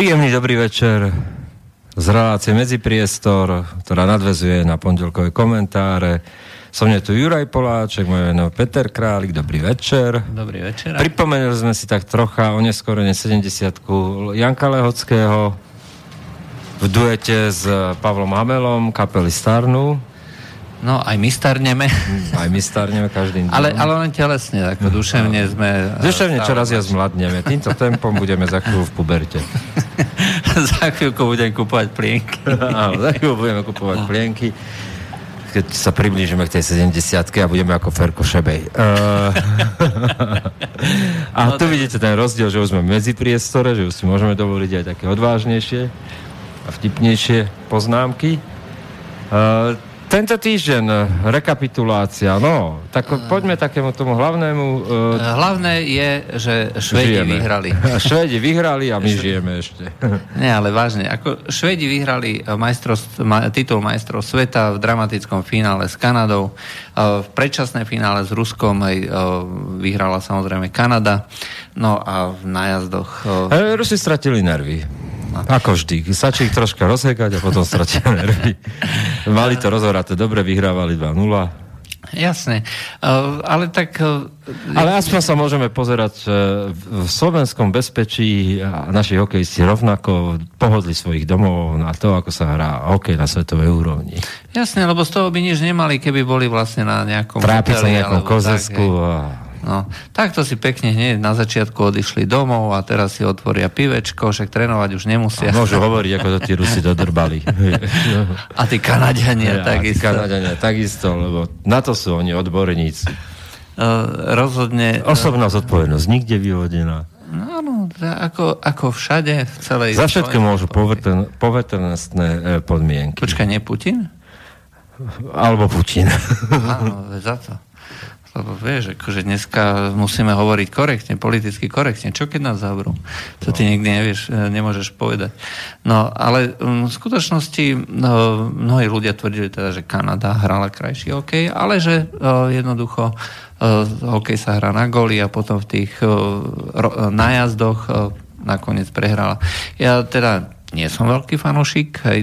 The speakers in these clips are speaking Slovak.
Príjemný dobrý večer z relácie Medzipriestor, ktorá nadvezuje na pondelkové komentáre. Som tu Juraj Poláček, moje meno Peter Králik, dobrý večer. Dobrý večer. Pripomenuli sme si tak trocha o neskorene 70 Janka Lehockého v duete s Pavlom Hamelom, kapely Starnu. No, aj my starneme. Aj my starneme každým dňom. Ale, ale len telesne, ako duševne sme... Eh, duševne čoraz ja zmladneme. Týmto tempom budeme za chvíľu v puberte. za chvíľku budem kupovať plienky. Áno, za chvíľu budeme kupovať plienky keď sa priblížime k tej 70 a budeme ako Ferko Šebej. Uh, a no, tu vidíte ten rozdiel, že už sme medzi priestore, že už si môžeme dovoliť aj také odvážnejšie a vtipnejšie poznámky. Uh, tento týždeň, eh, rekapitulácia, no, tak poďme takému tomu hlavnému... Uh, Hlavné je, že Švedi žijeme. vyhrali. Švedi vyhrali a my žijeme ešte. Nie, ale vážne, ako Švedi vyhrali majstrov, ma, titul majstrov sveta v dramatickom finále s Kanadou, v predčasné finále s Ruskom aj vyhrala samozrejme Kanada, no a v nájazdoch... Rusi stratili nervy. Ako vždy. Stačí ich troška rozhekať a potom stratia nervy. Mali to rozhoraté dobre, vyhrávali 2-0. Jasné, uh, ale tak... Uh, ale aspoň sa môžeme pozerať, že v slovenskom bezpečí naši hokejisti rovnako pohodli svojich domov na to, ako sa hrá hokej na svetovej úrovni. Jasné, lebo z toho by nič nemali, keby boli vlastne na nejakom... Trápiť sa nejakom kozesku a No, takto si pekne hneď na začiatku odišli domov a teraz si otvoria pivečko, však trénovať už nemusia. A môžu hovoriť, ako to tí Rusi dodrbali. a tí Kanadiania ja, takisto. Kanadiania takisto, lebo na to sú oni odborníci. Uh, rozhodne... Osobná zodpovednosť nikde vyhodená. No áno, ako, ako všade v celej... Za všetko môžu poveternostné e, podmienky. Počkaj, nie Putin? Alebo Putin. Áno, za to. Lebo vieš, akože dneska musíme hovoriť korektne, politicky korektne. Čo keď nás zavrú? To ty nikdy nevieš, e, nemôžeš povedať. No, ale um, v skutočnosti no, mnohí ľudia tvrdili teda, že Kanada hrala krajší hokej, ale že uh, jednoducho hokej sa hrá na goli a potom v tých uh, nakoniec prehrala. Ja teda nie som veľký fanúšik, aj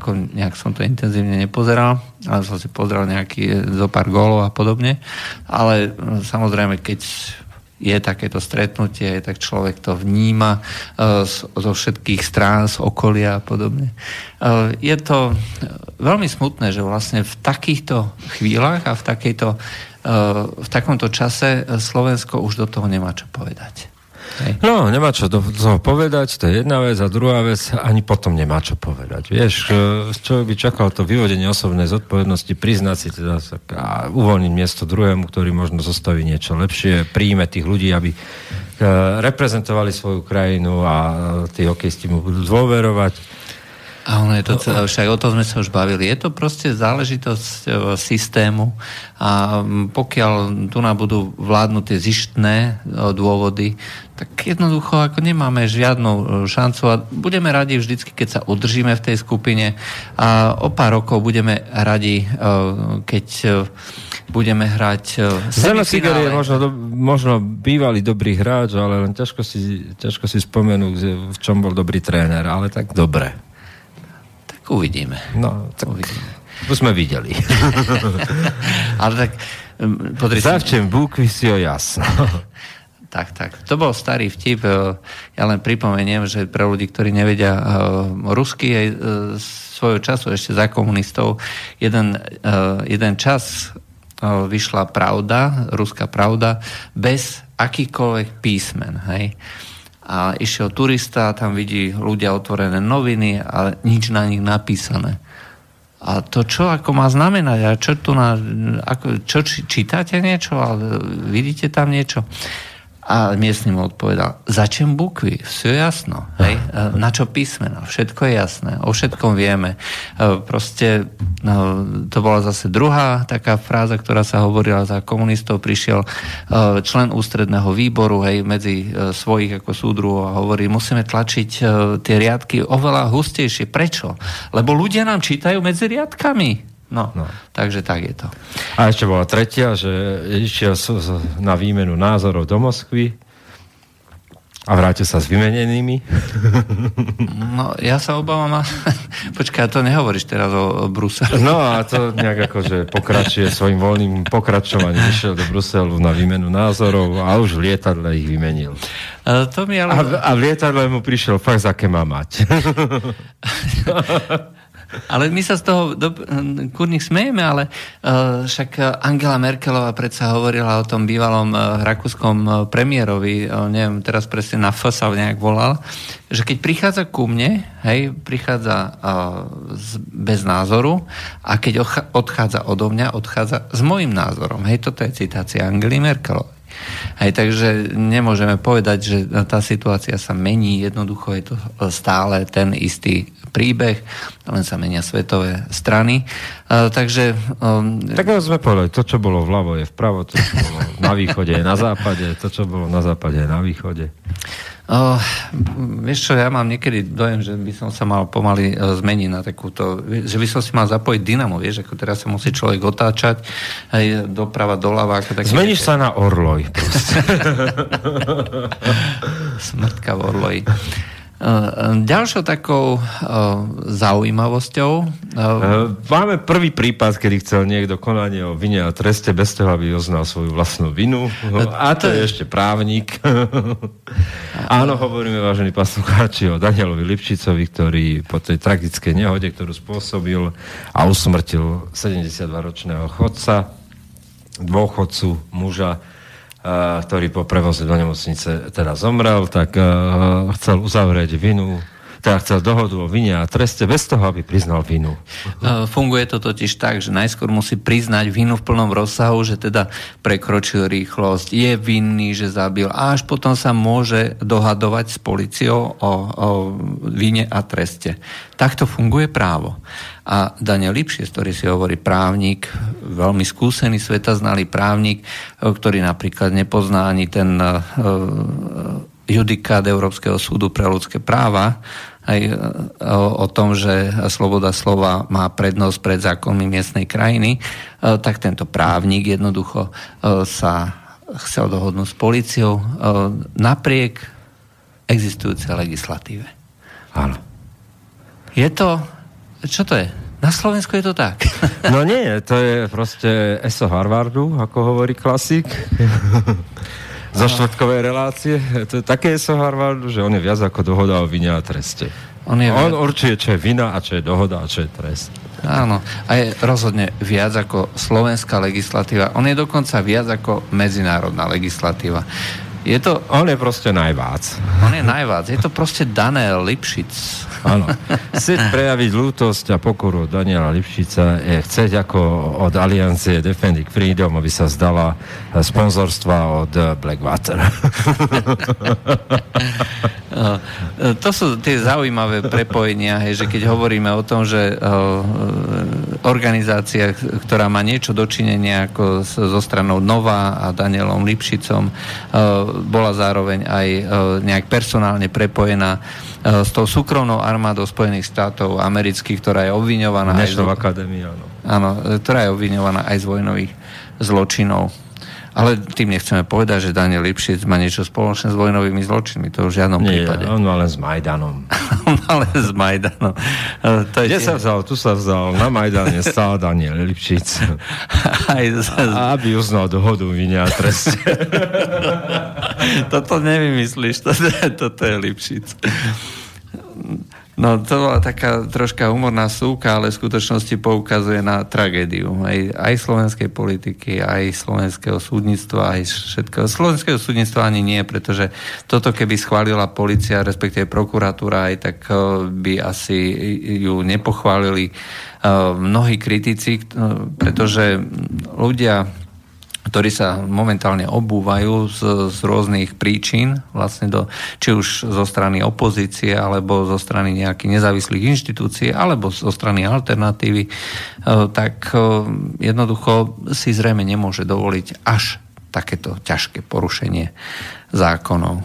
ako nejak som to intenzívne nepozeral, ale som si pozrel nejaký zo pár gólov a podobne, ale e, samozrejme, keď je takéto stretnutie, tak človek to vníma uh, zo všetkých strán, z okolia a podobne. Je to veľmi smutné, že vlastne v takýchto chvíľach a v, takejto, v takomto čase Slovensko už do toho nemá čo povedať. Hej. No, nemá čo do toho povedať, to je jedna vec a druhá vec, ani potom nemá čo povedať. Vieš, čo by čakal to vyvodenie osobnej zodpovednosti, priznať si teda a uvoľniť miesto druhému, ktorý možno zostaví niečo lepšie, príjme tých ľudí, aby e, reprezentovali svoju krajinu a tí hokejisti mu budú dôverovať a ono je to, však o tom sme sa už bavili. Je to proste záležitosť e, systému a pokiaľ tu nám budú vládnuť tie zištné e, dôvody, tak jednoducho ako nemáme žiadnu e, šancu a budeme radi vždycky, keď sa udržíme v tej skupine a o pár rokov budeme radi, keď budeme hrať Zeno Sigur je možno, do, možno bývalý dobrý hráč, ale len ťažko si, ťažko si spomenúť, v čom bol dobrý tréner, ale tak dobre. Uvidíme. No, tak Uvidíme. To sme videli. Ale tak... Podri... Zavčem búkvi si o jasno. tak, tak. To bol starý vtip. E, ja len pripomeniem, že pre ľudí, ktorí nevedia uh, rusky, aj uh, svojho času ešte za komunistov, jeden, jeden čas vyšla pravda, ruská pravda, bez akýkoľvek písmen. Hej? A išiel turista, tam vidí ľudia otvorené noviny, ale nič na nich napísané. A to čo ako má znamenať? A čo tu na, ako, čo čítate niečo? Ale vidíte tam niečo? A miestny mu odpovedal, začem bukvy, Vse je jasno, hej? E, na čo písmena, všetko je jasné, o všetkom vieme. E, proste no, to bola zase druhá taká fráza, ktorá sa hovorila za komunistov, prišiel e, člen ústredného výboru hej, medzi svojich ako súdruhov a hovorí, musíme tlačiť tie riadky oveľa hustejšie. Prečo? Lebo ľudia nám čítajú medzi riadkami. No, no, takže tak je to. A ešte bola tretia, že išiel na výmenu názorov do Moskvy A vráte sa s vymenenými? No, ja sa obávam, a... počkaj, to nehovoríš teraz o, o Bruselu. No a to nejak akože pokračuje svojim voľným pokračovaním. Išiel do Bruselu na výmenu názorov a už v lietadle ich vymenil. A, to mi ale... a, a v lietadle mu prišiel fakt, aké má mať. Ale my sa z toho do, kurník smejeme, ale uh, však Angela Merkelová predsa hovorila o tom bývalom uh, rakúskom uh, premiérovi, uh, neviem, teraz presne na F sa nejak volal, že keď prichádza ku mne, hej, prichádza uh, z, bez názoru a keď odchádza odo mňa, odchádza s môjim názorom. Hej, toto je citácia Angely Merkelovej. Hej, takže nemôžeme povedať, že tá situácia sa mení, jednoducho je to stále ten istý príbeh, len sa menia svetové strany. Uh, takže... Um, tak sme povedali, to, čo bolo vľavo je vpravo, to, čo bolo na východe je na západe, to, čo bolo na západe je na východe. Uh, vieš čo, ja mám niekedy dojem, že by som sa mal pomaly uh, zmeniť na takúto, že by som si mal zapojiť dynamo, vieš, ako teraz sa musí človek otáčať aj doprava, doľava. Ako taký, Zmeníš sa na orloj. Smrtka v orloji. Uh, ďalšou takou uh, zaujímavosťou... Uh, Máme prvý prípad, kedy chcel niekto konanie o vine a treste bez toho, aby oznal svoju vlastnú vinu. A to je ešte právnik. Áno, hovoríme, vážení poslucháči, o Danielovi Lipčicovi, ktorý po tej tragickej nehode, ktorú spôsobil a usmrtil 72-ročného chodca, dôchodcu, muža, ktorý po prevoze do nemocnice teda zomrel, tak chcel uzavrieť vinu teda chcel dohodu o vine a treste bez toho, aby priznal vinu. Funguje to totiž tak, že najskôr musí priznať vinu v plnom rozsahu, že teda prekročil rýchlosť, je vinný, že zabil a až potom sa môže dohadovať s policiou o, o vine a treste. Takto funguje právo. A Daniel Lipšiec, ktorý si hovorí právnik, veľmi skúsený, svetaznalý právnik, ktorý napríklad nepozná ani ten uh, judikát Európskeho súdu pre ľudské práva, aj e, o, o tom, že sloboda slova má prednosť pred zákonmi miestnej krajiny, e, tak tento právnik jednoducho e, sa chcel dohodnúť s policiou napriek existujúcej legislatíve. Áno. Je to... Čo to je? Na Slovensku je to tak. No nie, to je proste ESO Harvardu, ako hovorí klasik zo štvrtkovej relácie. To je také so Harvardu, že on je viac ako dohoda o vine a treste. On, je on viac... určuje, čo je vina a čo je dohoda a čo je trest. Áno, a je rozhodne viac ako slovenská legislatíva. On je dokonca viac ako medzinárodná legislatíva. Je to... On je proste najvác. On je najvác. Je to proste Daniel Lipšic. Áno. Chcieť prejaviť lútosť a pokoru Daniela Lipšica je chceť ako od aliancie Defending Freedom, aby sa zdala sponzorstva od Blackwater. to sú tie zaujímavé prepojenia, hej, že keď hovoríme o tom, že organizácia, ktorá má niečo dočinenia ako so stranou Nova a Danielom Lipšicom, bola zároveň aj nejak personálne prepojená s tou súkromnou armádou Spojených štátov amerických, ktorá je obviňovaná... National aj z... Academy, áno. Áno, ktorá je obviňovaná aj z vojnových zločinov. Ale tým nechceme povedať, že Daniel Lipšic má niečo spoločné s vojnovými zločinmi. To v žiadnom Nie, prípade. on má len s Majdanom. on má len s Majdanom. To je Kde tie... sa vzal? Tu sa vzal. Na Majdane stál Daniel Lipšic. Aj z... A aby uznal dohodu vinia a treste. toto nevymyslíš. Toto, toto je Lipšic. No to bola taká troška humorná súka, ale v skutočnosti poukazuje na tragédiu aj, aj slovenskej politiky, aj slovenského súdnictva, aj všetkého. Slovenského súdnictva ani nie, pretože toto keby schválila policia, respektíve prokuratúra, aj tak eh, by asi ju nepochválili eh, mnohí kritici, eh, pretože ľudia ktorí sa momentálne obúvajú z, z rôznych príčin, vlastne do, či už zo strany opozície, alebo zo strany nejakých nezávislých inštitúcií, alebo zo strany alternatívy, e, tak e, jednoducho si zrejme nemôže dovoliť až takéto ťažké porušenie zákonov.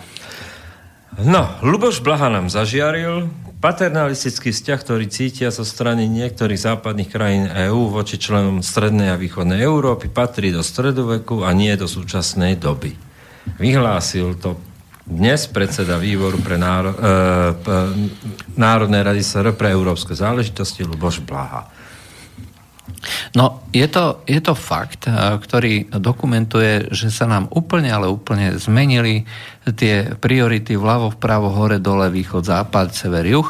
No, Luboš Blaha nám zažiaril, paternalistický vzťah, ktorý cítia zo strany niektorých západných krajín EÚ voči členom strednej a východnej Európy, patrí do stredoveku a nie do súčasnej doby. Vyhlásil to dnes predseda výboru pre náro, e, Národnej rady SR pre európske záležitosti Luboš Blaha. No, je to, je to fakt, ktorý dokumentuje, že sa nám úplne, ale úplne zmenili tie priority vľavo, vpravo, hore, dole, východ, západ, sever, juh.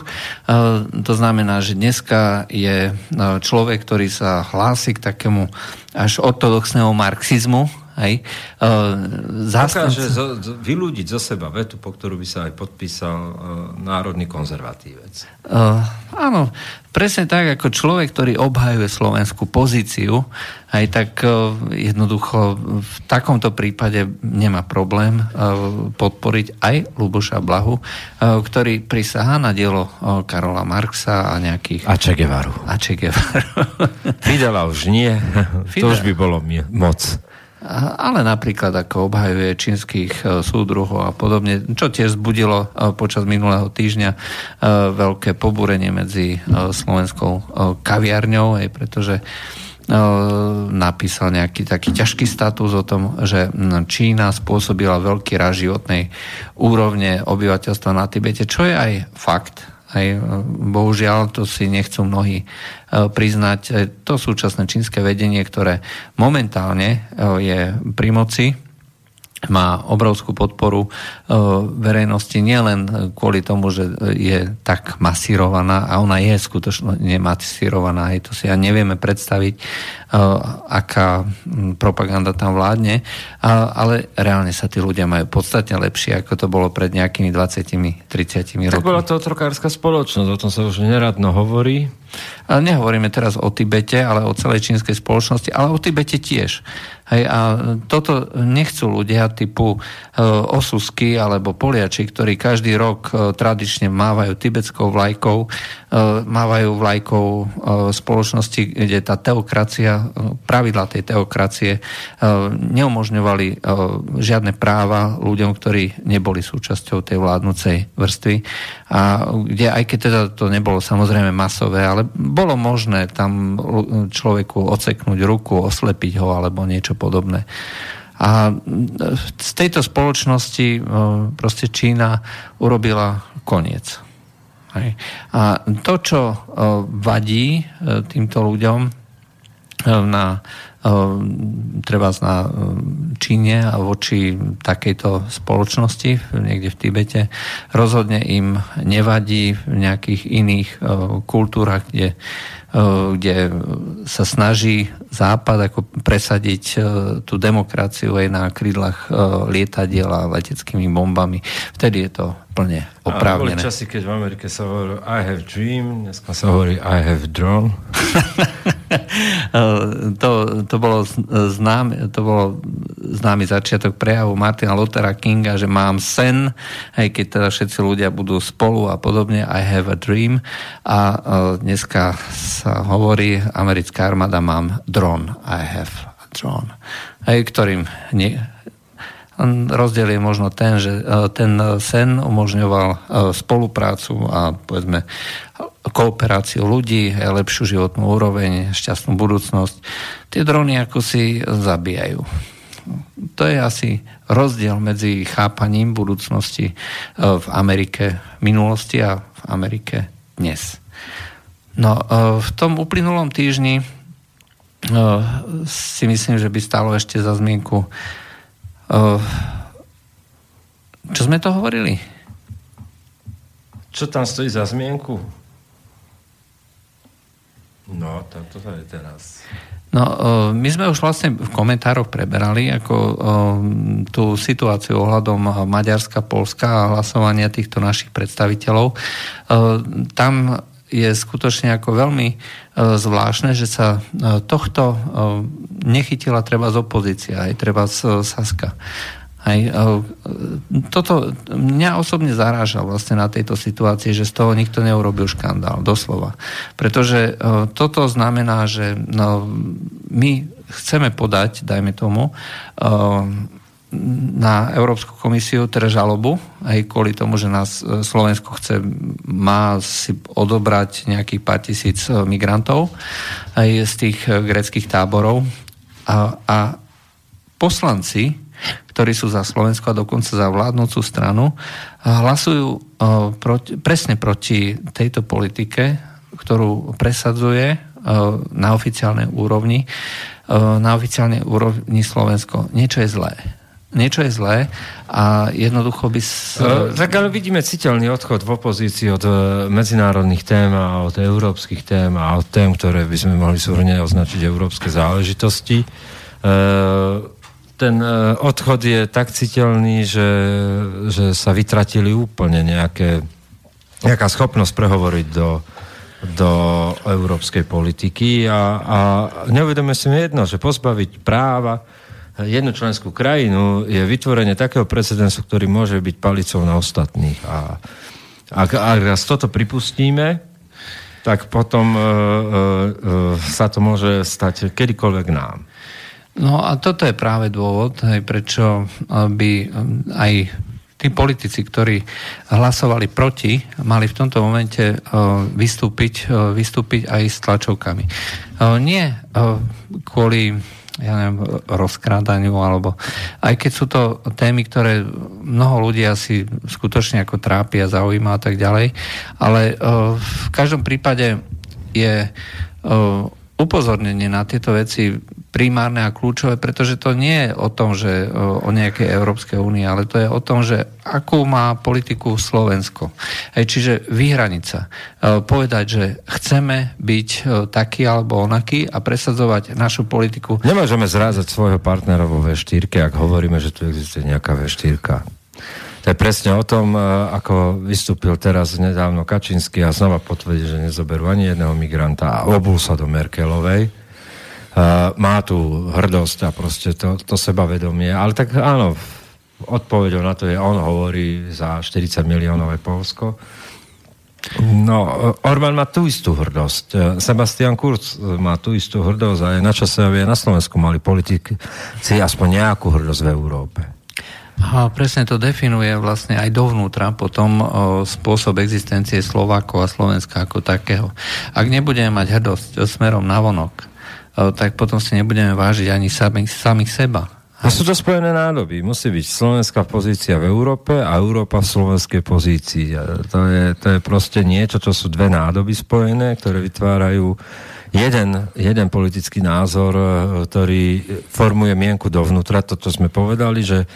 To znamená, že dneska je človek, ktorý sa hlási k takému až ortodoxnému marxizmu, Hej. Uh, zástanca... Dokáže zo, vylúdiť zo seba vetu, po ktorú by sa aj podpísal uh, národný konzervatívec. Uh, áno, presne tak, ako človek, ktorý obhajuje slovenskú pozíciu, aj tak uh, jednoducho v takomto prípade nemá problém uh, podporiť aj Luboša Blahu, uh, ktorý prisahá na dielo uh, Karola Marxa a nejakých... A Che Guevaru. A Che Guevaru. Fidela už nie, Fidel. to už by bolo moc ale napríklad ako obhajuje čínskych e, súdruhov a podobne, čo tiež zbudilo e, počas minulého týždňa e, veľké pobúrenie medzi slovenskou kaviarňou, aj pretože napísal nejaký taký ťažký status o tom, že Čína spôsobila veľký raz životnej úrovne obyvateľstva na Tibete, čo je aj fakt, aj, bohužiaľ, to si nechcú mnohí e, priznať. To súčasné čínske vedenie, ktoré momentálne e, je pri moci, má obrovskú podporu e, verejnosti nielen kvôli tomu, že je tak masírovaná a ona je skutočne masírovaná, aj to si ja nevieme predstaviť, e, aká propaganda tam vládne, ale reálne sa tí ľudia majú podstatne lepšie, ako to bolo pred nejakými 20-30 rokmi. Tak bola to otrokárska spoločnosť, o tom sa už neradno hovorí. Nehovoríme teraz o Tibete, ale o celej čínskej spoločnosti, ale o Tibete tiež. Hej, a toto nechcú ľudia typu e, Osusky alebo Poliači, ktorí každý rok e, tradične mávajú tibetskou vlajkou, e, mávajú vlajkou e, spoločnosti, kde tá teokracia, e, pravidla tej teokracie neumožňovali žiadne práva ľuďom, ktorí neboli súčasťou tej vládnucej vrstvy. A kde aj keď teda to nebolo samozrejme masové, ale bolo možné tam človeku oceknúť ruku, oslepiť ho alebo niečo podobné. A z tejto spoločnosti proste Čína urobila koniec. A to, čo e, vadí e, týmto ľuďom na treba na Číne a voči takejto spoločnosti niekde v Tibete rozhodne im nevadí v nejakých iných kultúrach, kde kde sa snaží Západ ako presadiť tú demokraciu aj na krídlach eh, lietadiel a leteckými bombami. Vtedy je to plne oprávnené. boli časy, keď v Amerike sa hovorilo I have dream, dneska sa hovorí I have drone. to, to, bolo znám, to bolo známy začiatok prejavu Martina Luthera Kinga, že mám sen, aj keď teda všetci ľudia budú spolu a podobne, I have a dream. A dneska sa hovorí, americká armáda mám dron, I have a drone. Aj ktorým nie, Rozdiel je možno ten, že e, ten sen umožňoval e, spoluprácu a povedzme kooperáciu ľudí, lepšiu životnú úroveň, šťastnú budúcnosť. Tie drony ako si zabíjajú. To je asi rozdiel medzi chápaním budúcnosti e, v Amerike minulosti a v Amerike dnes. No, v tom uplynulom týždni si myslím, že by stalo ešte za zmienku čo sme to hovorili? Čo tam stojí za zmienku? No, tak to je teraz. No, my sme už vlastne v komentároch preberali ako tú situáciu ohľadom Maďarska, Polska a hlasovania týchto našich predstaviteľov. Tam je skutočne ako veľmi zvláštne, že sa tohto nechytila treba z opozícia, aj treba z Saska. Aj, toto mňa osobne zaráža vlastne na tejto situácii, že z toho nikto neurobil škandál, doslova. Pretože toto znamená, že no, my chceme podať, dajme tomu, na Európsku komisiu teda žalobu, aj kvôli tomu, že nás Slovensko chce, má si odobrať nejakých pár tisíc migrantov aj z tých greckých táborov a, a poslanci ktorí sú za Slovensko a dokonca za vládnúcu stranu, hlasujú proti, presne proti tejto politike, ktorú presadzuje na oficiálnej úrovni, na oficiálnej úrovni Slovensko. Niečo je zlé niečo je zlé a jednoducho by... S... Uh, tak ale vidíme citeľný odchod v opozícii od uh, medzinárodných tém a od európskych tém a od tém, ktoré by sme mohli súhrne označiť európske záležitosti. Uh, ten odchod je tak citeľný, že, že sa vytratili úplne nejaké, nejaká schopnosť prehovoriť do, do európskej politiky a, a neuvedome si jedno, že pozbaviť práva jednu členskú krajinu, je vytvorenie takého precedensu, ktorý môže byť palicou na ostatných. A ak, ak raz toto pripustíme, tak potom uh, uh, sa to môže stať kedykoľvek nám. No a toto je práve dôvod, prečo by aj tí politici, ktorí hlasovali proti, mali v tomto momente vystúpiť, vystúpiť aj s tlačovkami. Nie kvôli ja neviem, rozkrádaniu, alebo aj keď sú to témy, ktoré mnoho ľudí asi skutočne ako trápia, zaujíma a tak ďalej, ale uh, v každom prípade je uh, upozornenie na tieto veci primárne a kľúčové, pretože to nie je o tom, že o nejakej Európskej únii, ale to je o tom, že akú má politiku Slovensko. Hej, čiže vyhraniť. E, povedať, že chceme byť e, taký alebo onaký a presadzovať našu politiku. Nemôžeme zrázať svojho partnera vo V4, ak hovoríme, že tu existuje nejaká V4. To je presne o tom, e, ako vystúpil teraz nedávno Kačinsky a znova potvrdil, že nezoberú ani jedného migranta a obul sa do Merkelovej má tu hrdosť a proste to, to sebavedomie. Ale tak áno, odpovedou na to je, on hovorí za 40 miliónové Polsko. No, Orbán má tú istú hrdosť. Uh, Sebastian Kurz má tú istú hrdosť a je na čase, aby na Slovensku mali politici aspoň nejakú hrdosť v Európe. A presne to definuje vlastne aj dovnútra potom o, spôsob existencie Slovákov a Slovenska ako takého. Ak nebudeme mať hrdosť smerom na vonok, tak potom si nebudeme vážiť ani samých, samých seba. A sú to spojené nádoby. Musí byť slovenská pozícia v Európe a Európa v slovenskej pozícii. To, je, to je proste niečo, čo sú dve nádoby spojené, ktoré vytvárajú jeden, jeden politický názor, e, ktorý formuje mienku dovnútra. Toto sme povedali, že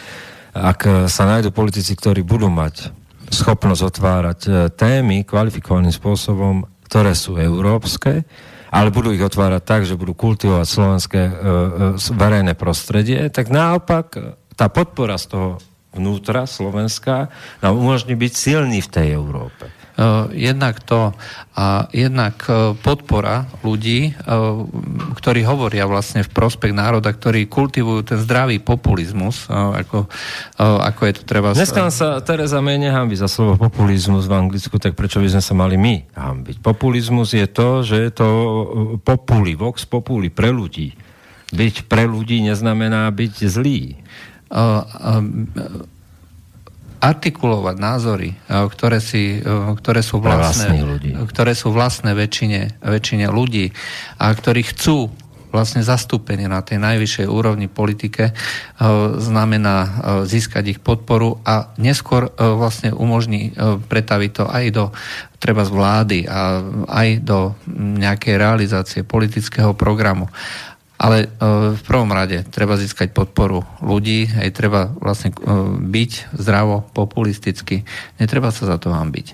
ak sa nájdú politici, ktorí budú mať schopnosť otvárať e, témy kvalifikovaným spôsobom, ktoré sú európske, ale budú ich otvárať tak, že budú kultivovať slovenské e, e, verejné prostredie, tak naopak tá podpora z toho vnútra Slovenska nám umožní byť silný v tej Európe. Eh, jednak to a jednak eh, podpora ľudí, eh, ktorí hovoria vlastne v prospech národa, ktorí kultivujú ten zdravý populizmus, ako, ako je to treba... Dneska sa Teresa May nehambi za slovo populizmus v Anglicku, tak prečo by sme sa mali my hambiť? Populizmus je to, že je to populi, vox populi, pre ľudí. Byť pre ľudí neznamená byť zlý. Uh, uh, artikulovať názory, e, ktoré, si, e, ktoré, sú vlastné, ktoré sú vlastné väčšine, väčšine ľudí a ktorí chcú vlastne zastúpenie na tej najvyššej úrovni politike e, znamená získať ich podporu a neskôr vlastne umožní pretaviť to aj do treba z vlády a aj do nejakej realizácie politického programu. Ale e, v prvom rade treba získať podporu ľudí, aj treba vlastne e, byť zdravo, populisticky. Netreba sa za to byť.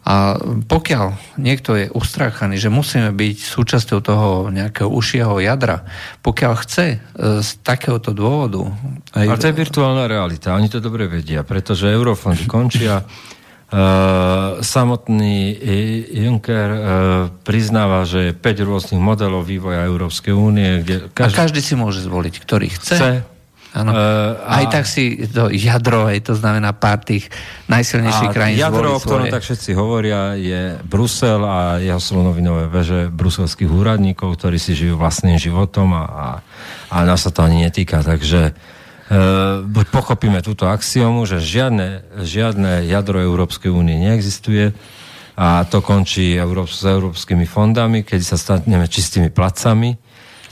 A pokiaľ niekto je ustráchaný, že musíme byť súčasťou toho nejakého užšieho jadra, pokiaľ chce e, z takéhoto dôvodu... Aj... Ale to je virtuálna realita, oni to dobre vedia, pretože eurofondy končia, samotný Juncker uh, priznáva, že je 5 rôznych modelov vývoja Európskej únie, kde každý... A každý si môže zvoliť, ktorý chce. chce. Ano. Uh, a... Aj tak si to jadro, to znamená pár tých najsilnejších krajín Jadro, o ktorom tak všetci hovoria, je Brusel a jeho slonovinové veže bruselských úradníkov, ktorí si žijú vlastným životom a, a, a nás sa to ani netýka. Takže buď pochopíme túto axiomu, že žiadne, žiadne jadro Európskej únie neexistuje a to končí Euró- s európskymi fondami, keď sa staneme čistými placami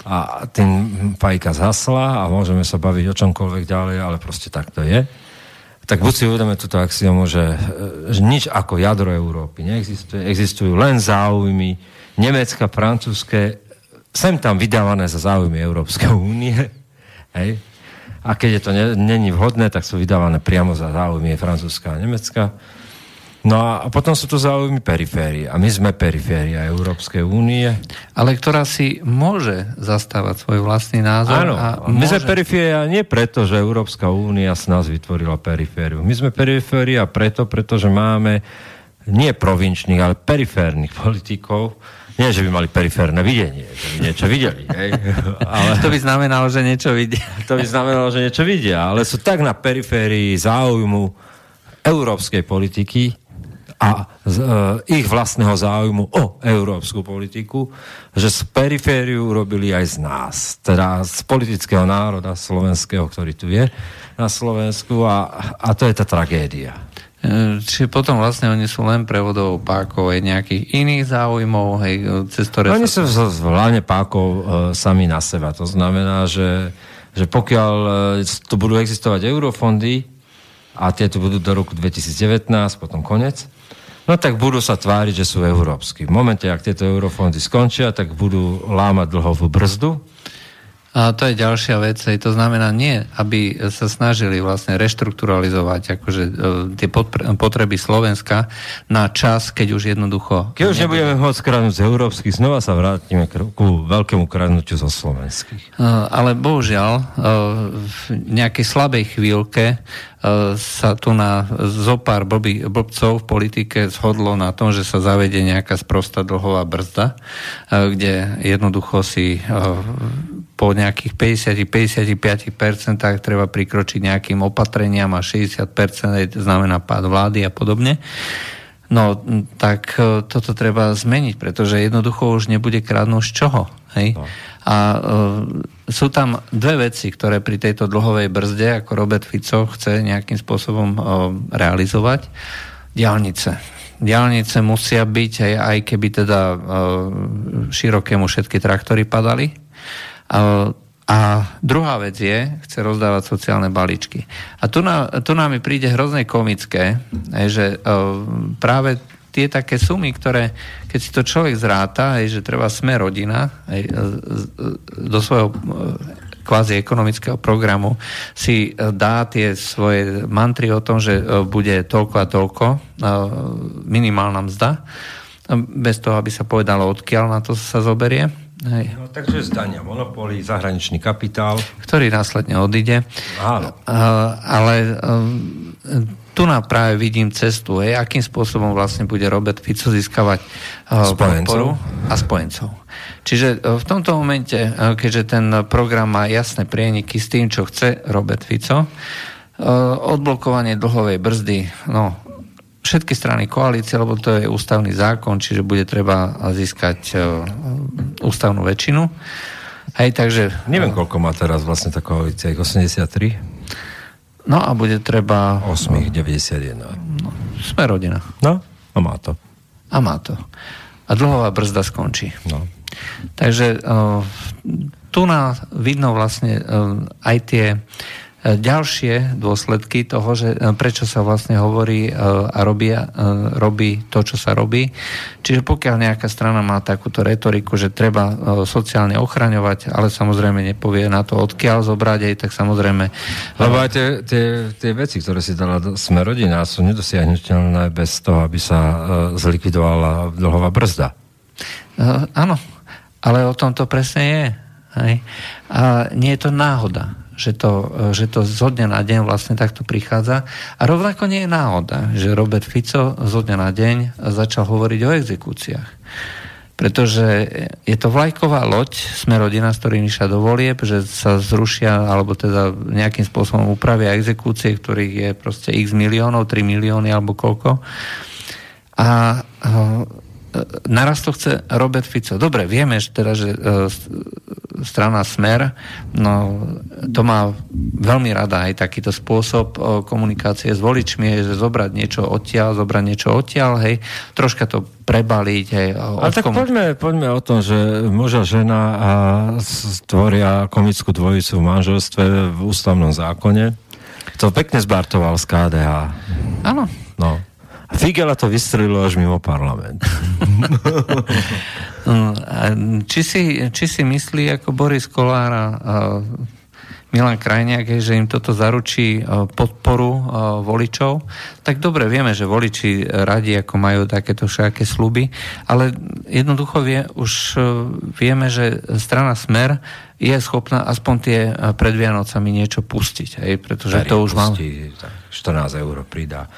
a tým fajka zhasla a môžeme sa baviť o čomkoľvek ďalej, ale proste tak to je. Tak buď si uvedome túto axiomu, že, že nič ako jadro Európy neexistuje, existujú len záujmy Nemecka, francúzske, sem tam vydávané za záujmy Európskej únie. Hej. A keď je to není vhodné, tak sú vydávané priamo za záujmy Francúzska a Nemecka. No a potom sú to záujmy periférie. A my sme periféria Európskej únie. Ale ktorá si môže zastávať svoj vlastný názor. Áno, a my môže... sme periféria nie preto, že Európska únia s nás vytvorila perifériu. My sme periféria preto, pretože máme nie provinčných, ale periférnych politikov, nie, že by mali periférne videnie, že by niečo videli. Hej? Ale... To by znamenalo, že niečo vidia. To by znamenalo, že niečo vidia, ale sú tak na periférii záujmu európskej politiky, a z, e, ich vlastného záujmu o európsku politiku, že z perifériu robili aj z nás, teda z politického národa slovenského, ktorý tu je na Slovensku a, a to je tá tragédia. E, čiže potom vlastne oni sú len prevodov pákov aj nejakých iných záujmov, hej, cez ktoré... Oni sú hlavne pákov e, sami na seba. To znamená, že, že pokiaľ e, tu budú existovať eurofondy a tie tu budú do roku 2019, potom konec, no tak budú sa tváriť, že sú európsky. V momente, ak tieto eurofondy skončia, tak budú lámať dlhovú brzdu. A to je ďalšia vec. To znamená nie, aby sa snažili vlastne reštrukturalizovať akože, e, tie potreby Slovenska na čas, keď už jednoducho... Keď už nebudeme môcť kradnúť z európskych, znova sa vrátime ku veľkému kradnutiu zo slovenských. E, ale bohužiaľ, e, v nejakej slabej chvíľke sa tu na zopár blbý, blbcov v politike zhodlo na tom, že sa zavede nejaká sprostá dlhová brzda, kde jednoducho si po nejakých 50-55% treba prikročiť nejakým opatreniam a 60% znamená pád vlády a podobne. No, tak e, toto treba zmeniť, pretože jednoducho už nebude kradnúť z čoho. Hej? No. A uh, sú tam dve veci, ktoré pri tejto dlhovej brzde, ako Robert Fico chce nejakým spôsobom uh, realizovať. Diálnice. Diálnice musia byť, aj, aj keby teda uh, širokému všetky traktory padali, a druhá vec je, chce rozdávať sociálne balíčky. A tu, na, tu nám príde hrozne komické, že práve tie také sumy, ktoré, keď si to človek zráta, že treba sme rodina do svojho kvázi ekonomického programu si dá tie svoje mantry o tom, že bude toľko a toľko minimálna mzda, bez toho, aby sa povedalo, odkiaľ na to sa zoberie Hej. No, takže zdania monopóly, zahraničný kapitál. Ktorý následne odíde. Áno. Uh, ale uh, tu nám práve vidím cestu, hej, akým spôsobom vlastne bude Robert Fico získavať uh, podporu a spojencov. Čiže uh, v tomto momente, keďže ten program má jasné prieniky s tým, čo chce Robert Fico, odblokovanie dlhovej brzdy, no, všetky strany koalície, lebo to je ústavný zákon, čiže bude treba získať uh, ústavnú väčšinu. Hej, takže... Neviem, koľko má teraz vlastne tá koalícia, 83? No a bude treba... 8, 91. No, sme rodina. No, a má to. A má to. A dlhová brzda skončí. No. Takže uh, tu na vidno vlastne aj tie E, ďalšie dôsledky toho, že e, prečo sa vlastne hovorí e, a robí, robí to, čo sa robí. Čiže pokiaľ nejaká strana má takúto retoriku, že treba sociálne ochraňovať, ale samozrejme nepovie na to, odkiaľ zobrať aj, tak samozrejme... Lebo aj tie, tie, tie veci, ktoré si dala sme rodina, sú nedosiahnutelné bez toho, aby sa zlikvidovala dlhová brzda. Áno, ale o tom to presne je. Hej. A nie je to náhoda že to, že to zo dňa na deň vlastne takto prichádza. A rovnako nie je náhoda, že Robert Fico zo dňa na deň začal hovoriť o exekúciách. Pretože je to vlajková loď, sme rodina, s ktorým išla do volieb, že sa zrušia, alebo teda nejakým spôsobom upravia exekúcie, ktorých je proste x miliónov, 3 milióny alebo koľko. A naraz to chce Robert Fico. Dobre, vieme že teda, že strana Smer, no, to má veľmi rada aj takýto spôsob komunikácie s voličmi, že zobrať niečo odtiaľ, zobrať niečo odtiaľ, hej, troška to prebaliť. Hej, Ale tak poďme, poďme o tom, že muž a žena a stvoria komickú dvojicu v manželstve v ústavnom zákone. To pekne zbartoval z KDH. Áno. No. Figela to vystrelilo až mimo parlament. či, si, či si myslí ako Boris Kolár a Milan Krajniak, že im toto zaručí podporu voličov, tak dobre, vieme, že voliči radi ako majú takéto všaké sluby, ale jednoducho vie, už e, vieme, že strana Smer je schopná aspoň tie eh, pred Vianocami niečo pustiť, hej, pretože Tady to už mám... 14 eur pridá.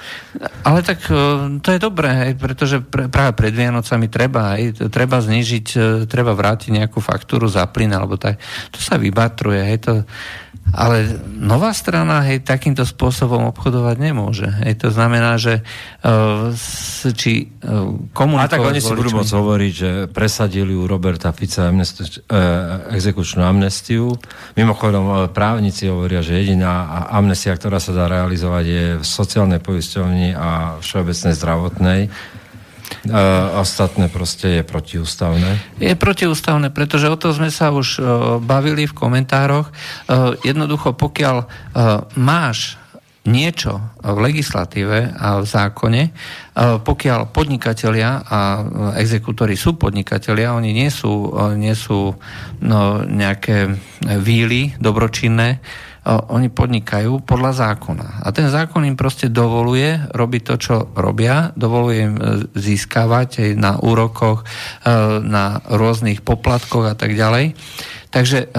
Ale tak eh, to je dobré, hej, pretože pre, práve pred Vianocami treba, hej, treba znižiť, eh, treba vrátiť nejakú faktúru za plyn, alebo tak, to sa vybatruje, hej, to, ale nová strana hej, takýmto spôsobom obchodovať nemôže. Hej, to znamená, že uh, či uh, komunikovať... A tak oni si budú môcť hovoriť, že presadili u Roberta Fica amnesti- uh, exekučnú amnestiu. Mimochodom, právnici hovoria, že jediná amnestia, ktorá sa dá realizovať, je v sociálnej poisťovni a všeobecnej zdravotnej Uh, ostatné proste je protiústavné? Je protiústavné, pretože o to sme sa už uh, bavili v komentároch. Uh, jednoducho, pokiaľ uh, máš niečo v legislatíve a v zákone, pokiaľ podnikatelia a exekútori sú podnikatelia, oni nie sú, nie sú no, nejaké víly dobročinné, oni podnikajú podľa zákona. A ten zákon im proste dovoluje robiť to, čo robia, dovoluje im e, získavať aj na úrokoch, e, na rôznych poplatkoch a tak ďalej. Takže e,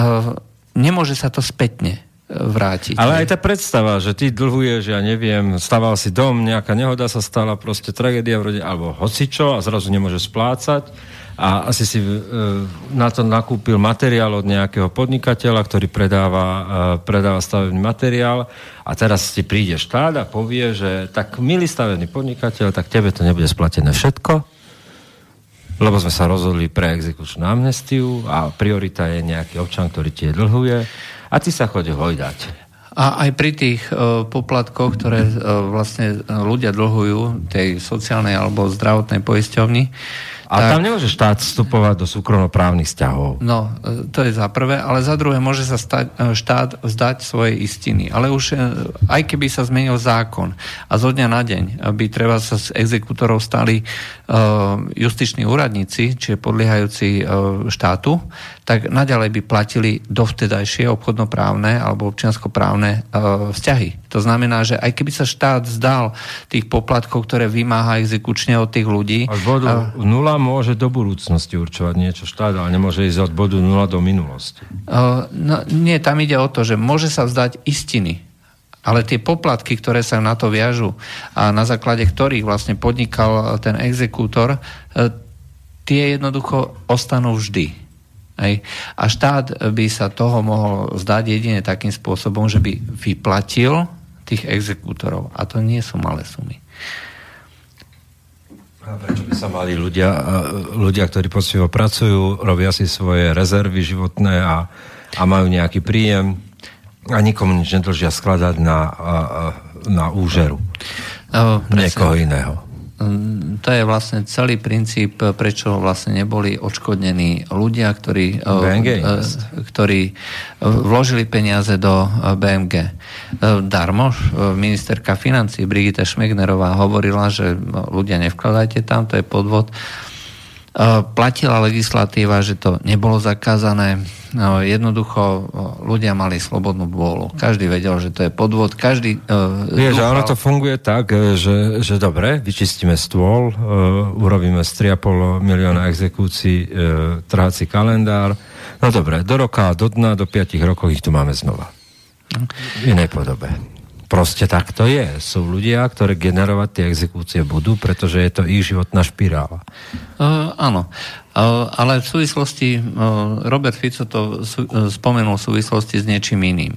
nemôže sa to spätne vrátiť. Ale aj tá predstava, že ty dlhuješ, ja neviem, staval si dom, nejaká nehoda sa stala, proste tragédia v rode, alebo hocičo a zrazu nemôže splácať. A asi si e, na to nakúpil materiál od nejakého podnikateľa, ktorý predáva, e, predáva stavebný materiál. A teraz ti príde štát a povie, že tak milý stavebný podnikateľ, tak tebe to nebude splatené všetko, lebo sme sa rozhodli pre exekučnú amnestiu a priorita je nejaký občan, ktorý ti je dlhuje a ty sa choď hojdať. A aj pri tých uh, poplatkoch, ktoré uh, vlastne ľudia dlhujú tej sociálnej alebo zdravotnej poisťovni, a tak, tam nemôže štát vstupovať do súkromnoprávnych vzťahov. No, e, to je za prvé, ale za druhé môže sa stať, e, štát vzdať svoje istiny. Ale už e, aj keby sa zmenil zákon a zo dňa na deň by treba sa z exekútorov stali justiční úradníci, čiže podliehajúci štátu, tak naďalej by platili dovtedajšie obchodnoprávne alebo občianskoprávne vzťahy. To znamená, že aj keby sa štát zdal tých poplatkov, ktoré vymáha exekučne od tých ľudí... A z bodu nula môže do budúcnosti určovať niečo štát, ale nemôže ísť od bodu nula do minulosti. Uh, no, nie, tam ide o to, že môže sa vzdať istiny. Ale tie poplatky, ktoré sa na to viažu a na základe ktorých vlastne podnikal ten exekútor, tie jednoducho ostanú vždy. Hej. A štát by sa toho mohol zdať jedine takým spôsobom, že by vyplatil tých exekútorov. A to nie sú malé sumy. A prečo by sa mali ľudia, ľudia, ktorí poctivo pracujú, robia si svoje rezervy životné a, a majú nejaký príjem a nikomu nič nedlžia skladať na, na úžeru no, niekoho iného. Hm, to je vlastne celý princíp, prečo vlastne neboli odškodnení ľudia, ktorí, eh, BMG, eh, ktorí eh, vložili peniaze do BMG. Darmo, ministerka financí Brigita Šmegnerová hovorila, že ľudia nevkladajte tam, to je podvod. Platila legislatíva, že to nebolo zakázané jednoducho ľudia mali slobodnú vôľu. Každý vedel, že to je podvod. Každý uh, Vieš, dúfal... ono to funguje tak, e, že, že dobre, vyčistíme stôl, uh, urobíme z 3,5 milióna exekúcií uh, trhací kalendár. No dobre, do roka, do dna, do 5 rokov ich tu máme znova. V inej podobe. proste tak to je. Sú ľudia, ktorí generovať tie exekúcie budú, pretože je to ich životná špirála. Uh, áno. Ale v súvislosti, Robert Fico to uh, spomenul v súvislosti s niečím iným.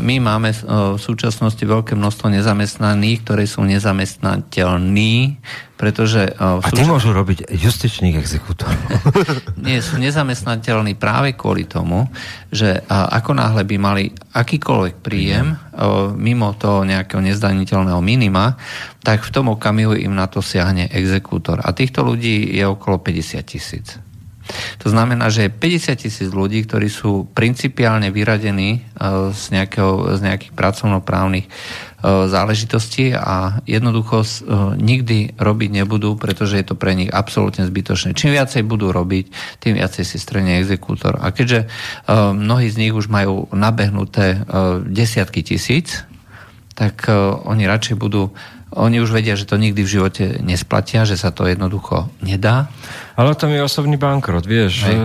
My máme v súčasnosti veľké množstvo nezamestnaných, ktorí sú nezamestnateľní, pretože... A tí môžu robiť justičných exekútorov. Nie, sú nezamestnateľní práve kvôli tomu, že ako náhle by mali akýkoľvek príjem mimo toho nejakého nezdaniteľného minima, tak v tom okamihu im na to siahne exekútor. A týchto ľudí je okolo 50 tisíc. To znamená, že je 50 tisíc ľudí, ktorí sú principiálne vyradení e, z, nejakého, z nejakých pracovnoprávnych e, záležitostí a jednoducho e, nikdy robiť nebudú, pretože je to pre nich absolútne zbytočné. Čím viacej budú robiť, tým viacej si strenie exekútor. A keďže mnohí z nich už majú nabehnuté desiatky tisíc, tak oni radšej budú oni už vedia, že to nikdy v živote nesplatia, že sa to jednoducho nedá. Ale to je osobný bankrot, vieš. Hej.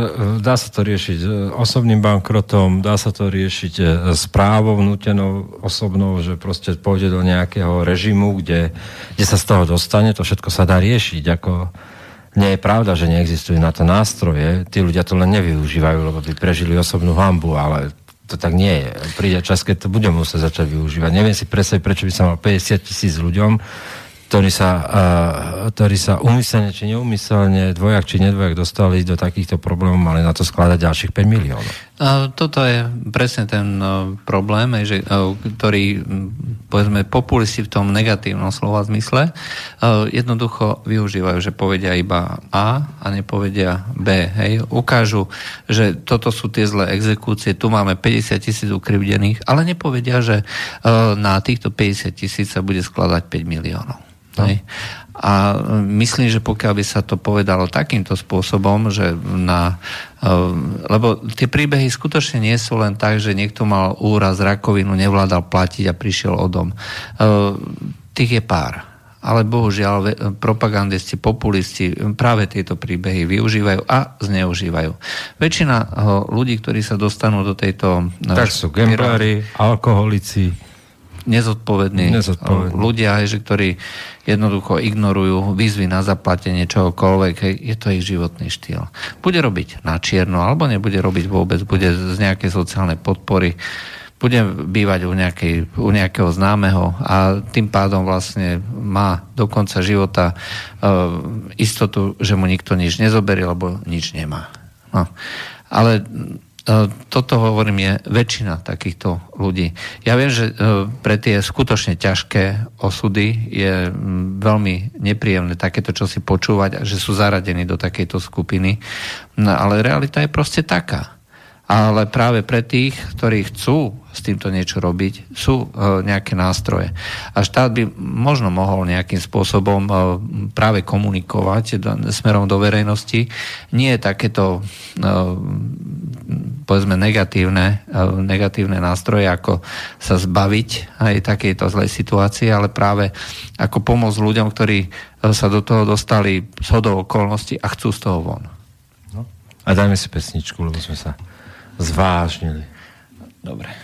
Dá sa to riešiť e, osobným bankrotom, dá sa to riešiť e, správou nutenou osobnou, že proste pôjde do nejakého režimu, kde, kde sa z toho dostane, to všetko sa dá riešiť. Ako, nie je pravda, že neexistujú na to nástroje. Tí ľudia to len nevyužívajú, lebo by prežili osobnú hambu, ale to tak nie je. Príde čas, keď to bude musieť začať využívať. Neviem si predstaviť, prečo by sa mal 50 tisíc ľuďom, ktorí sa, uh, ktorí sa umyselne či neumyselne, dvojak či nedvojak dostali do takýchto problémov, mali na to skladať ďalších 5 miliónov. Toto je presne ten problém, že, ktorý, povedzme, populisti v tom negatívnom slova zmysle jednoducho využívajú, že povedia iba A a nepovedia B. Hej. Ukážu, že toto sú tie zlé exekúcie, tu máme 50 tisíc ukrivdených, ale nepovedia, že na týchto 50 tisíc sa bude skladať 5 miliónov. No. Hej. A myslím, že pokiaľ by sa to povedalo takýmto spôsobom, že na, e, lebo tie príbehy skutočne nie sú len tak, že niekto mal úraz, rakovinu, nevládal platiť a prišiel o dom. E, tých je pár. Ale bohužiaľ propagandisti, populisti práve tieto príbehy využívajú a zneužívajú. Väčšina e, ľudí, ktorí sa dostanú do tejto... Tak sú gamblári, alkoholici nezodpovední, nezodpovední. ľudia, že ktorí jednoducho ignorujú výzvy na zaplatenie čohokoľvek, je to ich životný štýl. Bude robiť na čierno, alebo nebude robiť vôbec, bude z nejakej sociálnej podpory, bude bývať u, nejakej, u nejakého známeho a tým pádom vlastne má do konca života e, istotu, že mu nikto nič nezoberie, lebo nič nemá. No. Ale toto hovorím je väčšina takýchto ľudí. Ja viem, že e, pre tie skutočne ťažké osudy je veľmi nepríjemné takéto čo si počúvať, že sú zaradení do takejto skupiny. No, ale realita je proste taká ale práve pre tých, ktorí chcú s týmto niečo robiť, sú e, nejaké nástroje. A štát by možno mohol nejakým spôsobom e, práve komunikovať smerom do verejnosti. Nie je takéto e, povedzme negatívne, negatívne nástroje, ako sa zbaviť aj takejto zlej situácie, ale práve ako pomôcť ľuďom, ktorí sa do toho dostali z hodou okolností a chcú z toho von. No. A dajme si pesničku, lebo sme sa zvážnili. Dobre.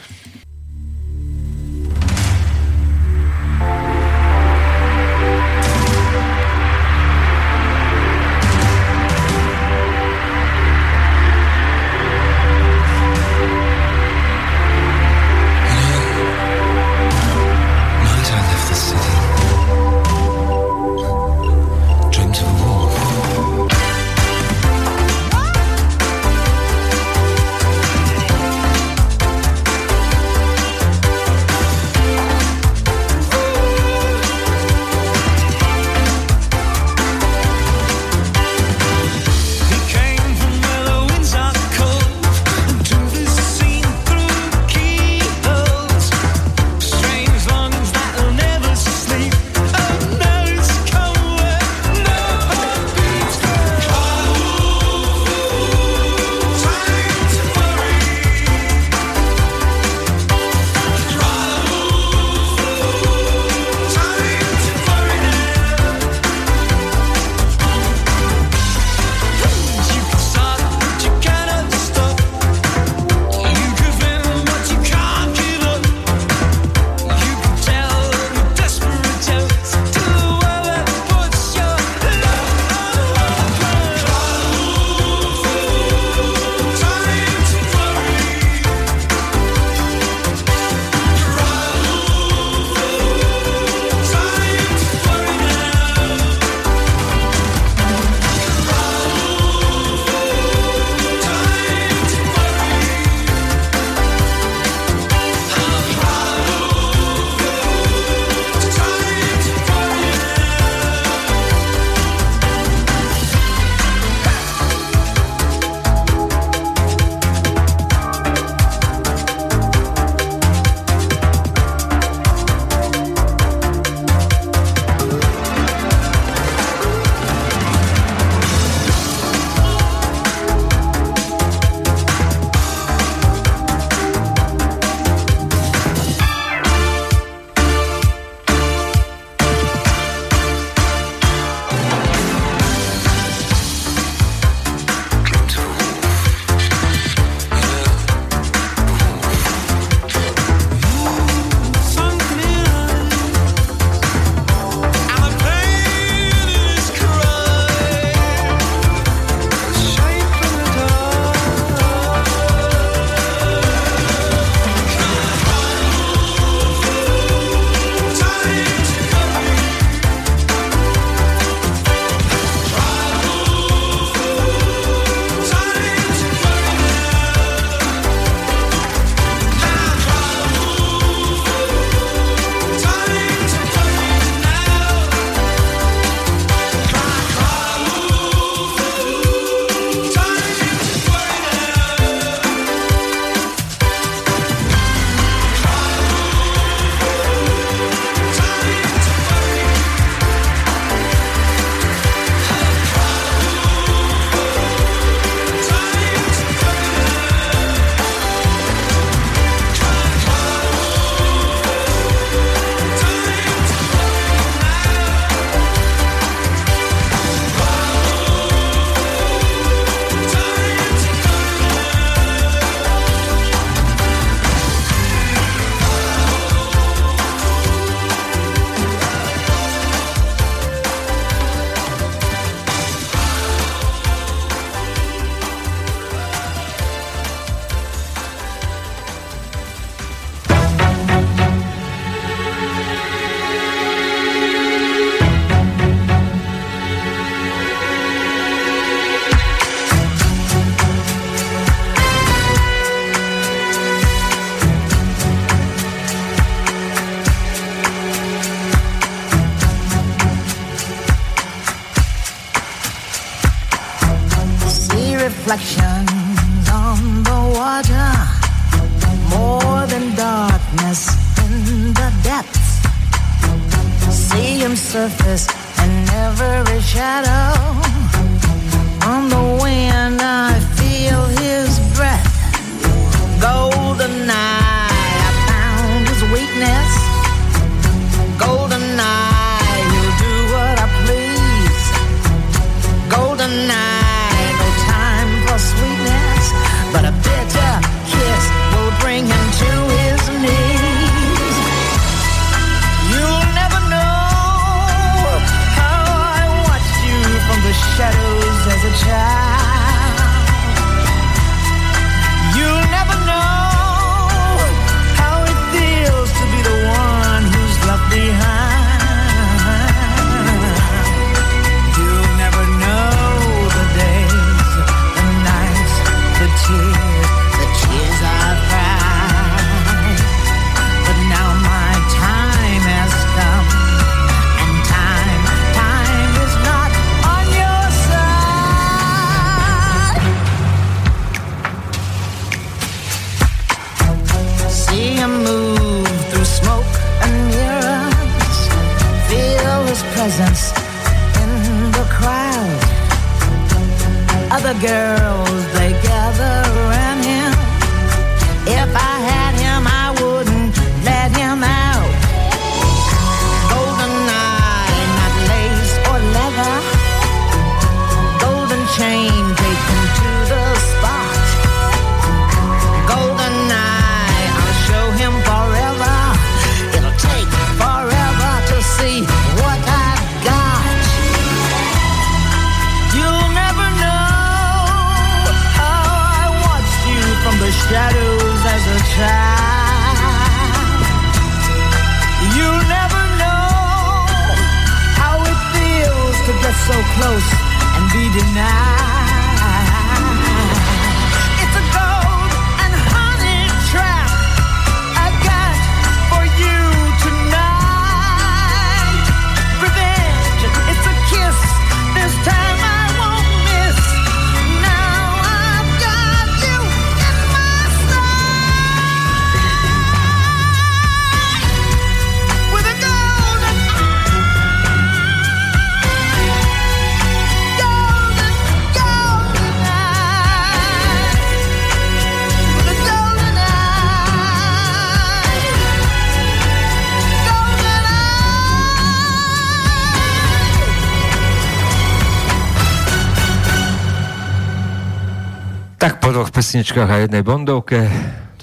Dvoch pesničkách a jednej bondovke.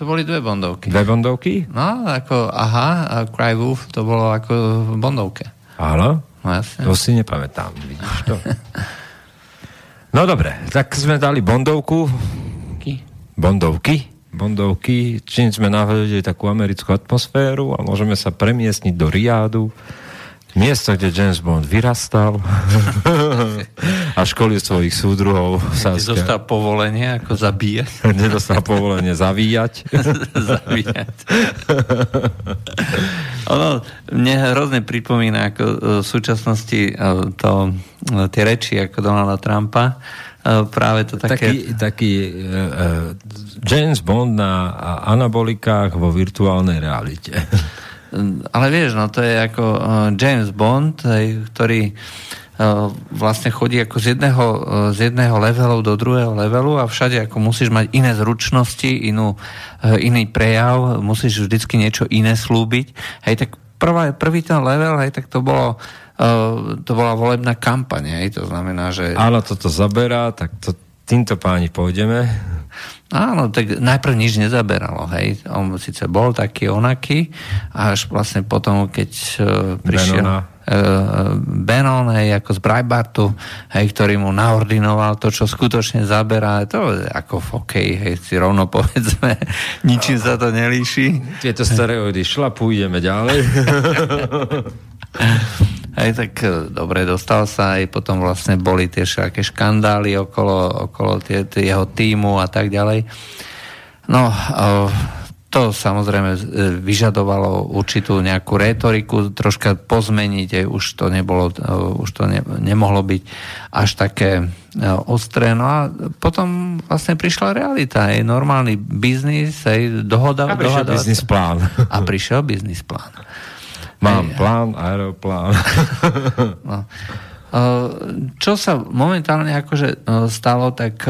To boli dve bondovky. Dve bondovky? No, ako aha a Cry Wolf to bolo ako v bondovke. Áno. No jasne. To si nepamätám, vidíš to. No dobre, tak sme dali bondovku.Ky. Bondovky. Bondovky, čím sme nahodili takú americkú atmosféru a môžeme sa premiestniť do Riádu. Miesto, kde James Bond vyrastal a školil svojich súdruhov. v Saske. Dostal povolenie ako zabíjať. Nedostal povolenie zavíjať. zabíjať. ono mne hrozne pripomína ako e, v súčasnosti e, to, e, tie reči ako Donalda Trumpa. Práve to také... Taký, taký uh, James Bond na anabolikách vo virtuálnej realite. Ale vieš, no to je ako James Bond, ktorý vlastne chodí ako z jedného, uh, z jedného levelu do druhého levelu a všade ako musíš mať iné zručnosti, inú, uh, iný prejav, musíš vždycky niečo iné slúbiť. Hej, tak prvá, prvý ten level, hej, tak to bolo to bola volebná kampaň, hej, to znamená, že... Áno, toto zaberá, tak to, týmto páni pôjdeme. Áno, tak najprv nič nezaberalo, hej. On síce bol taký onaký, až vlastne potom, keď uh, prišiel Benona. Uh, Benon, hej, ako z Breitbartu, hej, ktorý mu naordinoval to, čo skutočne zaberá, to je ako v hokeji, hej, si rovno povedzme, ničím sa to nelíši. Tieto stereoidy šlapu, ideme ďalej. Hej, tak e, dobre, dostal sa aj potom vlastne boli tie všaké škandály okolo, okolo tie, tie jeho týmu a tak ďalej. No, e, to samozrejme e, vyžadovalo určitú nejakú rétoriku, troška pozmeniť, aj už to nebolo, e, už to ne, nemohlo byť až také e, ostré. No a potom vlastne prišla realita, aj normálny biznis, aj dohoda. A prišiel biznis plán. A prišiel biznis plán. Mám aj, plán, aeroplán. No. Čo sa momentálne akože stalo, tak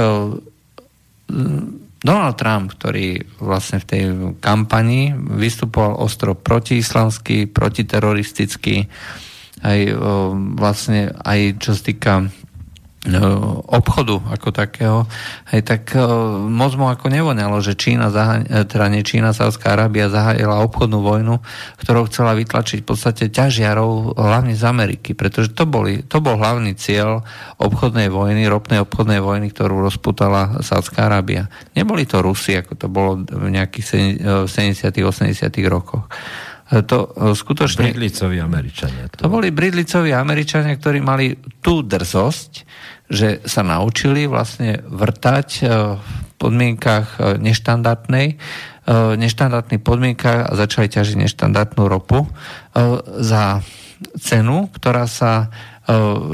Donald Trump, ktorý vlastne v tej kampani vystupoval ostro protiislamský, protiteroristický, aj vlastne aj čo sa týka obchodu ako takého, hej, tak uh, moc mu ako nevoňalo, že Čína, e, teda nie Čína, Sávská Arábia zahájila obchodnú vojnu, ktorou chcela vytlačiť v podstate ťažiarov hlavne z Ameriky, pretože to, boli, to bol hlavný cieľ obchodnej vojny, ropnej obchodnej vojny, ktorú rozputala Sávská Arábia. Neboli to Rusi, ako to bolo v nejakých 70 80 rokoch to skutočne... Bridlicoví Američania. To. to boli Bridlicoví Američania, ktorí mali tú drzosť, že sa naučili vlastne vrtať e, v podmienkach e, neštandardnej, e, neštandardných podmienkach a začali ťažiť neštandardnú ropu za cenu, ktorá sa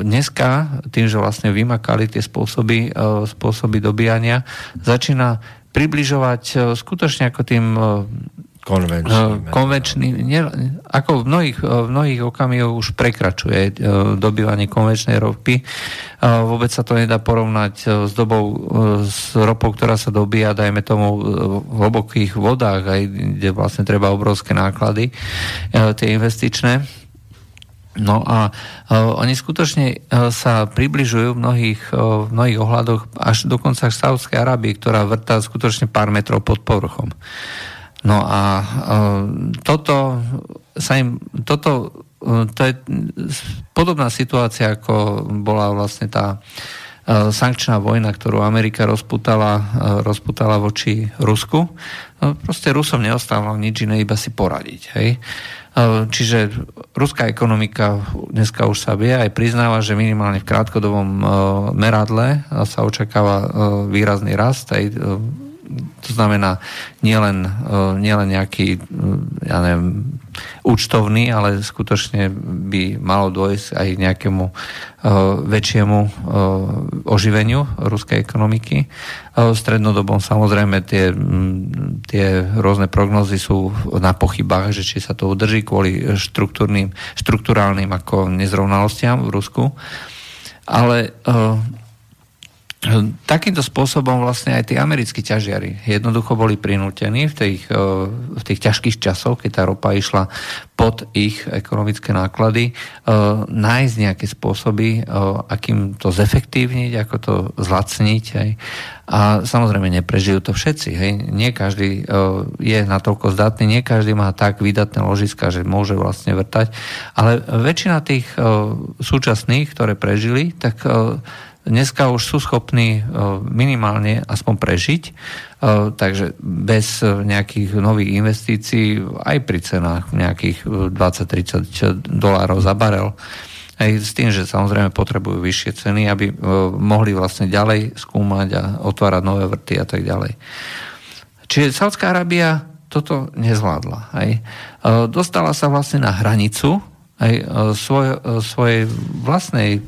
dneska, tým, že vlastne vymakali tie spôsoby, spôsoby dobíjania, začína približovať skutočne ako tým konvenčný. konvenčný ne, ako v mnohých, v mnohých okamihoch už prekračuje e, dobývanie konvenčnej ropy. Vôbec sa to nedá porovnať s dobou, s ropou, ktorá sa dobíja, dajme tomu, v hlbokých vodách, aj, kde vlastne treba obrovské náklady, tie investičné. No a oni skutočne sa približujú v mnohých, v mnohých ohľadoch až dokonca k Saudskej Arábii, ktorá vrtá skutočne pár metrov pod povrchom. No a uh, toto sa im, toto, uh, to je podobná situácia, ako bola vlastne tá uh, sankčná vojna, ktorú Amerika rozputala, rozputala voči Rusku. No, proste Rusom neostávalo nič iné, iba si poradiť. Hej? Čiže ruská ekonomika dneska už sa vie aj priznáva, že minimálne v krátkodobom meradle sa očakáva výrazný rast aj to znamená nielen, e, nielen nejaký, e, ja neviem, účtovný, ale skutočne by malo dôjsť aj nejakému uh, väčšiemu oživeniu ruskej ekonomiky. V strednodobom samozrejme tie, tie rôzne prognozy sú na pochybách, že či sa to udrží kvôli štruktúrnym, štruktúrálnym ako nezrovnalostiam v Rusku. Ale Takýmto spôsobom vlastne aj tí americkí ťažiari jednoducho boli prinútení v tých, eh, v tých ťažkých časoch, keď tá ropa išla pod ich ekonomické náklady, eh, nájsť nejaké spôsoby, eh, akým to zefektívniť, ako to zlacniť. Hej. A samozrejme neprežijú to všetci. Hej. Nie každý je natoľko zdatný, nie každý má tak vydatné ložiska, že môže vlastne vrtať. Ale väčšina tých súčasných, ktoré prežili, tak dneska už sú schopní e, minimálne aspoň prežiť, e, takže bez nejakých nových investícií aj pri cenách nejakých 20-30 dolárov za barel. Aj s tým, že samozrejme potrebujú vyššie ceny, aby e, mohli vlastne ďalej skúmať a otvárať nové vrty a tak ďalej. Čiže Saudská Arábia toto nezvládla. Aj. Dostala sa vlastne na hranicu aj svoj, svojej vlastnej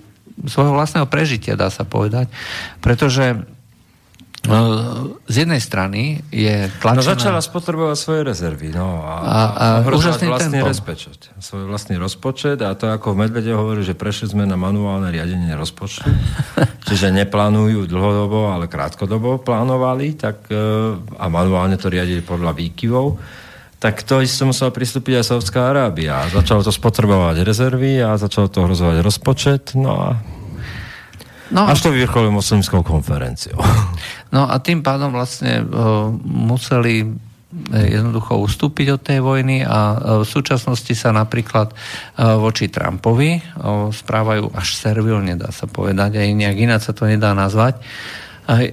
svojho vlastného prežitia, dá sa povedať. Pretože no, z jednej strany je tlačená... No začala spotrebovať svoje rezervy, no a, a, a, a vlastný rozpočet. Svoj vlastný rozpočet a to ako v Medvede hovorí, že prešli sme na manuálne riadenie rozpočtu, čiže neplánujú dlhodobo, ale krátkodobo plánovali, tak e, a manuálne to riadili podľa výkyvov tak to isté musela pristúpiť aj Saudská Arábia. Začalo to spotrebovať rezervy a začalo to hrozovať rozpočet, no a No, Až to vyvrcholili moslimskou konferenciou. No a tým pádom vlastne uh, museli e, jednoducho ustúpiť od tej vojny a uh, v súčasnosti sa napríklad voči Trumpovi správajú až servilne, dá sa povedať, aj nejak ináč sa to nedá nazvať. Aj,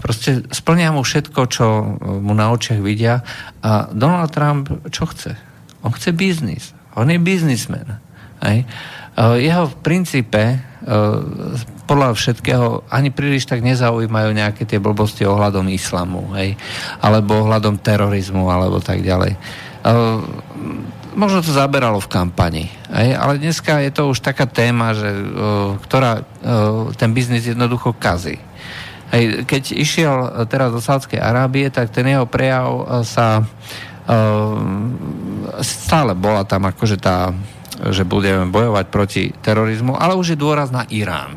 proste splnia mu všetko, čo mu na očiach vidia a Donald Trump čo chce? On chce biznis. On je biznismen. Hej. Jeho v princípe podľa všetkého ani príliš tak nezaujímajú nejaké tie blbosti ohľadom islamu, hej, alebo ohľadom terorizmu, alebo tak ďalej. Možno to zaberalo v kampani, hej, ale dneska je to už taká téma, že, ktorá ten biznis jednoducho kazí. Hej, keď išiel teraz do Sádskej Arábie, tak ten jeho prejav sa stále bola tam akože tá že budeme bojovať proti terorizmu, ale už je dôraz na Irán.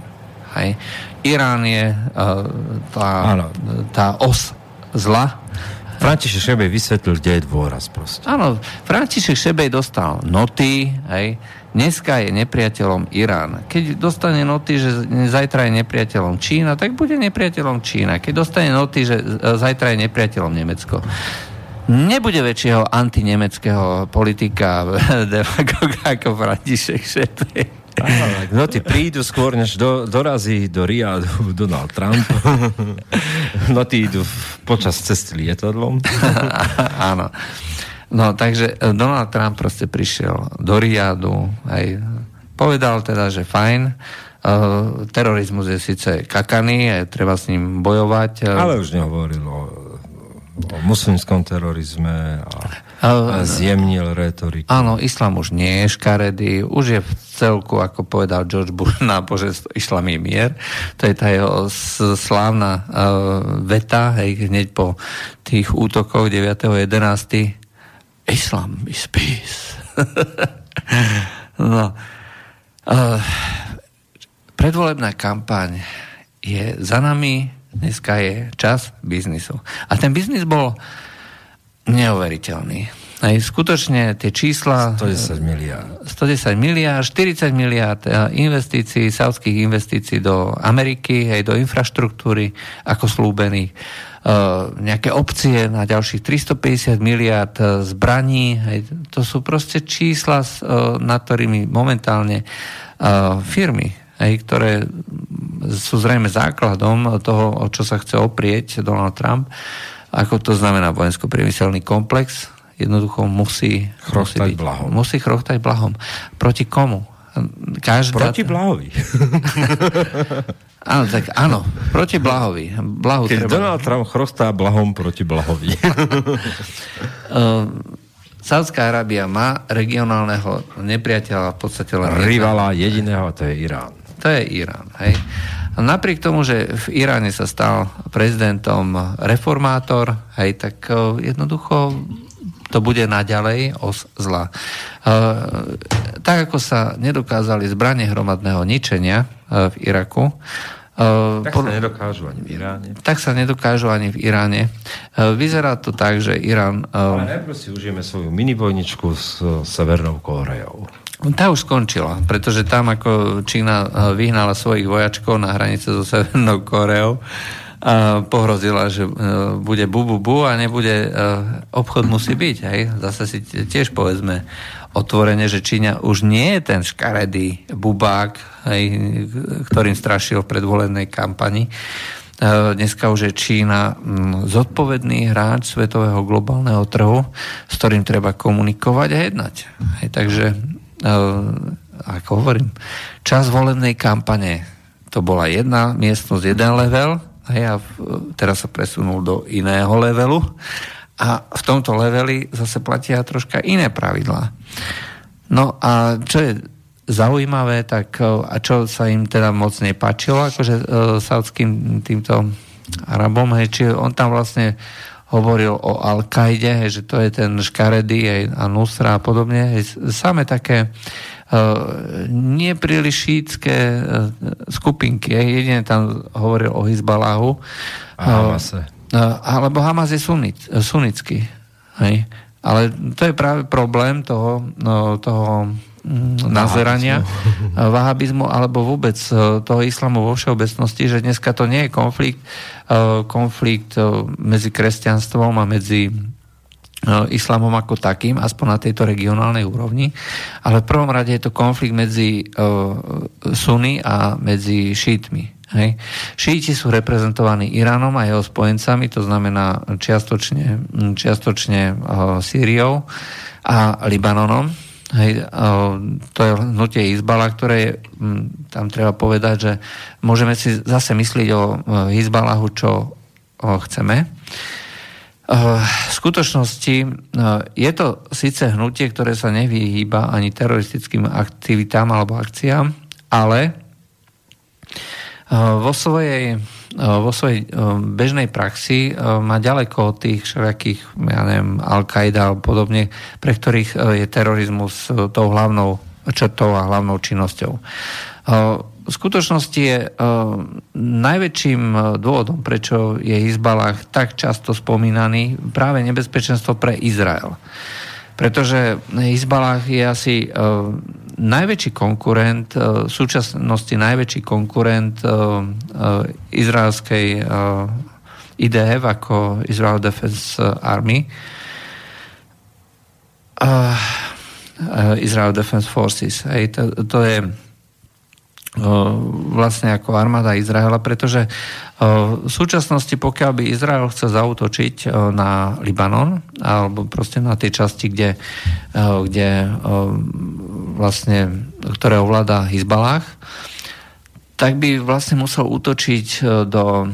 Hej. Irán je tá, tá os zla. František Šebej vysvetlil, kde je dôraz proste. Áno, František Šebej dostal noty, hej, dneska je nepriateľom Irán. Keď dostane noty, že zajtra je nepriateľom Čína, tak bude nepriateľom Čína. Keď dostane noty, že zajtra je nepriateľom Nemecko nebude väčšieho antinemeckého politika demagoga ako František Šepej. No ty prídu skôr, než do, dorazí do Riadu Donald Trump. No idú počas cesty lietadlom. Áno. No takže eh, Donald Trump proste prišiel do Riadu, aj povedal teda, že fajn, uh, terorizmus je síce kakaný, je treba s ním bojovať. Ale už nehovoril o o muslimskom terorizme a, a zjemnil retoriku. Áno, islám už nie je škaredý, už je v celku, ako povedal George Bush, na boženstvo islám je mier. To je tá jeho slávna uh, veta, hej, hneď po tých útokoch 9.11. Islam is peace. no. Uh, predvolebná kampaň je za nami, Dneska je čas biznisu. A ten biznis bol neuveriteľný. Aj skutočne tie čísla... 110 miliard. 110 miliard, 40 miliard investícií, saudských investícií do Ameriky, aj do infraštruktúry, ako slúbených. Uh, nejaké opcie na ďalších 350 miliard uh, zbraní. Hej, to sú proste čísla, uh, nad ktorými momentálne firmy hej, ktoré sú zrejme základom toho, o čo sa chce oprieť Donald Trump, ako to znamená vojensko-priemyselný komplex, jednoducho musí chrochtať musí, byť, blahom. Musí chrochtať blahom. Proti komu? Každá... Proti blahovi. áno, tak áno, proti blahovi. Blahu Keď treba... Donald Trump chrostá blahom proti blahovi. Saudská Arábia má regionálneho nepriateľa v podstate len... Rivala jediného, to je Irán to je Irán. Hej. A napriek tomu, že v Iráne sa stal prezidentom reformátor, hej, tak uh, jednoducho to bude naďalej os zla. Uh, tak ako sa nedokázali zbranie hromadného ničenia uh, v Iraku, Uh, tak sa nedokážu ani v Iráne. Tak sa nedokážu ani v Iráne. Uh, vyzerá to tak, že Irán... Uh, Ale najprv si užijeme svoju minivojničku s Severnou Kóreou. Tá už skončila, pretože tam ako Čína vyhnala svojich vojačkov na hranice so Severnou Koreou a pohrozila, že eh, bude bu, bu, bu a nebude, eh, obchod musí byť. Hej? Zase si tiež povedzme otvorene, že Číňa už nie je ten škaredý bubák, hej, ktorým strašil v predvolenej kampani. Dneska už je Čína zodpovedný hráč svetového globálneho trhu, s ktorým treba komunikovať a jednať. Hej, takže ako hovorím, čas volebnej kampane to bola jedna miestnosť, jeden level a ja teraz sa presunul do iného levelu a v tomto leveli zase platia troška iné pravidlá. No a čo je zaujímavé, tak a čo sa im teda moc nepáčilo, akože e, saudským týmto Arabom, hej, či on tam vlastne hovoril o Al-Kaide, že to je ten škaredy a Nusra a podobne. Same také nie príliš šítske uh, skupinky. Jedine tam hovoril o Hizbalahu. A Hamase. Uh, alebo Hamas je sunnic, sunnický. Hej. Ale to je práve problém toho, no, toho Mm, nazerania vahabizmu alebo vôbec e, toho islamu vo všeobecnosti, že dneska to nie je konflikt, e, konflikt e, medzi kresťanstvom a medzi islamom ako takým, aspoň na tejto regionálnej úrovni, ale v prvom rade je to konflikt medzi Sunny a medzi šítmi. Hej. Šíti sú reprezentovaní Iránom a jeho spojencami, to znamená čiastočne, čiastočne Sýriou a Libanonom Hej, to je hnutie Izbala, ktoré hm, tam treba povedať, že môžeme si zase myslieť o Izbalahu, čo chceme. V skutočnosti je to síce hnutie, ktoré sa nevyhýba ani teroristickým aktivitám alebo akciám, ale vo svojej Eh, vo svojej eh, bežnej praxi eh, má ďaleko od tých všelijakých, ja neviem, Al-Qaida a podobne, pre ktorých je terorizmus tou hlavnou črtou a hlavnou činnosťou. V skutočnosti je najväčším dôvodom, prečo je Izbalách tak často spomínaný, práve nebezpečenstvo pre Izrael. Pretože Izbalách je asi najväčší konkurent, e, v súčasnosti najväčší konkurent e, e, izraelskej IDF ako Israel Defense Army. Israel Defense Forces. Hej, to, to je vlastne ako armáda Izraela, pretože v súčasnosti, pokiaľ by Izrael chcel zautočiť na Libanon, alebo proste na tie časti, kde, kde vlastne, ktoré ovláda Hizbalách, tak by vlastne musel útočiť do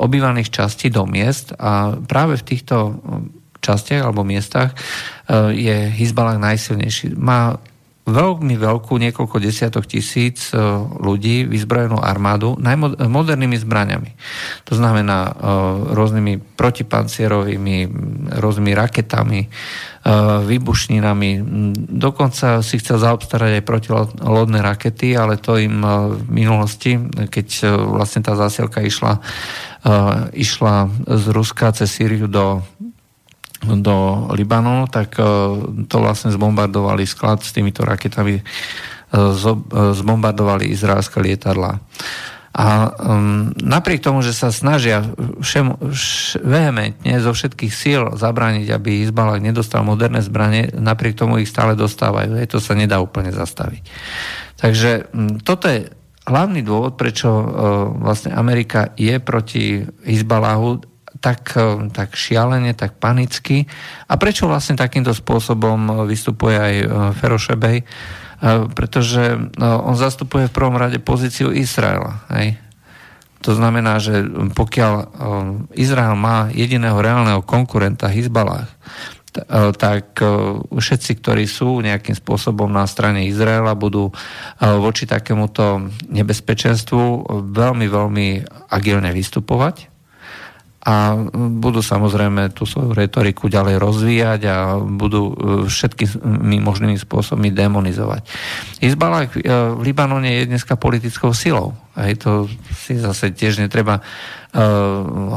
obývaných častí, do miest a práve v týchto častiach alebo miestach je Hizbalách najsilnejší. Má veľmi veľkú, niekoľko desiatok tisíc e, ľudí, vyzbrojenú armádu, najmodernými zbraniami. To znamená e, rôznymi protipancierovými, rôznymi raketami, e, výbušninami. Dokonca si chcel zaobstarať aj protilodné rakety, ale to im v minulosti, keď vlastne tá zásielka išla, išla z Ruska cez Sýriu do do Libanonu, tak e, to vlastne zbombardovali sklad s týmito raketami, e, e, zbombardovali izraelské lietadla. A um, napriek tomu, že sa snažia všem, vš, vehementne zo všetkých síl zabrániť, aby Izbalak nedostal moderné zbranie, napriek tomu ich stále dostávajú. Je, to sa nedá úplne zastaviť. Takže um, toto je hlavný dôvod, prečo uh, vlastne Amerika je proti Izbalahu tak, e, tak šialene, tak panicky. A prečo vlastne takýmto spôsobom vystupuje aj e, Ferošebej? E, pretože on zastupuje v prvom rade pozíciu Izraela. Hej? To znamená, že pokiaľ Izrael má jediného reálneho konkurenta Hizbalách, tak všetci, ktorí sú nejakým spôsobom na strane Izraela, budú voči takémuto nebezpečenstvu veľmi, veľmi agilne vystupovať a budú samozrejme tú svoju retoriku ďalej rozvíjať a budú e, všetkými možnými spôsobmi demonizovať. Izbalák e, v Libanone je dneska politickou silou. Aj to si zase tiež netreba uh,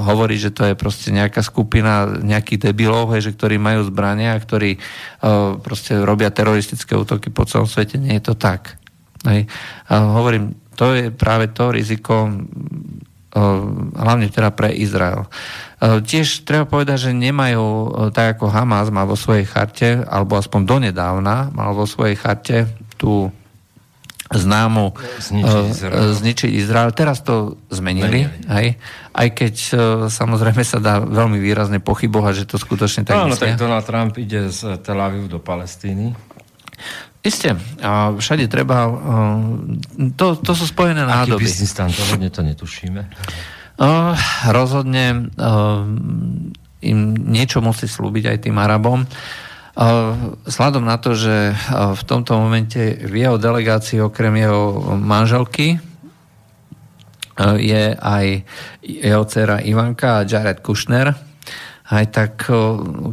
hovoriť, že to je proste nejaká skupina nejakých debilov, hej, že ktorí majú zbrania a ktorí uh, proste robia teroristické útoky po celom svete. Nie je to tak. Hej. Uh, hovorím, to je práve to riziko hlavne teda pre Izrael. Eh, tiež treba povedať, že nemajú, eh, tak ako Hamas má vo svojej charte, alebo aspoň donedávna mal vo svojej charte tú známu zničiť Izrael. zničiť Izrael. Teraz to zmenili, hej? aj keď samozrejme sa dá veľmi výrazne pochybovať, že to skutočne tak no, tak Donald Trump ide z Tel Avivu do Palestíny. Isté. A všade treba... To, to sú spojené nádoby. Aký biznis tam, to hodne to netušíme. Uh, rozhodne uh, im niečo musí slúbiť aj tým Arabom. Uh, sladom na to, že uh, v tomto momente v jeho delegácii okrem jeho manželky uh, je aj jeho dcera Ivanka a Jared Kushner, aj tak,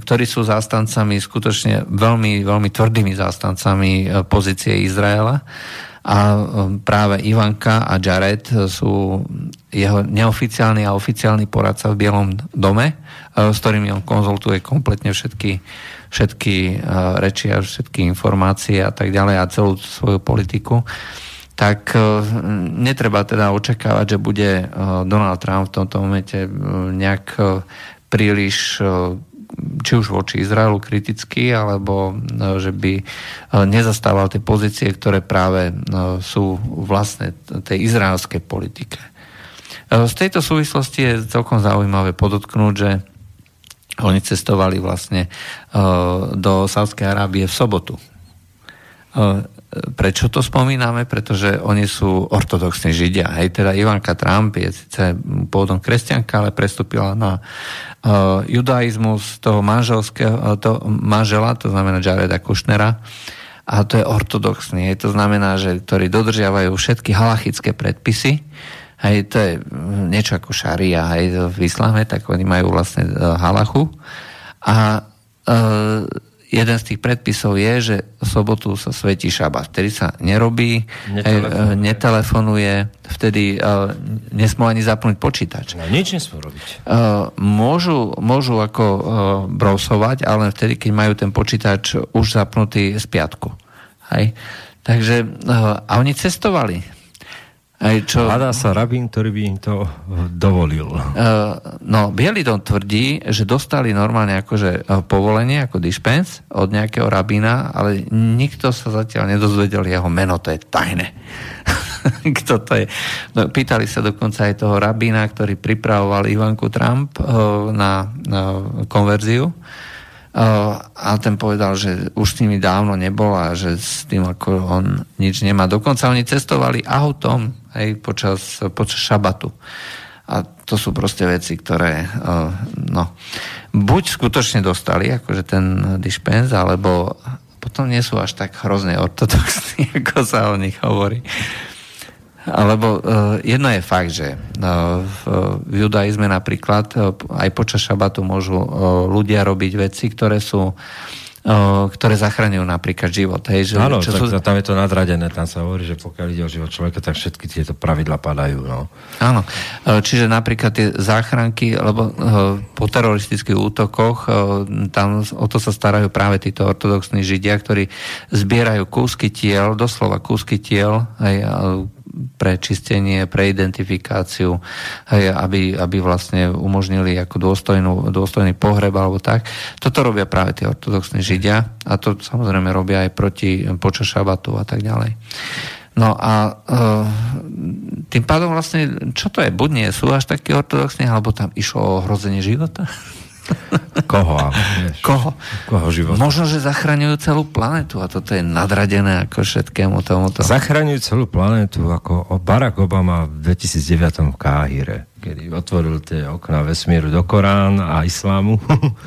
ktorí sú zástancami, skutočne veľmi, veľmi tvrdými zástancami e, pozície Izraela. A e, práve Ivanka a Jared sú jeho neoficiálny a oficiálny poradca v Bielom dome, e, s ktorými on konzultuje kompletne všetky, všetky reči a všetky informácie a tak ďalej a celú svoju politiku tak netreba teda očakávať, že bude Donald Trump v tomto momente nejak príliš e, či už voči Izraelu kriticky, alebo e, že by e, nezastával tie pozície, ktoré práve sú vlastne tej izraelskej politike. Z tejto súvislosti je celkom zaujímavé podotknúť, že oni cestovali vlastne do Sávskej Arábie v sobotu. Prečo to spomíname? Pretože oni sú ortodoxní židia. Hej, teda Ivanka Trump je síce pôvodom kresťanka, ale prestúpila na uh, judaizmus toho manželského, to manžela, to znamená Jareda Kushnera. A to je ortodoxný. Hej, to znamená, že ktorí dodržiavajú všetky halachické predpisy. Hej, to je niečo ako šaria hej, v islame, tak oni majú vlastne uh, halachu. A uh, jeden z tých predpisov je, že v sobotu sa svetí šabat. Vtedy sa nerobí, netelefonuje, netelefonuje vtedy uh, nesmú ani zapnúť počítač. No, nič nesmú robiť. Uh, môžu, môžu ako uh, browsovať, ale vtedy, keď majú ten počítač už zapnutý z piatku. Hej? Takže, uh, a oni cestovali aj čo... Hľadá sa rabín, ktorý by im to dovolil. Uh, no, Bielidon tvrdí, že dostali normálne akože uh, povolenie, ako dispens od nejakého rabína, ale nikto sa zatiaľ nedozvedel jeho meno, to je tajné. Kto to je? No, pýtali sa dokonca aj toho rabína, ktorý pripravoval Ivanku Trump uh, na, na konverziu a ten povedal, že už s nimi dávno nebol a že s tým ako on nič nemá. Dokonca oni cestovali autom aj počas, počas šabatu. A to sú proste veci, ktoré no, buď skutočne dostali, akože ten dispens, alebo potom nie sú až tak hrozne ortodoxní, ako sa o nich hovorí. Alebo uh, jedno je fakt, že uh, v, judaizme napríklad uh, aj počas šabatu môžu ľudia robiť veci, ktoré sú ktoré zachraňujú napríklad život. Hej, že, Áno, čo tak, sú... tam je to nadradené, tam sa hovorí, že pokiaľ ide o život človeka, tak všetky tieto pravidla padajú. No. Áno, čiže napríklad tie záchranky, lebo po teroristických útokoch tam o to sa starajú práve títo ortodoxní židia, ktorí zbierajú kúsky tiel, doslova kúsky tiel, hej, pre čistenie, pre identifikáciu, hej, aby, aby vlastne umožnili ako dôstojnú, dôstojný pohreb alebo tak. Toto robia práve tie ortodoxní židia a to samozrejme robia aj proti počas šabatu a tak ďalej. No a e, tým pádom vlastne, čo to je? Buď nie sú až takí ortodoxní, alebo tam išlo o ohrozenie života? Koho? Vieš, Koho? Koho život? Možno, že zachraňujú celú planetu a toto je nadradené ako všetkému tomuto. Zachraňujú celú planetu ako Barack Obama v 2009 v Káhire, kedy otvoril tie okná vesmíru do Korán a islámu.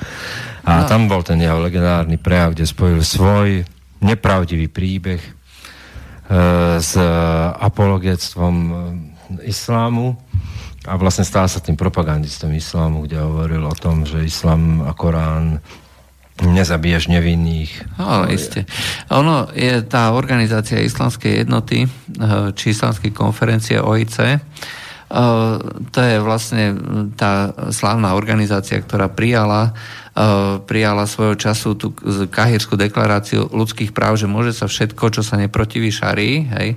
a no. tam bol ten jeho legendárny prejav, kde spojil svoj nepravdivý príbeh e, s apologetstvom e, islámu a vlastne stál sa tým propagandistom islámu, kde hovoril o tom, že islám a Korán nezabiješ nevinných. No, isté. Ono je tá organizácia islamskej jednoty, eh, či islamskej konferencie OIC, eh, to je vlastne tá slávna organizácia, ktorá prijala Eh, prijala svojho času tú kahírskú deklaráciu ľudských práv, že môže sa všetko, čo sa neprotiví šarí, hej.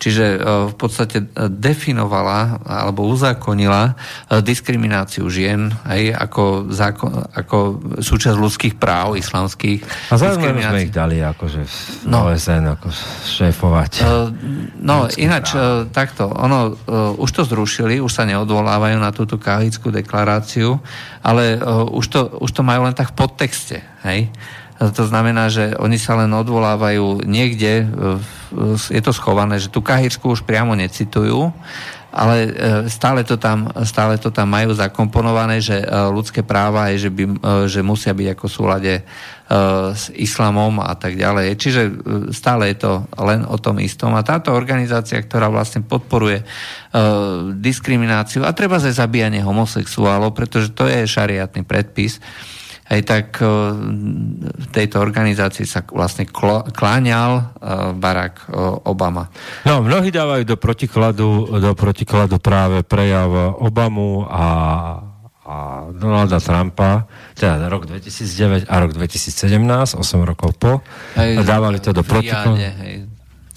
Čiže eh, v podstate eh, definovala alebo uzákonila diskrimináciu žien, hej, ako, zákon, ako súčasť ľudských práv islamských. A zároveň sme ich dali akože no, OSN ako šéfovať. No, ináč práv. takto, ono, už to zrušili, už sa neodvolávajú na túto kahírskú deklaráciu, ale už to, už to majú majú len tak v podtexte. Hej? To znamená, že oni sa len odvolávajú niekde, je to schované, že tú Kahirsku už priamo necitujú, ale e, stále to tam, stále to tam majú zakomponované, že e, ľudské práva je, že, by, e, že musia byť ako súlade s islamom a tak ďalej. Čiže stále je to len o tom istom. A táto organizácia, ktorá vlastne podporuje diskrimináciu a treba aj zabíjanie homosexuálov, pretože to je šariatný predpis, Hej, tak v tejto organizácii sa vlastne kláňal Barack Obama. No, mnohí dávajú do protikladu, do protikladu práve prejav Obamu a, a Donalda Trumpa, teda rok 2009 a rok 2017, 8 rokov po. Hej, dávali to do protikladu. Hej,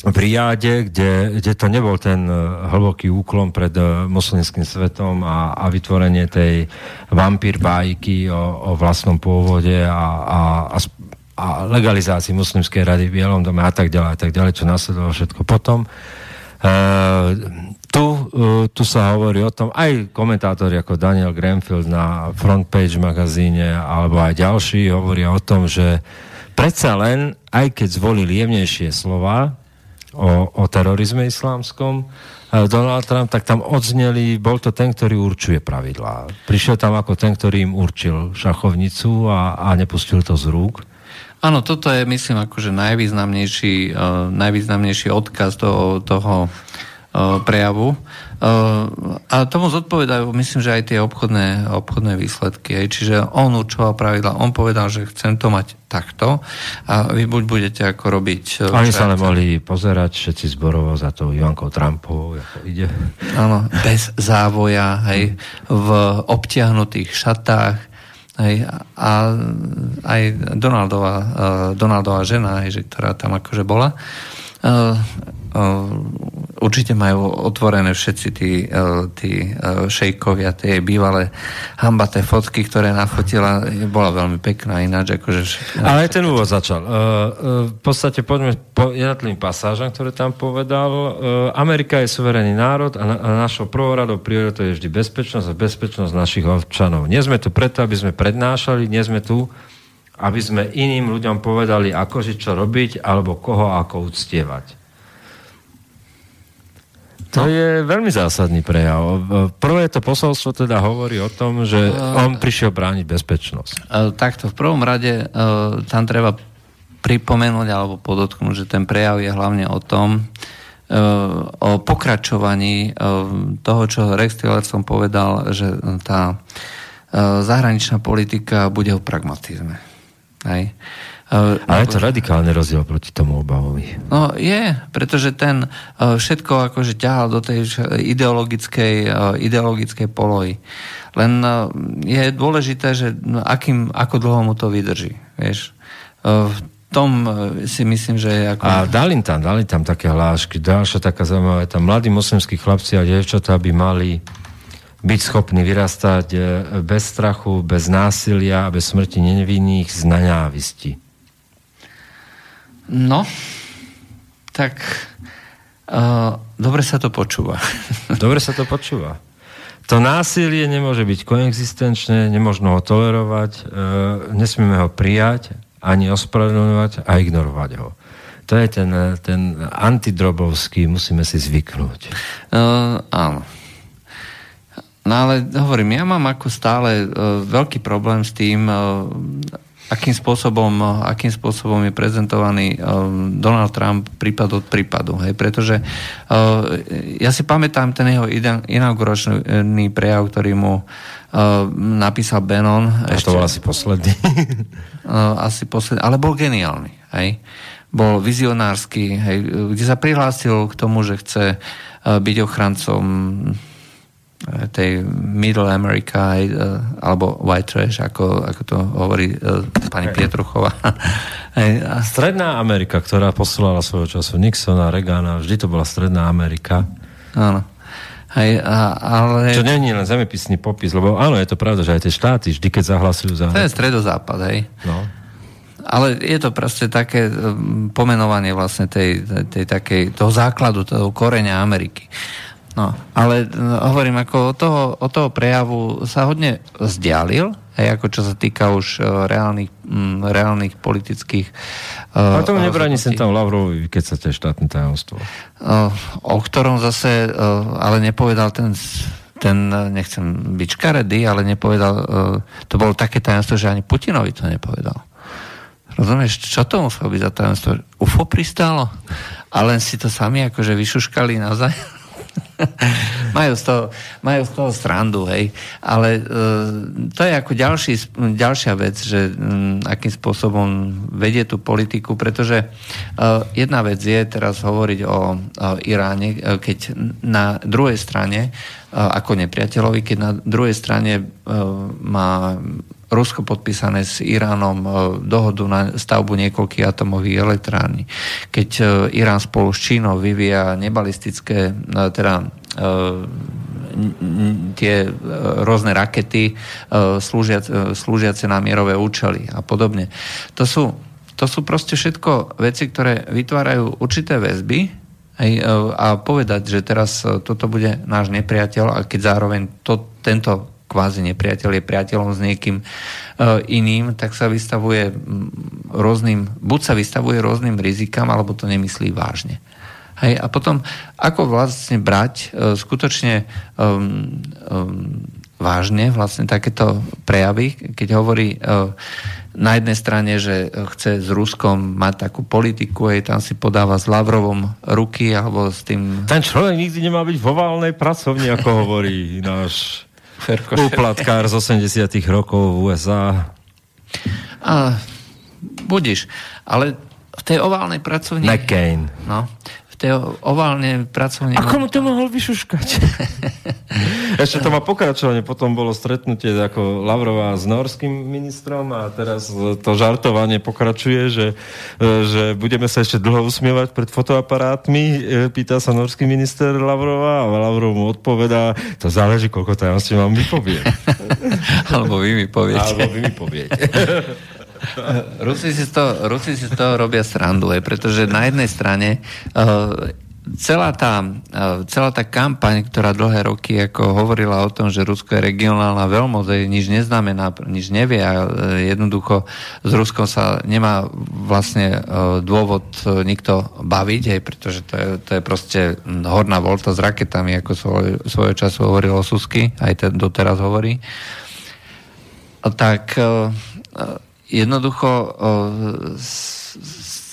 v Riáde, kde, kde to nebol ten e, hlboký úklon pred e, moslimským svetom a, a vytvorenie tej vampír bájky o, o vlastnom pôvode a, a, a, a legalizácii muslimskej rady v Bielom dome a tak ďalej a tak ďalej, čo nasledovalo všetko potom. E, tu, e, tu sa hovorí o tom, aj komentátori ako Daniel Granfield na Front Page magazíne alebo aj ďalší hovoria o tom, že predsa len, aj keď zvolil jemnejšie slova o, o terorizme islámskom, Donald Trump, tak tam odzneli, bol to ten, ktorý určuje pravidlá. Prišiel tam ako ten, ktorý im určil šachovnicu a, a nepustil to z rúk. Áno, toto je, myslím, akože najvýznamnejší, uh, najvýznamnejší odkaz do toho uh, prejavu. A tomu zodpovedajú, myslím, že aj tie obchodné, obchodné výsledky. Aj. Čiže on určoval pravidla, on povedal, že chcem to mať takto a vy buď budete ako robiť... Uh, Oni sa len mohli pozerať všetci zborovo za tou Ivankou Trumpovou, ako ide. Áno, bez závoja, hej, v obtiahnutých šatách, Hej, a aj Donaldová, uh, Donaldová žena, hej, že, ktorá tam akože bola, uh, určite majú otvorené všetci tí, tí šejkovia, tie bývalé hambaté fotky, ktoré nafotila, bola veľmi pekná ináč. Akože Ale aj ten úvod začal. v podstate poďme po jednotlivým pasážam, ktoré tam povedal. Amerika je suverénny národ a, a našou prvoradou prioritou je vždy bezpečnosť a bezpečnosť našich občanov. Nie sme tu preto, aby sme prednášali, nie sme tu, aby sme iným ľuďom povedali, ako žiť, čo robiť, alebo koho ako uctievať. To je veľmi zásadný prejav. Prvé to posolstvo teda hovorí o tom, že on prišiel brániť bezpečnosť. Takto, v prvom rade tam treba pripomenúť alebo podotknúť, že ten prejav je hlavne o tom, o pokračovaní toho, čo Rex Tillerson povedal, že tá zahraničná politika bude o pragmatizme. Hej. Ale je to radikálny rozdiel proti tomu Obamovi. No je, pretože ten všetko akože ťahal do tej ideologickej, ideologickej polohy. Len je dôležité, že no, akým, ako dlho mu to vydrží. Vieš. V tom si myslím, že je ako... A dali tam, dali tam také hlášky. Ďalšia taká zaujímavá, tam mladí moslimskí chlapci a dievčatá by mali byť schopní vyrastať bez strachu, bez násilia a bez smrti nevinných z naňávisti. No, tak uh, dobre sa to počúva. dobre sa to počúva. To násilie nemôže byť koexistenčné, nemôžno ho tolerovať, uh, nesmieme ho prijať, ani ospravedlňovať a ignorovať ho. To je ten, ten antidrobovský, musíme si zvyknúť. Uh, áno. No ale hovorím, ja mám ako stále uh, veľký problém s tým, uh, akým spôsobom, akým spôsobom je prezentovaný um, Donald Trump prípad od prípadu. Hej? Pretože uh, ja si pamätám ten jeho inauguračný prejav, ktorý mu uh, napísal Bannon. A ešte, to bol asi posledný. asi posledný, ale bol geniálny. Hej? Bol vizionársky, hej? kde sa prihlásil k tomu, že chce byť ochrancom tej Middle America e, alebo White Trash, ako, ako to hovorí e, pani Pietruchová. Stredná Amerika, ktorá poslala svojho času Nixona, Regana, vždy to bola Stredná Amerika. Áno. Hej, a, ale... Čo nie je len zemepisný popis, lebo áno, je to pravda, že aj tie štáty vždy, keď zahlasujú za... To je stredozápad, hej. No. Ale je to proste také pomenovanie vlastne tej, tej, tej takej, toho základu, toho koreňa Ameriky. No, ale no, hovorím, ako od toho, od toho prejavu sa hodne vzdialil, aj ako čo sa týka už uh, reálnych, um, reálnych politických... Uh, ale tomu nebráni sem tam Lavrovi, keď sa tie štátne tajomstvo. Uh, o ktorom zase, uh, ale nepovedal ten ten, nechcem byť škaredý, ale nepovedal, to bolo také tajomstvo, že ani Putinovi to nepovedal. Rozumieš, čo to muselo byť za tajomstvo? UFO pristálo? A len si to sami akože vyšuškali navzájom? majú, z toho, majú z toho strandu, hej. Ale uh, to je ako ďalší, ďalšia vec, že um, akým spôsobom vedie tú politiku, pretože uh, jedna vec je teraz hovoriť o, o Iráne, uh, keď na druhej strane, uh, ako nepriateľovi, keď na druhej strane uh, má Rusko podpísané s Iránom e, dohodu na stavbu niekoľkých atomových elektrární. Keď e, Irán spolu s Čínou vyvíja nebalistické, e, teda tie rôzne rakety slúžiace, na mierové účely a podobne. To sú, to sú proste všetko veci, ktoré vytvárajú určité väzby a povedať, že teraz toto bude náš nepriateľ a keď zároveň to, tento kvázi nepriateľ je priateľom s niekým iným, tak sa vystavuje rôznym, buď sa vystavuje rôznym rizikám, alebo to nemyslí vážne. Hej, a potom, ako vlastne brať uh, skutočne um, um, vážne vlastne takéto prejavy, keď hovorí uh, na jednej strane, že chce s Ruskom mať takú politiku, aj tam si podáva s Lavrovom ruky, alebo s tým... Ten človek nikdy nemá byť vo válnej pracovni, ako hovorí náš úplatkár z 80 rokov v USA. A, budiš, ale v tej oválnej pracovni... McCain. No, tej oválne pracovne... Ako mu to mohol vyšuškať? Ešte to má pokračovanie, potom bolo stretnutie ako Lavrová s norským ministrom a teraz to žartovanie pokračuje, že, že budeme sa ešte dlho usmievať pred fotoaparátmi, e, pýta sa norský minister Lavrova a Lavrov mu odpovedá, to záleží, koľko tajomství vám vypovie. Alebo vy mi poviete. Alebo vy mi poviete. Rusi si, to, Rusi si z toho robia srandu, aj, pretože na jednej strane uh, celá tá, uh, celá tá kampaň, ktorá dlhé roky ako hovorila o tom, že Rusko je regionálna veľmoc, nič neznamená, nič nevie a uh, jednoducho s Ruskom sa nemá vlastne dôvod nikto baviť, aj, pretože to je, to je proste horná volta s raketami, ako svoj, svojho času hovoril Susky, aj te, doteraz hovorí. Tak jednoducho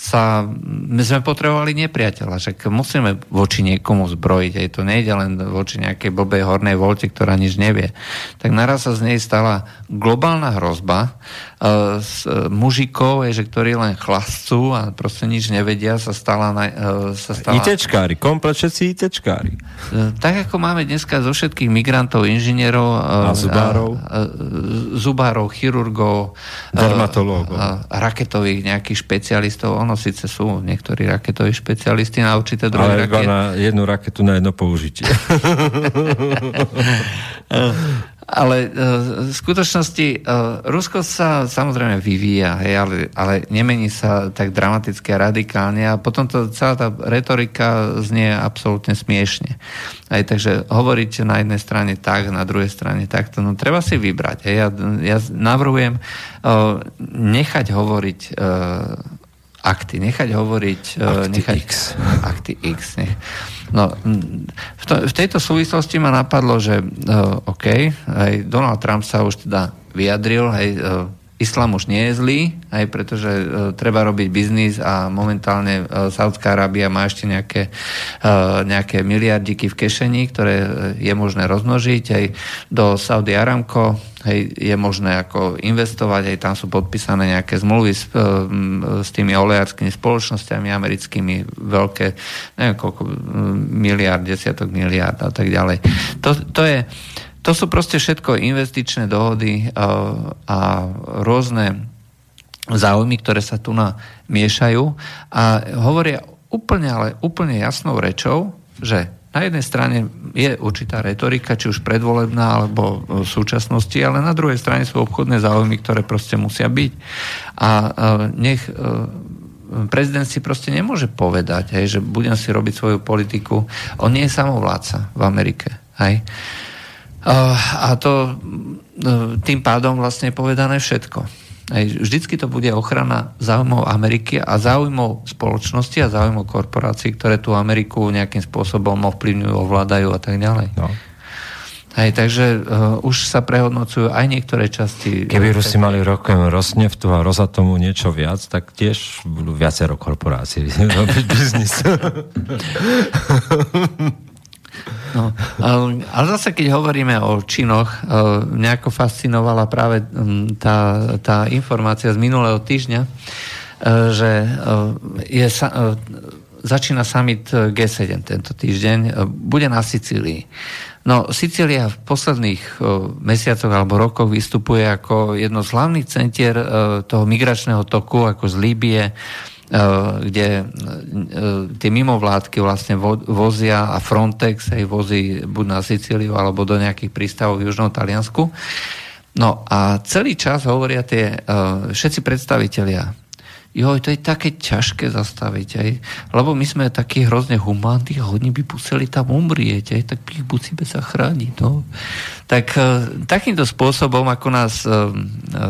sa, my sme potrebovali nepriateľa, že musíme voči niekomu zbrojiť, aj to nejde len voči nejakej blbej hornej volte, ktorá nič nevie. Tak naraz sa z nej stala globálna hrozba, uh, s, uh, mužikov, je, že ktorí len chlascú a proste nič nevedia, sa stala... Na, uh, sa stala ITčkári, komplet všetci ITčkári. Tak ako máme dneska zo všetkých migrantov, inžinierov, a zubárov, uh, uh, zubárov chirurgov, dermatológov, raketových nejakých špecialistov, ono síce sú niektorí raketoví špecialisti na určité druhy Ale raket. na jednu raketu na jedno použitie. Ale uh, v skutočnosti uh, Rusko sa samozrejme vyvíja, hej, ale, ale nemení sa tak dramaticky a radikálne a potom to, celá tá retorika znie absolútne smiešne. Aj takže hovoriť na jednej strane tak, na druhej strane takto, no treba si vybrať. Hej. Ja, ja navrhujem uh, nechať hovoriť akty, nechať hovoriť... E, akty nechať, X. Akty X. Nech. No, v, to, v tejto súvislosti ma napadlo, že uh, OK, aj Donald Trump sa už teda vyjadril, aj uh, islám už nie je zlý, aj pretože uh, treba robiť biznis a momentálne uh, Saudská Arábia má ešte nejaké, uh, nejaké miliardiky v kešení, ktoré uh, je možné rozmnožiť. Aj do Saudi Aramco hej, je možné ako investovať, aj tam sú podpísané nejaké zmluvy s, uh, s tými olejárskymi spoločnosťami americkými, veľké, neviem koľko, miliard, desiatok miliard a tak ďalej. To, to je to sú proste všetko investičné dohody a, a rôzne záujmy, ktoré sa tu miešajú a hovoria úplne, ale úplne jasnou rečou, že na jednej strane je určitá retorika, či už predvolebná alebo v súčasnosti, ale na druhej strane sú obchodné záujmy, ktoré proste musia byť. A nech e, prezident si proste nemôže povedať, hej, že budem si robiť svoju politiku. On nie je samovládca v Amerike. Hej. A to tým pádom vlastne je povedané všetko. Vždycky to bude ochrana záujmov Ameriky a záujmov spoločnosti a záujmov korporácií, ktoré tú Ameriku nejakým spôsobom ovplyvňujú, ovládajú a tak ďalej. No. Hej, takže uh, už sa prehodnocujú aj niektoré časti... Keby Rusi mali rokem Rosneftu a Rozatomu niečo viac, tak tiež budú viacero korporácií robiť biznis. No, ale zase, keď hovoríme o činoch, nejako fascinovala práve tá, tá informácia z minulého týždňa, e, že je, začína summit G7 tento týždeň, bude na Sicílii. No, Sicília v posledných mesiacoch alebo rokoch vystupuje ako jedno z hlavných centier toho migračného toku, ako z Líbie, kde eh, tie mimovládky vlastne vozia a Frontex aj vozí buď na Sicíliu alebo do nejakých prístavov v Južnom Taliansku. No a celý čas hovoria tie všetci predstavitelia joj, to je také ťažké zastaviť, aj, lebo my sme takí hrozne humánni a oni by museli tam umrieť, aj, tak ich musíme zachrániť. No. Tak e, takýmto spôsobom, ako nás e, e,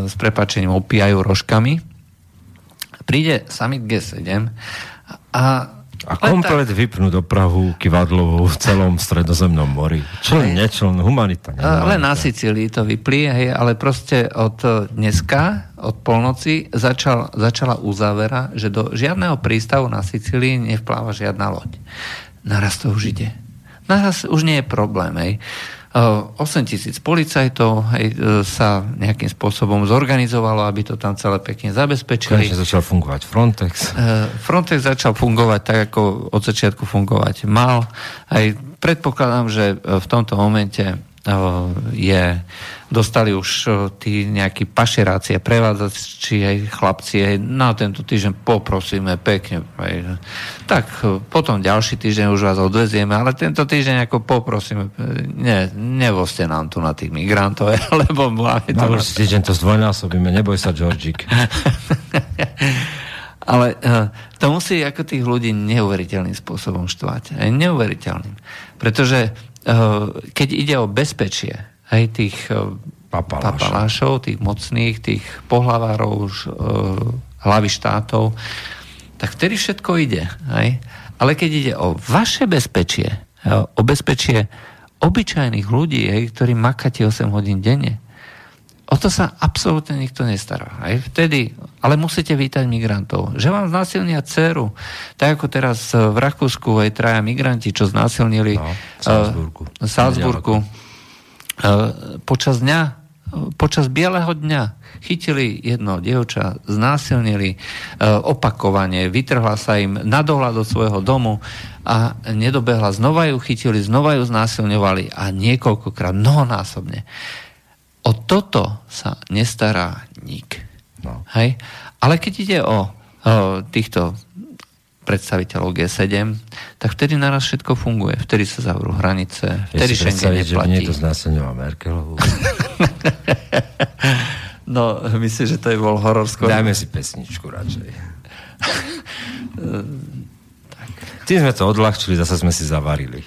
s prepačením opíjajú rožkami, príde summit G7 a a komplet tak... vypnú dopravu kivadlovú v celom stredozemnom mori. Je nečlen, humanita. Nehumanita. Len na Sicílii to vyplí, hej, ale proste od dneska, od polnoci, začal, začala uzávera, že do žiadneho prístavu na Sicílii nevpláva žiadna loď. Naraz to už ide. Naraz už nie je problém, hej. 8 tisíc policajtov hej, e, sa nejakým spôsobom zorganizovalo, aby to tam celé pekne zabezpečili. Konečne začal fungovať Frontex. E, Frontex začal fungovať tak, ako od začiatku fungovať mal. Aj predpokladám, že v tomto momente je, dostali už tí nejakí pašeráci a prevádzači, aj chlapci, aj na tento týždeň poprosíme pekne. Aj, tak potom ďalší týždeň už vás odvezieme, ale tento týždeň ako poprosíme, ne, nevozte nám tu na tých migrantov, lebo máme to... Na týždeň to zdvojnásobíme, neboj sa, Georgik. Ale uh, to musí ako tých ľudí neuveriteľným spôsobom štvať. Aj neuveriteľným. Pretože keď ide o bezpečie aj tých eh, papalášov, papalášov tých mocných, tých pohlavárov, uh, hlavy štátov, tak vtedy všetko ide. Aj? Ale keď ide o vaše bezpečie, o bezpečie obyčajných ľudí, ktorí makáte 8 hodín denne, o to sa absolútne nikto nestará. Aj vtedy, ale musíte vítať migrantov. Že vám znásilnia dceru. Tak ako teraz v Rakúsku aj traja migranti, čo znásilnili no, v Salzburgu. Uh, Salzburgu. Uh, počas dňa počas bieleho dňa chytili jedno dievča, znásilnili uh, opakovane, vytrhla sa im na dohľad od svojho domu a nedobehla, znova ju chytili, znova ju znásilňovali a niekoľkokrát, mnohonásobne. O toto sa nestará nik. No. Hej? Ale keď ide o, o týchto predstaviteľov G7, tak vtedy naraz všetko funguje. Vtedy sa zavrú hranice, vtedy ja Schengen neplatí. že nie to znásilňová Merkelovú. no, myslím, že to je bol horor skôr. Dajme si pesničku radšej. tak. Tým sme to odľahčili, zase sme si zavarili.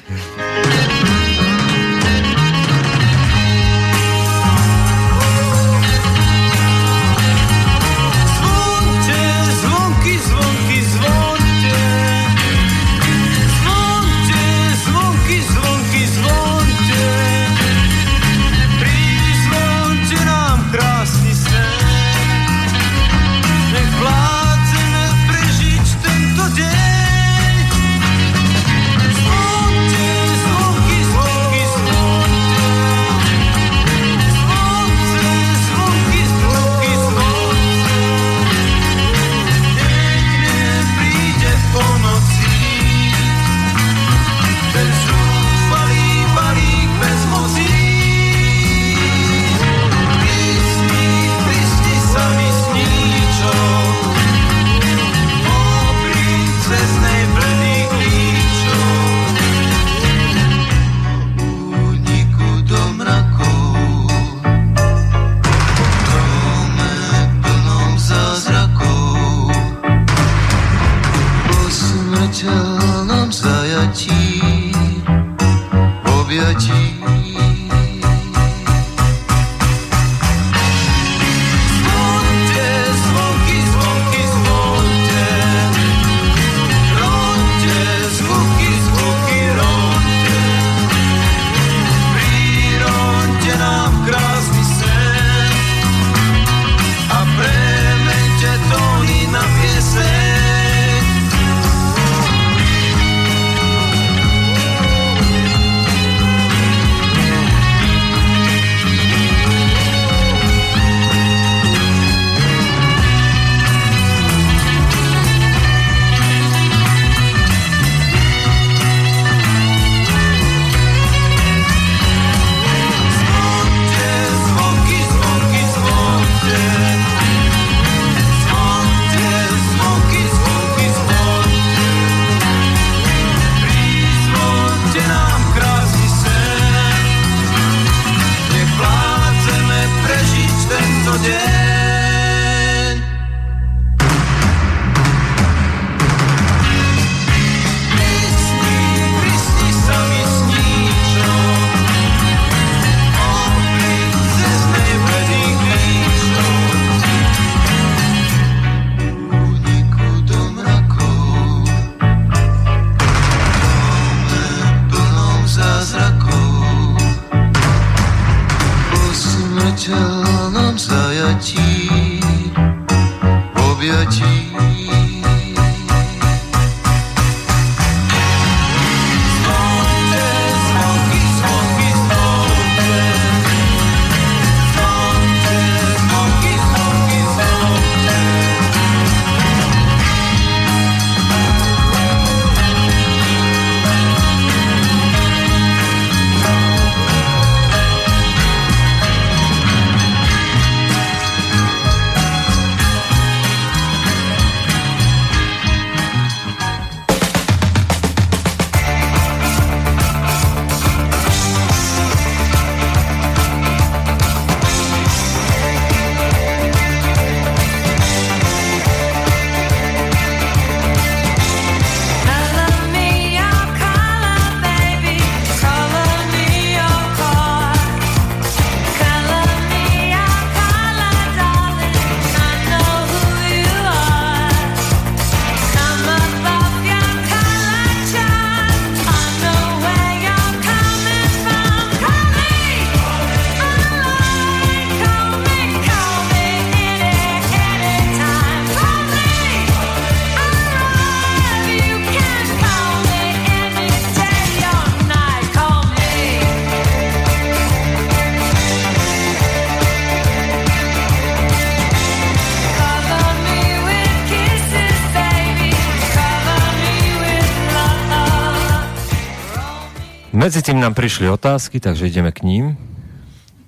Medzi tým nám prišli otázky, takže ideme k ním.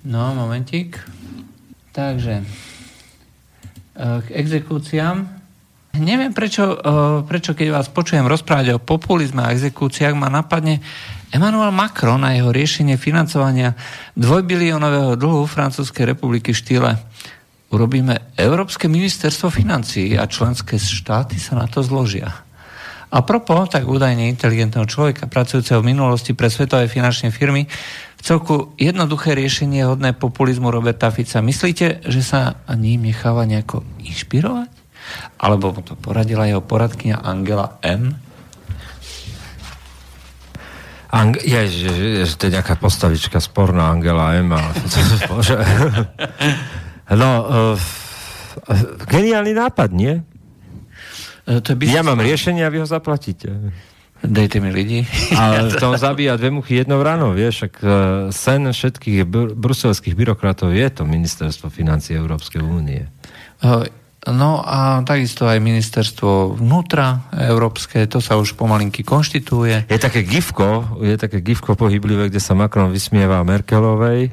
No, momentík. Takže, eh, k exekúciám. Neviem, prečo, eh, prečo keď vás počujem rozprávať o populizme a exekúciách, ma napadne Emmanuel Macron a jeho riešenie financovania dvojbiliónového dlhu Francúzskej republiky v štýle urobíme Európske ministerstvo financií a členské štáty sa na to zložia. A propos tak údajne inteligentného človeka, pracujúceho v minulosti pre svetové finančné firmy, v celku jednoduché riešenie hodné populizmu Roberta Fica. Myslíte, že sa ním necháva nejako inšpirovať? Alebo mu to poradila jeho poradkynia Angela M? Ang- je, je, je, je, to je nejaká postavička sporná Angela M. No, uh, geniálny nápad, nie? E, to je ja mám riešenie a vy ho zaplatíte. Dejte mi ľudí. A v tom zabíja dve muchy jednou ráno, vieš, ak e, sen všetkých br- bruselských byrokratov je to ministerstvo financí Európskej únie. E, no a takisto aj ministerstvo vnútra európske, to sa už pomalinky konštituje. Je také gifko, je také gifko pohyblivé, kde sa Macron vysmieva Merkelovej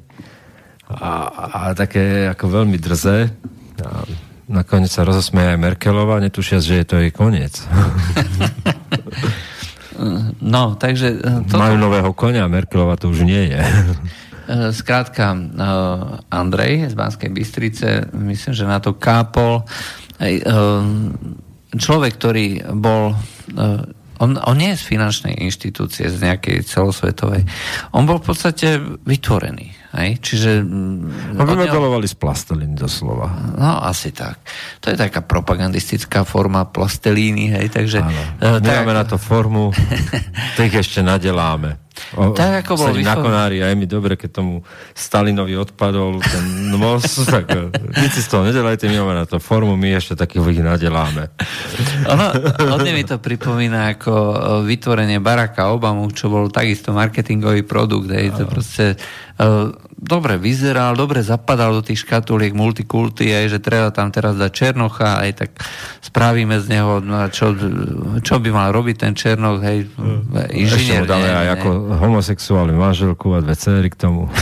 a, a také ako veľmi drze. A nakoniec sa rozosmeje aj Merkelová, netušia, že je to jej koniec. No, takže... E, toto... Majú nového konia, Merkelová to už nie je. E, skrátka, e, Andrej z Banskej Bystrice, myslím, že na to kápol. Človek, ktorý bol on, on nie je z finančnej inštitúcie, z nejakej celosvetovej. On bol v podstate vytvorený. Hej? Čiže... No vymedalovali z plastelíny doslova. No, asi tak. To je taká propagandistická forma plastelíny, hej, takže... Áno. Uh, tak... na to formu, ich ešte nadeláme. O, tak ako bol na konári a je mi dobre, keď tomu Stalinovi odpadol ten most, tak nič si z toho nedelajte, my máme na to formu, my ešte takých ich nadeláme. Ono, hodne mi to pripomína ako vytvorenie Baracka Obamu, čo bol takisto marketingový produkt, hej, to proste uh, dobre vyzeral, dobre zapadal do tých škatuliek multikulty, aj že treba tam teraz dať Černocha, aj tak spravíme z neho, no, čo, čo by mal robiť ten Černoch, hej, mm. inžinier. Ešte mu dáme aj ako homosexuálny manželku a dve cery k tomu.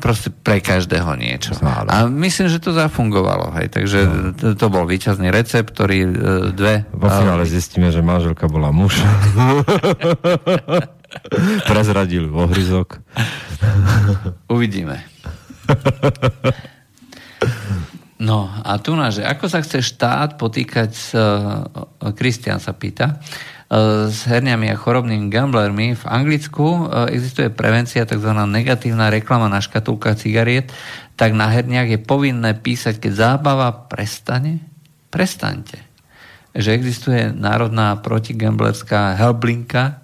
Proste pre každého niečo. A myslím, že to zafungovalo, hej, takže to, to bol výťazný recept, ktorý e, dve... Vo finále zistíme, že manželka bola muž. Prezradil ohryzok. Uvidíme. No a tu na, že ako sa chce štát potýkať s, Kristian sa pýta, s herniami a chorobnými gamblermi. V Anglicku existuje prevencia, tzv. negatívna reklama na škatulkách cigariet, tak na herniach je povinné písať, keď zábava prestane, prestaňte. Že existuje národná protigamblerská helblinka,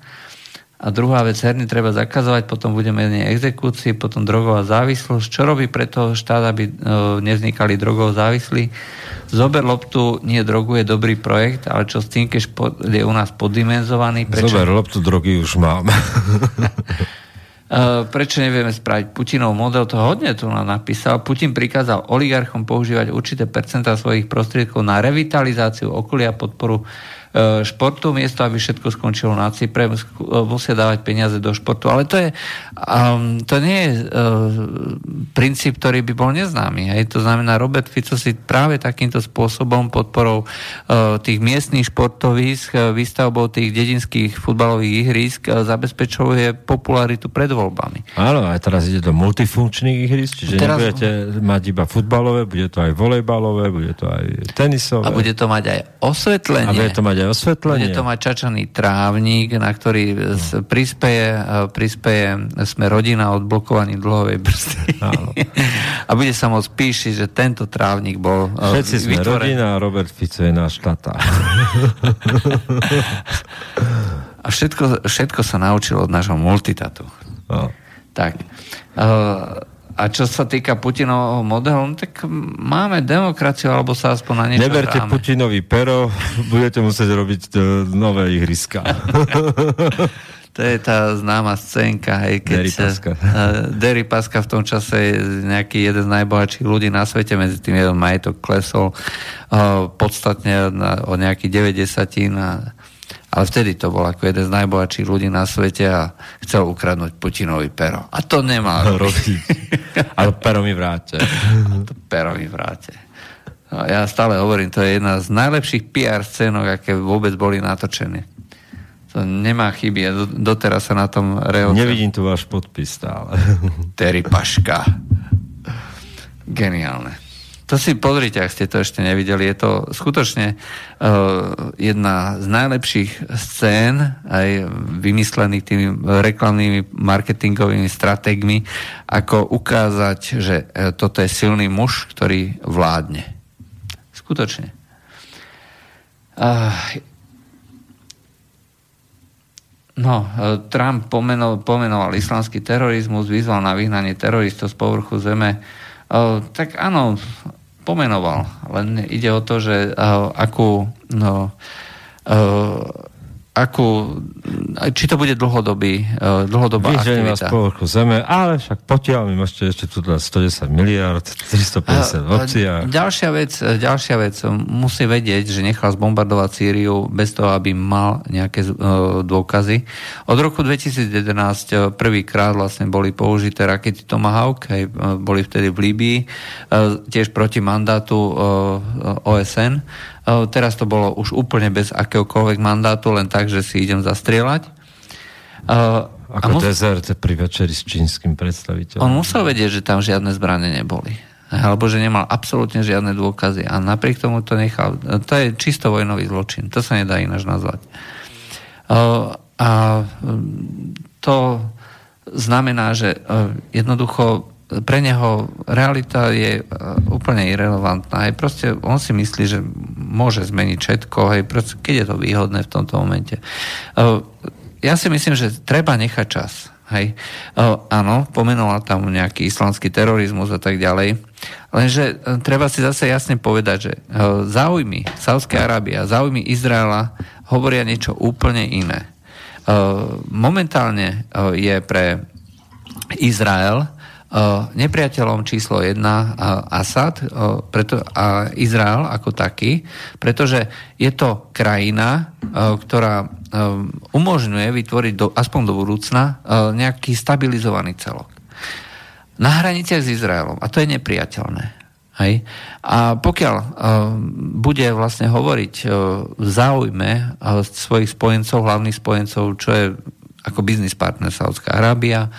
A druhá vec, herny treba zakazovať, potom bude menej exekúcií, potom drogová závislosť. Čo robí preto štát, aby e, nevznikali drogovo závislí? Zober loptu, nie drogu je dobrý projekt, ale čo s tým, keď je u nás poddimenzovaný? Prečo, Zober loptu, drogy už mám. E, prečo nevieme spraviť Putinov model? To hodne tu nám napísal. Putin prikázal oligarchom používať určité percentá svojich prostriedkov na revitalizáciu okolia a podporu športu, miesto, aby všetko skončilo na Cypre, e, musia dávať peniaze do športu. Ale to, je, um, to nie je uh, princíp, ktorý by bol neznámy. Hej. To znamená, Robert Fico si práve takýmto spôsobom podporou uh, tých miestných športovísk, výstavbou tých dedinských futbalových ihrisk uh, zabezpečuje popularitu pred voľbami. Áno, aj teraz ide do multifunkčných ihrisk, čiže Teraz- nebudete mať iba futbalové, bude to aj volejbalové, bude to aj tenisové. A bude to mať aj a osvetlenie. bude to mať aj osvetlenie. Bude to mať čačaný trávnik, na ktorý s- prispeje, e, prispeje sme rodina odblokovaní dlhovej brzdy. Áno. A bude sa môcť píšiť, že tento trávnik bol e, Všetci sme vytvorený. rodina a Robert Fico je náš tata. A všetko, všetko sa naučil od nášho multitatu. No. Tak. E, A čo sa týka Putinovho modelu, no tak máme demokraciu, alebo sa aspoň na niečo Neberte hráme. Putinovi pero, budete musieť robiť e, nové ihriska. To je tá známa scénka, hej, keď Derry Paska. eh, Derry Paska v tom čase je nejaký jeden z najbohatších ľudí na svete, medzi tým jeden majetok klesol eh, podstatne na, o nejaký 90 a ale vtedy to bol ako jeden z najbohatších ľudí na svete a chcel ukradnúť Putinovi pero. A to nemal robiť. Ale pero mi vráte. A to pero mi vráte. No, ja stále hovorím, to je jedna z najlepších PR scénok, aké vôbec boli natočené. To nemá chyby. Ja do- doteraz sa na tom rehoce. Nevidím tu váš podpis stále. Terry Paška. Geniálne. To si pozrite, ak ste to ešte nevideli. Je to skutočne uh, jedna z najlepších scén, aj vymyslených tými reklamnými marketingovými stratégmi, ako ukázať, že uh, toto je silný muž, ktorý vládne. Skutočne. Uh, No, e, Trump pomenoval, pomenoval islamský terorizmus, vyzval na vyhnanie teroristov z povrchu zeme. Tak áno, pomenoval, len ide o to, že e, akú, no, e, akú, či to bude dlhodobý, e, dlhodobá Vyženie vás aktivita. po vrchu zeme, ale však potiaľ mi môžete ešte tu dať 110 miliard, 350 v obciach. Ďalšia vec, ďalšia vec, musí vedieť, že nechal zbombardovať Sýriu bez toho, aby mal nejaké uh, dôkazy. Od roku 2011 uh, prvýkrát vlastne boli použité rakety Tomahawk, uh, boli vtedy v Líbii, tiež proti mandátu OSN. Teraz to bolo už úplne bez akéhokoľvek mandátu, len tak, že si idem zastrieľať. A Ako mus- dezert pri večeri s čínskym predstaviteľom. on musel vedieť, že tam žiadne zbranie neboli. Alebo že nemal absolútne žiadne dôkazy. A napriek tomu to nechal. To je čisto vojnový zločin. To sa nedá ináč nazvať. A mm, to znamená, že uh, jednoducho pre neho realita je uh, úplne irrelevantná. Hej, proste on si myslí, že môže zmeniť všetko, hej, proste, keď je to výhodné v tomto momente. Uh, Ja si myslím, že treba nechať čas. Hej. Uh, áno, pomenoval tam nejaký islamský terorizmus a tak ďalej. Lenže treba si zase jasne povedať, že záujmy Sávskej Arábie a záujmy Izraela hovoria niečo úplne iné. Momentálne je pre Izrael nepriateľom číslo 1 uh, Asad uh, preto, a Izrael ako taký, pretože je to krajina, uh, ktorá um, umožňuje vytvoriť do, aspoň do budúcna uh, nejaký stabilizovaný celok. Na hraniciach s Izraelom. A to je nepriateľné. Hej. A pokiaľ uh, bude vlastne hovoriť uh, v záujme uh, svojich spojencov, hlavných spojencov, čo je ako biznis partner Saudská Arábia,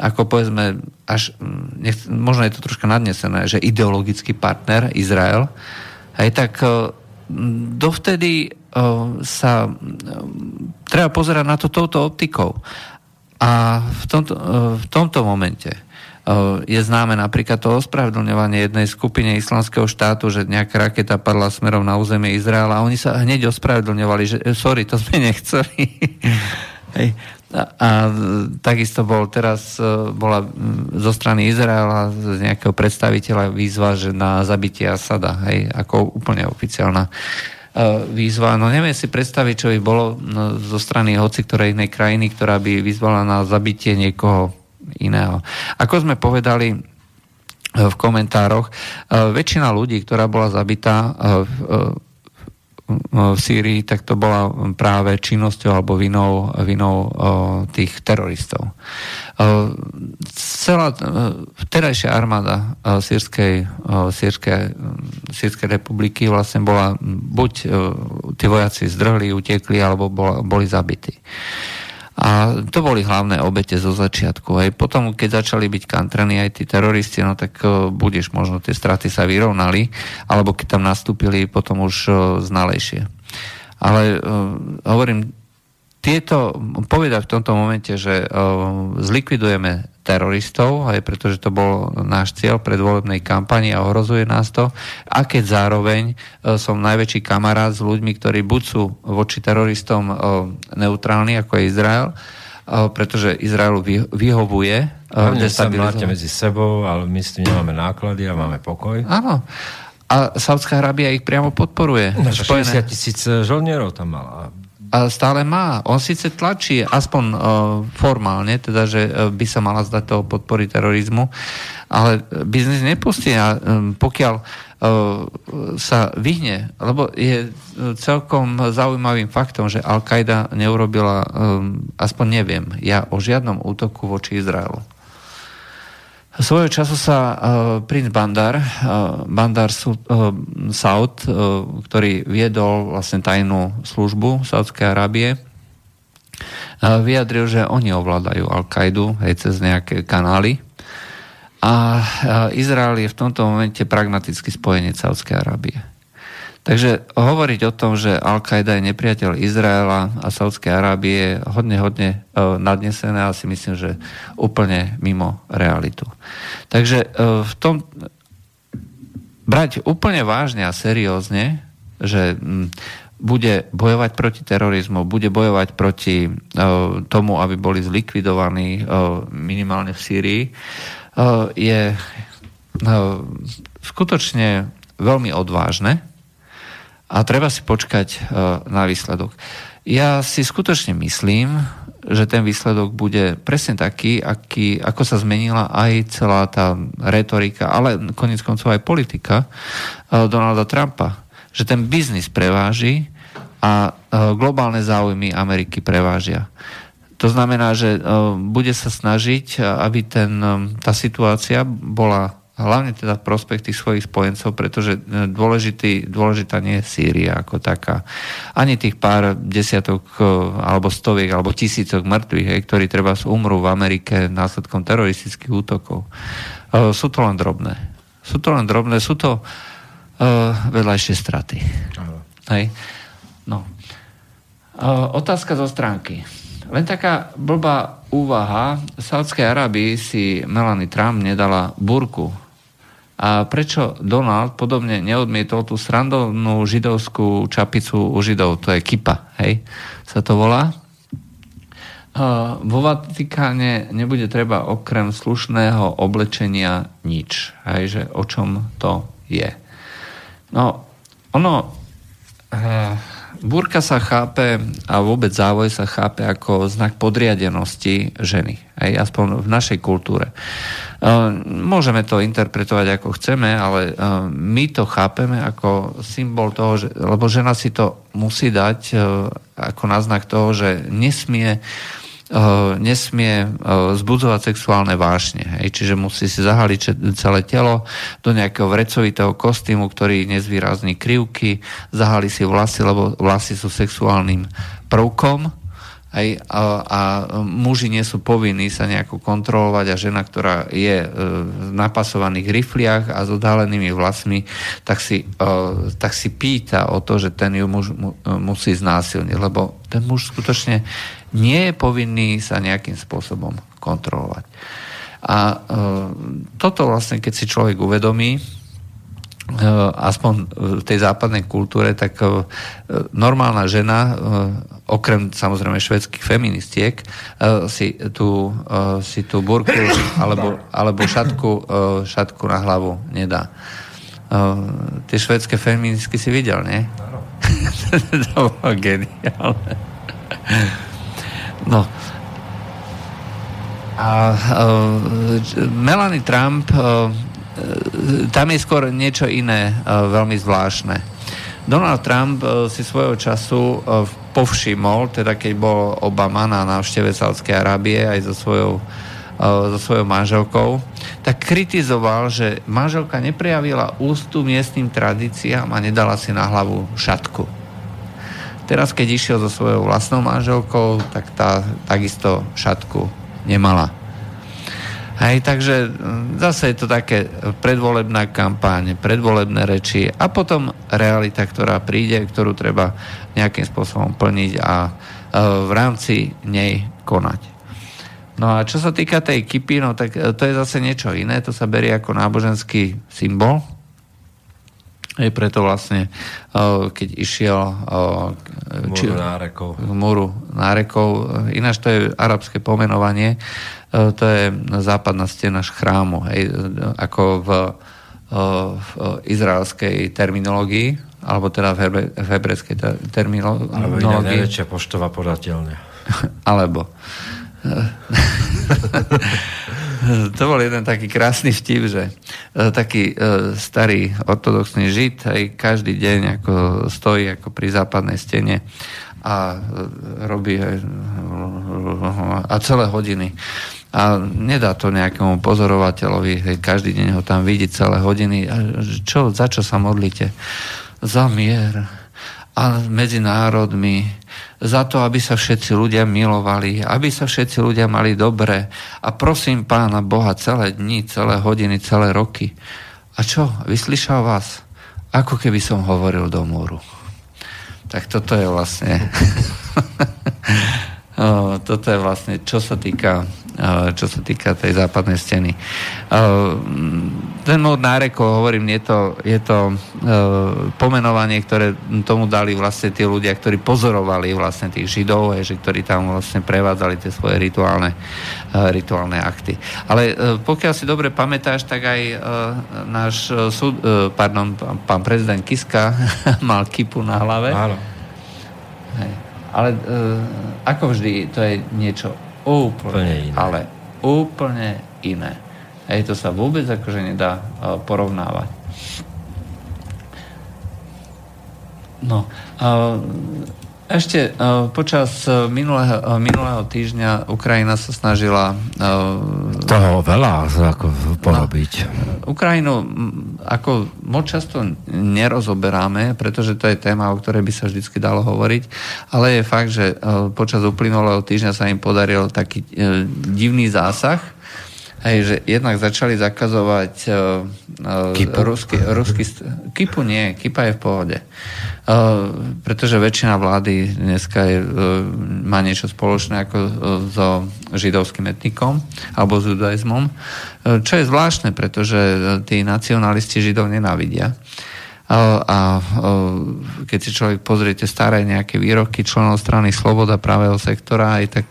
ako povedzme, až, mm, nech, možno je to troška nadnesené, že ideologický partner Izrael, hej, tak uh, dovtedy uh, sa uh, treba pozerať na to touto optikou. A v tomto, v tomto momente je známe napríklad to ospravedlňovanie jednej skupine islamského štátu, že nejaká raketa padla smerom na územie Izraela a oni sa hneď ospravedlňovali, že sorry, to sme nechceli. Hej. A, takisto bol teraz e, bola zo strany Izraela z nejakého predstaviteľa výzva, že na zabitie Asada, hej, ako úplne oficiálna e, výzva. No neviem si predstaviť, čo by bolo no, zo strany hoci ktorej inej krajiny, ktorá by vyzvala na zabitie niekoho iného. Ako sme povedali, v komentároch. E, väčšina ľudí, ktorá bola zabitá e, v Sýrii, tak to bola práve činnosťou alebo vinou, vinou e, tých teroristov. Celá vtedajšia armáda Sýrskej, Sýrskej, Sýrskej republiky vlastne bola buď tí vojaci zdrhli, utekli, alebo boli zabití. A to boli hlavné obete zo začiatku. Aj potom, keď začali byť kantrení aj tí teroristi, no tak uh, budeš možno tie straty sa vyrovnali, alebo keď tam nastúpili potom už uh, znalejšie. Ale uh, hovorím, tieto, povedať v tomto momente, že zlikvidujeme teroristov, aj pretože to bol náš cieľ predvolebnej kampani a ohrozuje nás to. A keď zároveň uh, som najväčší kamarát s ľuďmi, ktorí buď sú voči teroristom uh, neutrálni, ako je Izrael, uh, pretože Izraelu vy, vyhovuje uh, sa máte medzi sebou, ale my s tým nemáme náklady a máme pokoj. Áno. A Saudská Arábia ich priamo podporuje. No, 60 tisíc žolnierov tam mala stále má. On síce tlačí, aspoň uh, formálne, teda, že uh, by sa mala zdať toho podpory terorizmu, ale biznis nepustí a um, pokiaľ uh, sa vyhne, lebo je celkom zaujímavým faktom, že Al-Qaida neurobila, um, aspoň neviem, ja o žiadnom útoku voči Izraelu. Svojho času sa uh, princ Bandar, uh, Bandar uh, Saud, uh, ktorý viedol vlastne tajnú službu Saudskej Arábie, uh, vyjadril, že oni ovládajú Al-Kaidu aj cez nejaké kanály. A uh, Izrael je v tomto momente pragmaticky spojenec Saudskej Arábie. Takže hovoriť o tom, že Al-Qaida je nepriateľ Izraela a Saudskej Arábie je hodne, hodne e, nadnesené a si myslím, že úplne mimo realitu. Takže e, v tom brať úplne vážne a seriózne, že bude bojovať proti terorizmu, bude bojovať proti e, tomu, aby boli zlikvidovaní minimálne v Sýrii, je skutočne veľmi odvážne a treba si počkať e, na výsledok. Ja si skutočne myslím, že ten výsledok bude presne taký, aký, ako sa zmenila aj celá tá retorika, ale konec koncov aj politika e, Donalda Trumpa. Že ten biznis preváži a e, globálne záujmy Ameriky prevážia. To znamená, že bude sa snažiť, aby ten, tá situácia bola hlavne teda v prospech tých svojich spojencov, pretože e, dôležitý, dôležitá nie je Sýria ako taká. Ani tých pár desiatok e, alebo stoviek alebo tisícok mŕtvych, hej, ktorí treba umrú v Amerike následkom teroristických útokov. E, sú to len drobné. Sú to len drobné, sú to uh, vedľajšie straty. Hej. No. Uh, otázka zo stránky. Len taká blbá úvaha. V Saudskej Arábii si Melanie Trump nedala burku a prečo Donald podobne neodmietol tú srandovnú židovskú čapicu u židov, to je kipa, hej, sa to volá. Vo Vatikáne nebude treba okrem slušného oblečenia nič, hej, že o čom to je. No, ono, uh, Búrka sa chápe a vôbec závoj sa chápe ako znak podriadenosti ženy. Aj aspoň v našej kultúre. E, môžeme to interpretovať ako chceme, ale e, my to chápeme ako symbol toho, že, lebo žena si to musí dať e, ako náznak toho, že nesmie nesmie eh, zbudzovať sexuálne vášne. Hej. Čiže musí si zahaliť celé telo do nejakého vrecovitého kostýmu, ktorý nezvýrazní krivky, zahali si vlasy, lebo vlasy sú sexuálnym prvkom aj, a, a muži nie sú povinní sa nejako kontrolovať a žena, ktorá je e, v napasovaných rifliach a s odhalenými vlasmi, tak si, e, tak si pýta o to, že ten ju muž mu, musí znásilniť, lebo ten muž skutočne nie je povinný sa nejakým spôsobom kontrolovať. A e, toto vlastne, keď si človek uvedomí, aspoň v tej západnej kultúre, tak e, normálna žena, e, okrem samozrejme švedských feministiek, si tú, si tú burku alebo, alebo šatku, šatku na hlavu nedá. Tie švedské feministky si videl, nie? to bolo geniálne. No. A uh, Melanie Trump uh, tam je skôr niečo iné uh, veľmi zvláštne. Donald Trump uh, si svojho času povšimol, teda keď bol Obama na návšteve Sádskej Arábie aj so svojou, so svojou manželkou, tak kritizoval, že manželka neprejavila ústu miestnym tradíciám a nedala si na hlavu šatku. Teraz, keď išiel so svojou vlastnou manželkou, tak tá takisto šatku nemala. Hej, takže mm, zase je to také predvolebná kampáň, predvolebné reči a potom realita, ktorá príde, ktorú treba nejakým spôsobom plniť a e, v rámci nej konať. No a čo sa týka tej kipy, no tak e, to je zase niečo iné, to sa berie ako náboženský symbol. Je preto vlastne, e, keď išiel či, múru nárekov. múru nárekov, ináč to je arabské pomenovanie, to je západná stena chrámu, hej, ako v, v izraelskej terminológii, alebo teda v, hebre, v hebrejskej terminológii. Alebo najväčšia poštová podateľne. alebo. to bol jeden taký krásny vtip, že e, taký starý ortodoxný žid aj každý deň ako stojí ako pri západnej stene a robí a celé hodiny a nedá to nejakému pozorovateľovi, každý deň ho tam vidí celé hodiny. A čo, za čo sa modlíte? Za mier a medzi národmi, za to, aby sa všetci ľudia milovali, aby sa všetci ľudia mali dobre. A prosím pána Boha celé dni, celé hodiny, celé roky. A čo, vyslyšal vás? Ako keby som hovoril do múru. Tak toto je vlastne... toto je vlastne, čo sa týka čo sa týka tej západnej steny. Ten mód nárekov, hovorím, je to, je to pomenovanie, ktoré tomu dali vlastne tí ľudia, ktorí pozorovali vlastne tých židov, že ktorí tam vlastne prevádzali tie svoje rituálne, rituálne akty. Ale pokiaľ si dobre pamätáš, tak aj náš súd, pardon, pán prezident Kiska mal kipu na hlave. Áno. Hej. Ale ako vždy, to je niečo Úplne, iné. ale úplne iné. Hej, to sa vôbec akože nedá uh, porovnávať. No, ešte uh, počas uh, minulého, minulého týždňa Ukrajina sa snažila... Toho veľa ako porobiť. No, Ukrajinu ako moc často nerozoberáme, pretože to je téma, o ktorej by sa vždy dalo hovoriť, ale je fakt, že počas uplynulého týždňa sa im podaril taký divný zásah, Hej, že jednak začali zakazovať uh, uh, rusky, rusky... Kipu nie, kipa je v pohode. Uh, pretože väčšina vlády dneska je, uh, má niečo spoločné ako uh, so židovským etnikom alebo s judaizmom, uh, čo je zvláštne, pretože tí nacionalisti židov nenávidia. Uh, a keď si človek pozrie tie staré nejaké výroky členov strany Sloboda pravého sektora, aj tak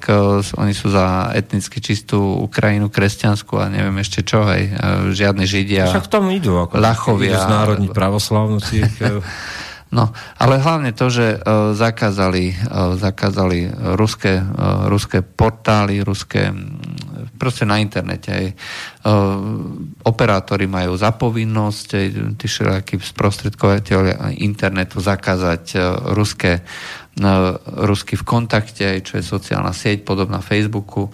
oni sú za etnicky čistú Ukrajinu, kresťanskú a neviem ešte čo, aj žiadne Židia. Však tam idú, ako Lachovia. Idú národní pravoslavnú církev. No, ale hlavne to, že uh, zakázali, uh, zakázali ruské, uh, ruské portály, ruské proste na internete. Aj, operátori majú zapovinnosť, tí všelijakí sprostredkovateľ internetu zakázať ruské rusky v kontakte, čo je sociálna sieť podobná Facebooku,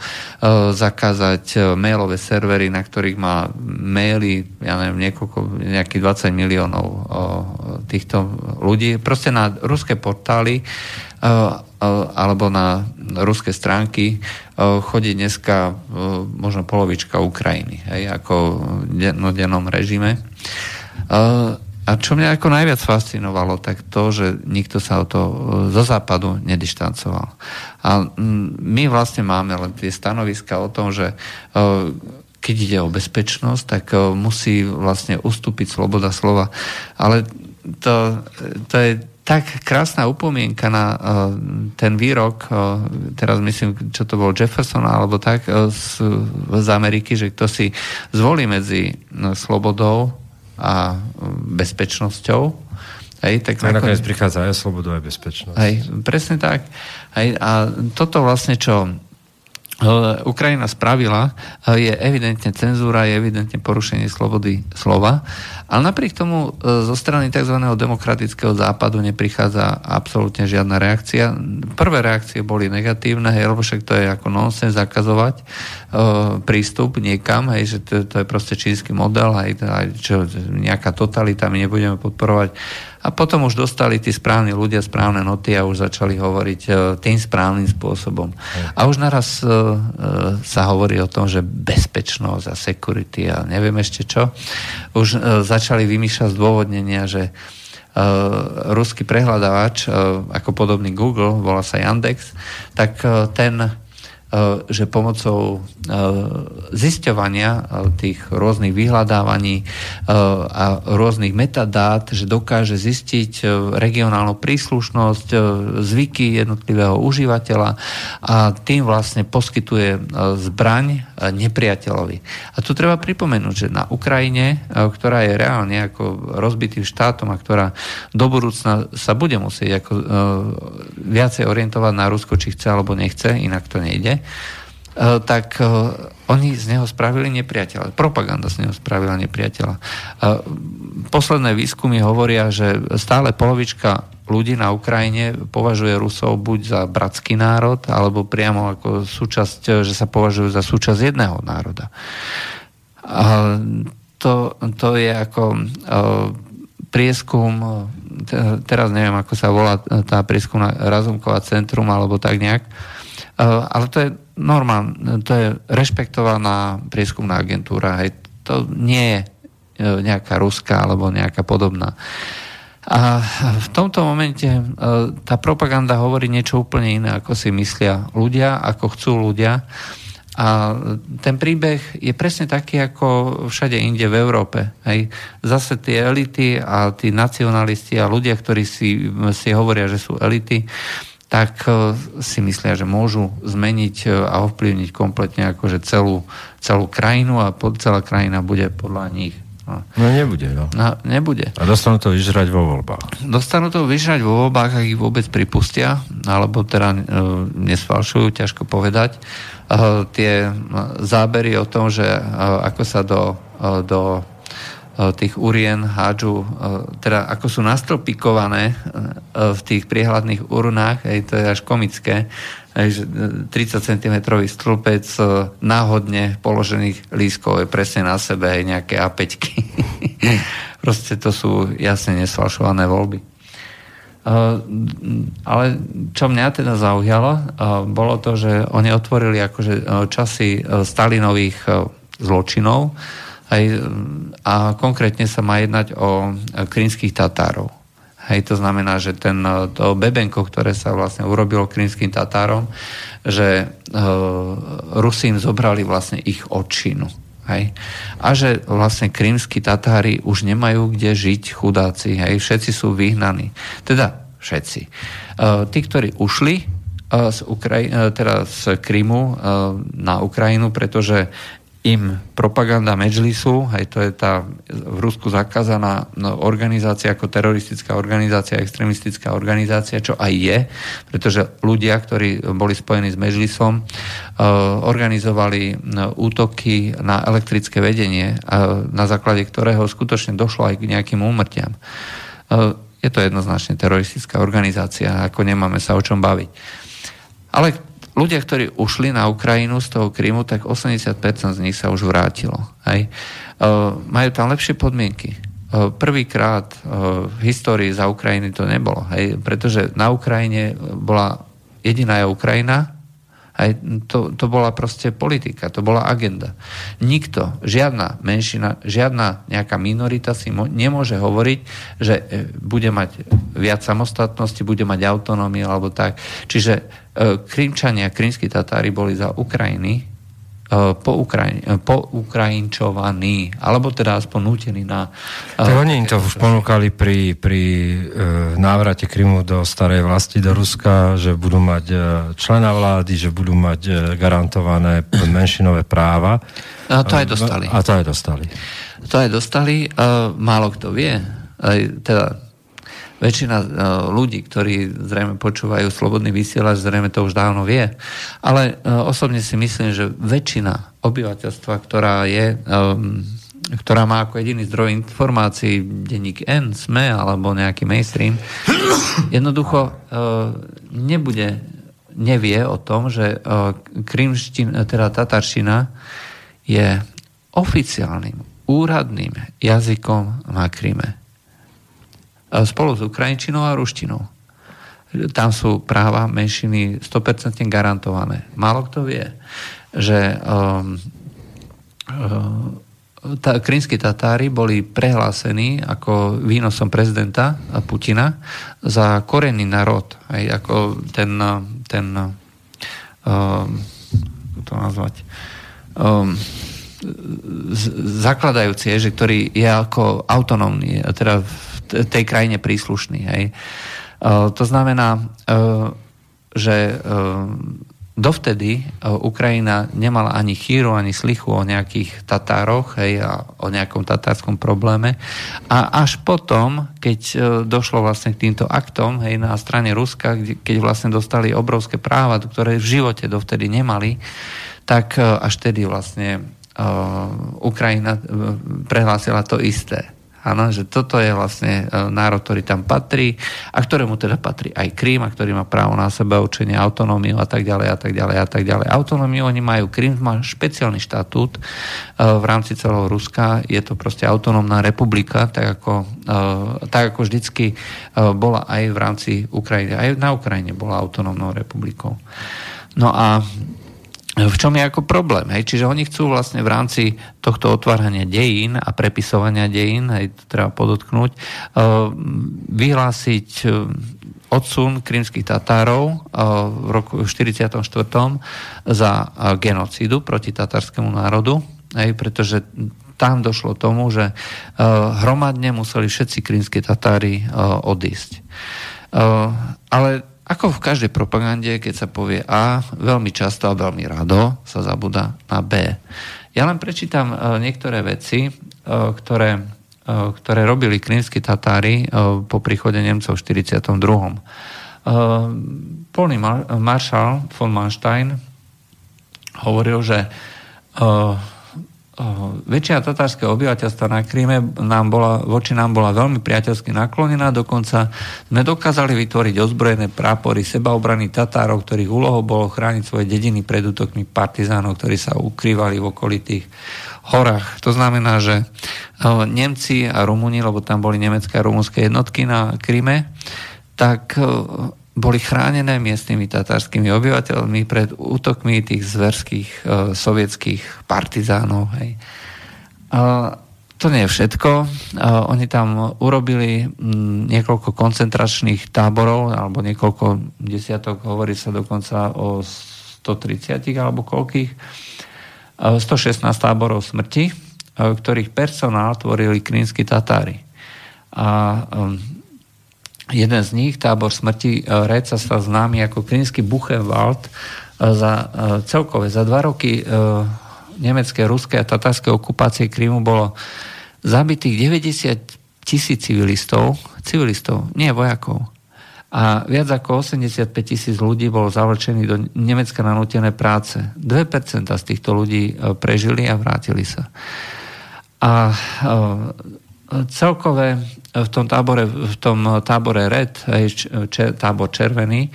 zakázať mailové servery, na ktorých má maily, ja neviem, niekoľko, nejakých 20 miliónov týchto ľudí. Proste na ruské portály alebo na ruské stránky chodí dneska možno polovička Ukrajiny, hej, ako v dennom režime. A čo mňa ako najviac fascinovalo, tak to, že nikto sa o to zo západu nedištancoval. A my vlastne máme len tie stanoviska o tom, že keď ide o bezpečnosť, tak e, musí vlastne ustúpiť sloboda slova. Ale to, to je tak krásna upomienka na ten výrok, teraz myslím, čo to bol Jefferson alebo tak z, z Ameriky, že kto si zvolí medzi slobodou a bezpečnosťou, Hej, tak a nakoniec prichádza aj sloboda, aj bezpečnosť. Hej, presne tak. Hej, a toto vlastne, čo Ukrajina spravila, je evidentne cenzúra, je evidentne porušenie slobody slova, ale napriek tomu e, zo strany tzv. demokratického západu neprichádza absolútne žiadna reakcia. Prvé reakcie boli negatívne, hej, lebo však to je ako nonsens zakazovať prístup niekam, hej, že to, to je proste čínsky model, hej, čo, nejaká totalita, my nebudeme podporovať a potom už dostali tí správni ľudia správne noty a už začali hovoriť uh, tým správnym spôsobom. A už naraz uh, uh, sa hovorí o tom, že bezpečnosť a security a neviem ešte čo. Už začali vymýšľať zdôvodnenia, že ruský prehľadávač, ako podobný Google, volá sa Yandex, tak ten E, že pomocou e, zisťovania e, tých rôznych vyhľadávaní a rôznych metadát, že dokáže zistiť regionálnu príslušnosť, zvyky jednotlivého užívateľa a tým vlastne poskytuje zbraň nepriateľovi. A tu treba pripomenúť, že na Ukrajine, ktorá je reálne ako rozbitým štátom a ktorá do budúcna sa bude musieť ako viacej orientovať na Rusko, či chce alebo nechce, inak to nejde, tak eh, oni z neho spravili nepriateľa. Propaganda z neho spravila nepriateľa. Eh, posledné výskumy hovoria, že stále polovička ľudí na Ukrajine považuje Rusov buď za bratský národ, alebo priamo ako súčasť, že sa považujú za súčasť jedného národa. A to, to je ako prieskum, teraz neviem, ako sa volá tá prieskumná Razumková centrum, alebo tak nejak, ale to je normálne, to je rešpektovaná prieskumná agentúra, hej, to nie je e, nejaká ruská alebo nejaká podobná. A v tomto momente e, tá propaganda hovorí niečo úplne iné, ako si myslia ľudia, ako chcú ľudia. A ten príbeh je presne taký, ako všade inde v Európe. Hej. Zase tie elity a tí nacionalisti a ľudia, ktorí si, si hovoria, že sú elity, tak e, si myslia, že môžu zmeniť e, a ovplyvniť kompletne akože celú, celú krajinu a celá krajina bude podľa nich. No, no nebude, no. no. Nebude. A dostanú to vyžrať vo voľbách. Dostanú to vyžrať vo voľbách, ak ich vôbec pripustia, alebo teda e, nesfalšujú, ťažko povedať. E, tie zábery o tom, že e, ako sa do, e, do tých urien hádžu, e, teda ako sú nastropikované e, v tých priehľadných urnách, aj to je až komické, aj 30 cm stĺpec náhodne položených lískov je presne na sebe aj nejaké A5. Proste to sú jasne nesfalšované voľby. Ale čo mňa teda zaujalo, bolo to, že oni otvorili akože časy Stalinových zločinov, Hej, a konkrétne sa má jednať o krínskych Tatárov. Hej, to znamená, že ten, to bebenko, ktoré sa vlastne urobilo krínským Tatárom, že Rusi im zobrali vlastne ich odčinu. Hej. A že vlastne krímsky Tatári už nemajú kde žiť chudáci. Hej. Všetci sú vyhnaní. Teda všetci. Uh, tí, ktorí ušli uh, z, Ukraj- teda z Krymu na Ukrajinu, pretože im propaganda Medžlisu, aj to je tá v Rusku zakázaná no, organizácia ako teroristická organizácia, extremistická organizácia, čo aj je, pretože ľudia, ktorí boli spojení s Medžlisom, uh, organizovali no, útoky na elektrické vedenie, uh, na základe ktorého skutočne došlo aj k nejakým úmrtiam. Je to jednoznačne teroristická organizácia, ako nemáme sa o čom baviť. Ale ľudia, ktorí ušli na Ukrajinu z toho Krymu, tak 80% z nich sa už vrátilo. Hej. Uh, majú tam lepšie podmienky. Uh, prvýkrát uh, v histórii za Ukrajiny to nebolo. Hej, pretože na Ukrajine bola jediná je Ukrajina, aj to, to bola proste politika, to bola agenda. Nikto, žiadna menšina, žiadna nejaká minorita si mo- nemôže hovoriť, že bude mať viac samostatnosti, bude mať autonómiu alebo tak. Čiže E, Krymčania, krymskí Tatári boli za Ukrajiny poukrajinčovaní, alebo teda aspoň nútení na... Tak oni im to už ponúkali pri, pri návrate Krymu do starej vlasti, do Ruska, že budú mať člena vlády, že budú mať garantované menšinové práva. A to aj dostali. A to aj dostali. To aj dostali. Málo kto vie. Aj, teda väčšina e, ľudí, ktorí zrejme počúvajú slobodný vysielač, zrejme to už dávno vie. Ale e, osobne si myslím, že väčšina obyvateľstva, ktorá je ktorá má ako jediný zdroj informácií denník N, SME alebo nejaký mainstream, jednoducho e, nebude, nevie o tom, že krymština, teda tatarština je oficiálnym, úradným jazykom na Kryme spolu s ukrajinčinou a ruštinou. Tam sú práva menšiny 100% garantované. Málo kto vie, že um, um, tá, krínsky Tatári boli prehlásení ako výnosom prezidenta Putina za korený národ. Aj ako ten, ten um, to nazvať, um, zakladajúci, že ktorý je ako autonómny, teda tej krajine príslušný. Hej. E, to znamená, e, že e, dovtedy Ukrajina nemala ani chýru, ani slichu o nejakých Tatároch, hej, a o nejakom tatárskom probléme. A až potom, keď došlo vlastne k týmto aktom hej, na strane Ruska, keď vlastne dostali obrovské práva, ktoré v živote dovtedy nemali, tak až tedy vlastne Ukrajina prehlásila to isté. Áno, že toto je vlastne e, národ, ktorý tam patrí a ktorému teda patrí aj Krím a ktorý má právo na seba učenie, autonómiu a tak ďalej a tak ďalej a tak ďalej. Autonómiu oni majú, Krím má špeciálny štatút e, v rámci celého Ruska, je to proste autonómna republika, tak ako, e, tak ako vždycky bola aj v rámci Ukrajiny, aj na Ukrajine bola autonómnou republikou. No a v čom je ako problém. Hej? Čiže oni chcú vlastne v rámci tohto otvárania dejín a prepisovania dejín, hej, to treba podotknúť, uh, vyhlásiť uh, odsun krymských Tatárov uh, v roku 44. za genocídu proti tatarskému národu, hej, pretože tam došlo tomu, že hromadne museli všetci krymskí Tatári odísť. Ale ako v každej propagande, keď sa povie A, veľmi často a veľmi rado sa zabúda na B. Ja len prečítam e, niektoré veci, e, ktoré, e, ktoré robili krymskí Tatári po príchode Nemcov v 42. Polný maršal von Manstein hovoril, že väčšina tatárskeho obyvateľstva na Kríme nám bola, voči nám bola veľmi priateľsky naklonená, dokonca sme dokázali vytvoriť ozbrojené prápory sebaobrany Tatárov, ktorých úlohou bolo chrániť svoje dediny pred útokmi partizánov, ktorí sa ukrývali v okolitých horách. To znamená, že Nemci a Rumúni, lebo tam boli nemecké a rumúnske jednotky na Kríme, tak boli chránené miestnymi tatárskymi obyvateľmi pred útokmi tých zverských e, sovietských partizánov. Hej. A to nie je všetko. A oni tam urobili m, niekoľko koncentračných táborov, alebo niekoľko desiatok, hovorí sa dokonca o 130 alebo koľkých, 116 táborov smrti, ktorých personál tvorili krínsky Tatári. A um, jeden z nich, tábor smrti e, Reca, sa známy ako klinický Buchenwald e, za e, celkové, za dva roky nemecké, ruské a tatárskej okupácie Krymu bolo zabitých 90 tisíc civilistov, civilistov, nie vojakov. A viac ako 85 tisíc ľudí bolo zavlčených do Nemecka nanútené práce. 2% z týchto ľudí prežili a vrátili sa. A celkové v tom tábore, v tom tábore Red, čer, tábor červený, e,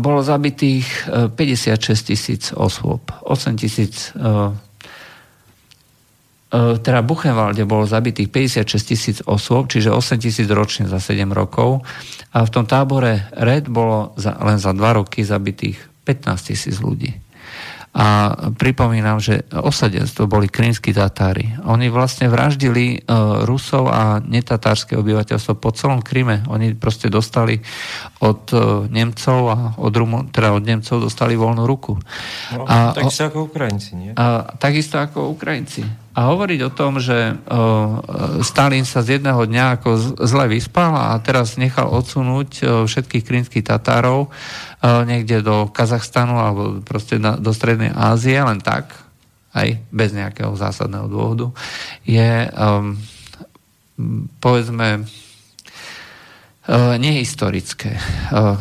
bolo zabitých 56 e, tisíc osôb. 8 tisíc e, teda Buchenwalde bolo zabitých 56 tisíc osôb, čiže 8 tisíc ročne za 7 rokov. A v tom tábore Red bolo za, len za 2 roky zabitých 15 tisíc ľudí. A pripomínam, že osadenstvo boli krímsky Tatári. Oni vlastne vraždili uh, Rusov a netatárske obyvateľstvo po celom Kryme. Oni proste dostali od uh, Nemcov a od, Rumu, teda od Nemcov dostali voľnú ruku. No, a, takisto ako Ukrajinci, nie? A, takisto ako Ukrajinci. A hovoriť o tom, že Stalin sa z jedného dňa ako zle vyspal a teraz nechal odsunúť všetkých krymských Tatárov niekde do Kazachstanu alebo proste na, do Strednej Ázie, len tak, aj bez nejakého zásadného dôvodu, je um, povedzme nehistorické.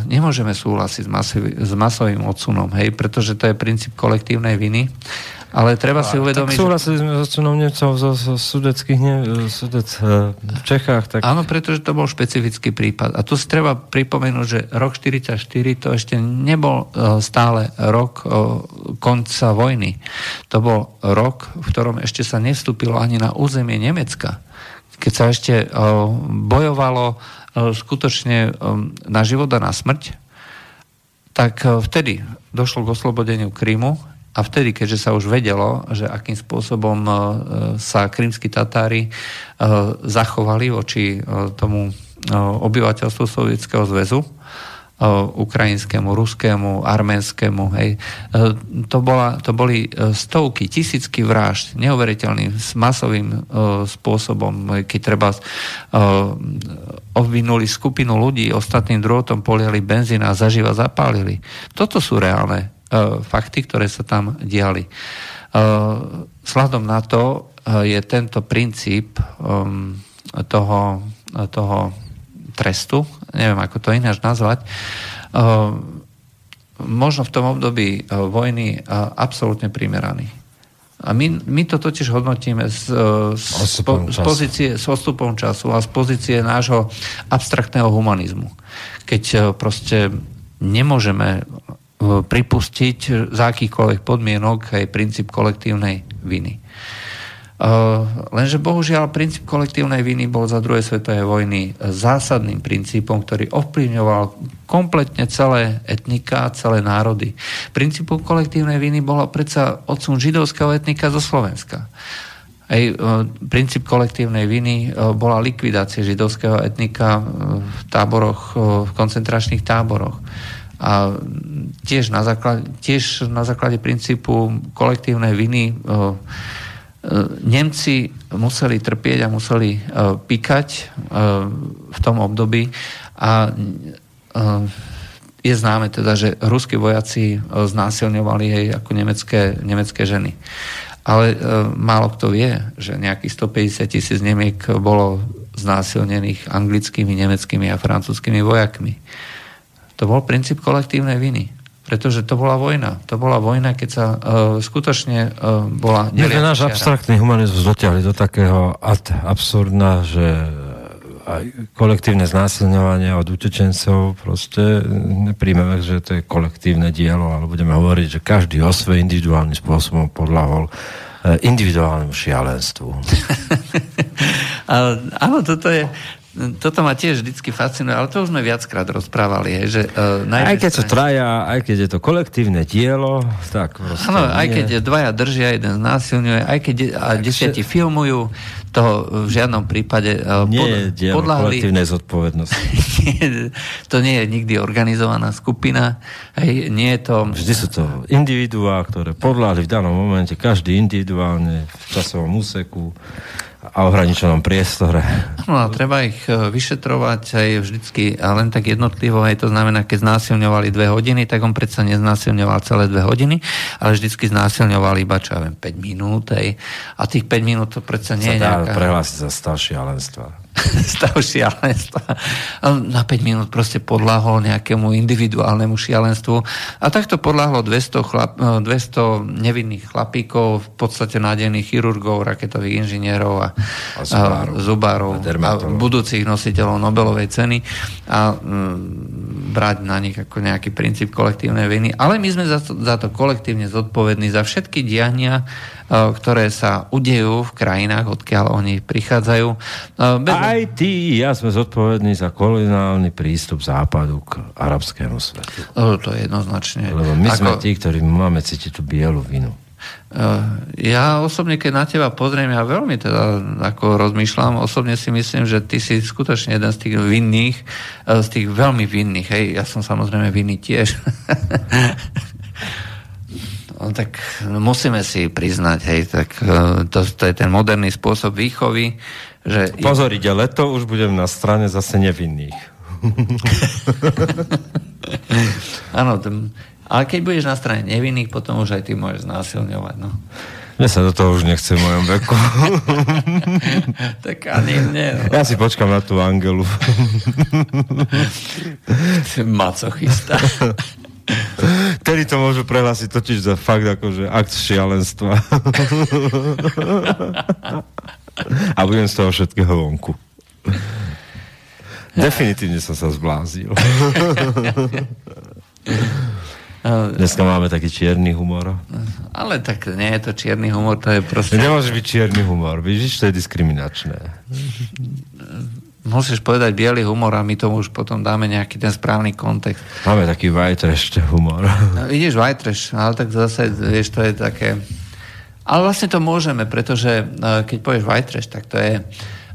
Nemôžeme súhlasiť s, masový, s masovým odsunom, hej, pretože to je princíp kolektívnej viny ale treba si uvedomiť... Tak súhlasili sme so sunom Nemcov zo, zo sudeckých ne, sudec e, v Čechách. Tak... Áno, pretože to bol špecifický prípad. A tu si treba pripomenúť, že rok 44 to ešte nebol e, stále rok e, konca vojny. To bol rok, v ktorom ešte sa nevstúpilo ani na územie Nemecka. Keď sa ešte bojovalo skutočne na život a na smrť, tak vtedy došlo k oslobodeniu Krymu a vtedy, keďže sa už vedelo, že akým spôsobom e, sa krímsky Tatári e, zachovali voči e, tomu obyvateľstvu Sovietskeho zväzu, ukrajinskému, ruskému, arménskému. Hej. To, bola, to boli stovky, tisícky vražd, neuveriteľným, masovým spôsobom, keď treba obvinuli skupinu ľudí, ostatným druhotom poliali benzín a zaživa zapálili. Toto sú reálne fakty, ktoré sa tam diali. Sladom e, na to e, je tento princíp toho, toho trestu, neviem ako to ináč nazvať, možno v tom období vojny absolútne primeraný. A my, my to totiž hodnotíme z, z, z, pozície, s odstupom času a z pozície nášho abstraktného humanizmu. Keď proste nemôžeme pripustiť za akýchkoľvek podmienok aj princíp kolektívnej viny. Lenže bohužiaľ princíp kolektívnej viny bol za druhej svetovej vojny zásadným princípom, ktorý ovplyvňoval kompletne celé etnika, celé národy. Princípom kolektívnej viny bola predsa odsun židovského etnika zo Slovenska. Aj princíp kolektívnej viny bola likvidácia židovského etnika v táboroch, v koncentračných táboroch. A tiež na základe, tiež na základe princípu kolektívnej viny e, e, Nemci museli trpieť a museli e, píkať v tom období a je známe teda, že ruskí vojaci znásilňovali jej ako nemecké, nemecké ženy. Ale málo kto vie, že nejakých 150 tisíc Nemiek bolo znásilnených anglickými, nemeckými a francúzskými vojakmi. To bol princíp kolektívnej viny. Pretože to bola vojna. To bola vojna, keď sa uh, skutočne uh, bola... My sme náš abstraktný humanizmus dotiahli do takého ad absurdna, že aj kolektívne znásilňovanie od utečencov proste nepríjmeme, že to je kolektívne dielo, ale budeme hovoriť, že každý o svoj individuálnym spôsobom podľahol eh, individuálnemu šialenstvu. Áno, toto je, toto ma tiež vždycky fascinuje, ale to už sme viackrát rozprávali. Je, že, uh, aj keď strane... traja, aj keď je to kolektívne dielo, tak proste... Áno, aj keď dvaja držia, jeden znásilňuje, aj keď a desiatí že... filmujú, to v žiadnom prípade uh, nie pod, je dielo podľahli... kolektívnej zodpovednosti. to nie je nikdy organizovaná skupina. Hej, nie je to... Vždy sú to individuá, ktoré podľahli v danom momente, každý individuálne v časovom úseku a ohraničenom priestore. No a treba ich e, vyšetrovať aj vždycky a len tak jednotlivo, aj to znamená, keď znásilňovali dve hodiny, tak on predsa neznásilňoval celé dve hodiny, ale vždycky znásilňoval iba, čo ja viem, 5 minút, aj, a tých 5 minút to predsa nie je nejaká... prehlásiť za stav šialenstva. stav šialenstva. Na 5 minút proste podľahol nejakému individuálnemu šialenstvu. A takto podľahlo 200, chlap, 200 e, nevinných chlapíkov, v podstate nádených chirurgov, raketových inžinierov a, a zubárov, a, zubárov a, a budúcich nositeľov Nobelovej ceny. A mm, brať na nich ako nejaký princíp kolektívnej viny, ale my sme za to, za to kolektívne zodpovední za všetky diania, ktoré sa udejú v krajinách, odkiaľ oni prichádzajú. Bez... Aj ty, ja sme zodpovední za koloniálny prístup západu k arabskému svetu. To je jednoznačne. Lebo my ako... sme tí, ktorí máme cítiť tú bielu vinu. Ja osobne, keď na teba pozriem, ja veľmi teda ako rozmýšľam, osobne si myslím, že ty si skutočne jeden z tých vinných, z tých veľmi vinných, hej, ja som samozrejme vinný tiež. no, tak musíme si priznať, hej, tak eh, to, to je ten moderný spôsob výchovy, že... Pozor, ide leto, už budem na strane zase nevinných. Áno, ale keď budeš na strane nevinných, potom už aj ty môžeš znásilňovať. No. Mne sa do toho už nechce v mojom veku. tak ani nie. No. Ja si počkam na tú Angelu. Macochista. Tedy to môžu prehlásiť totiž za fakt akože akt šialenstva. A budem z toho všetkého vonku. Definitívne som sa zblázil. Dneska máme taký čierny humor. Ale tak nie je to čierny humor, to je proste... Nemôže byť čierny humor, vidíš, to je diskriminačné. Musíš povedať biely humor a my tomu už potom dáme nejaký ten správny kontext. Máme taký trash humor. No, vidíš, trash, ale tak zase, vieš, to je také... Ale vlastne to môžeme, pretože e, keď povieš trash, tak to je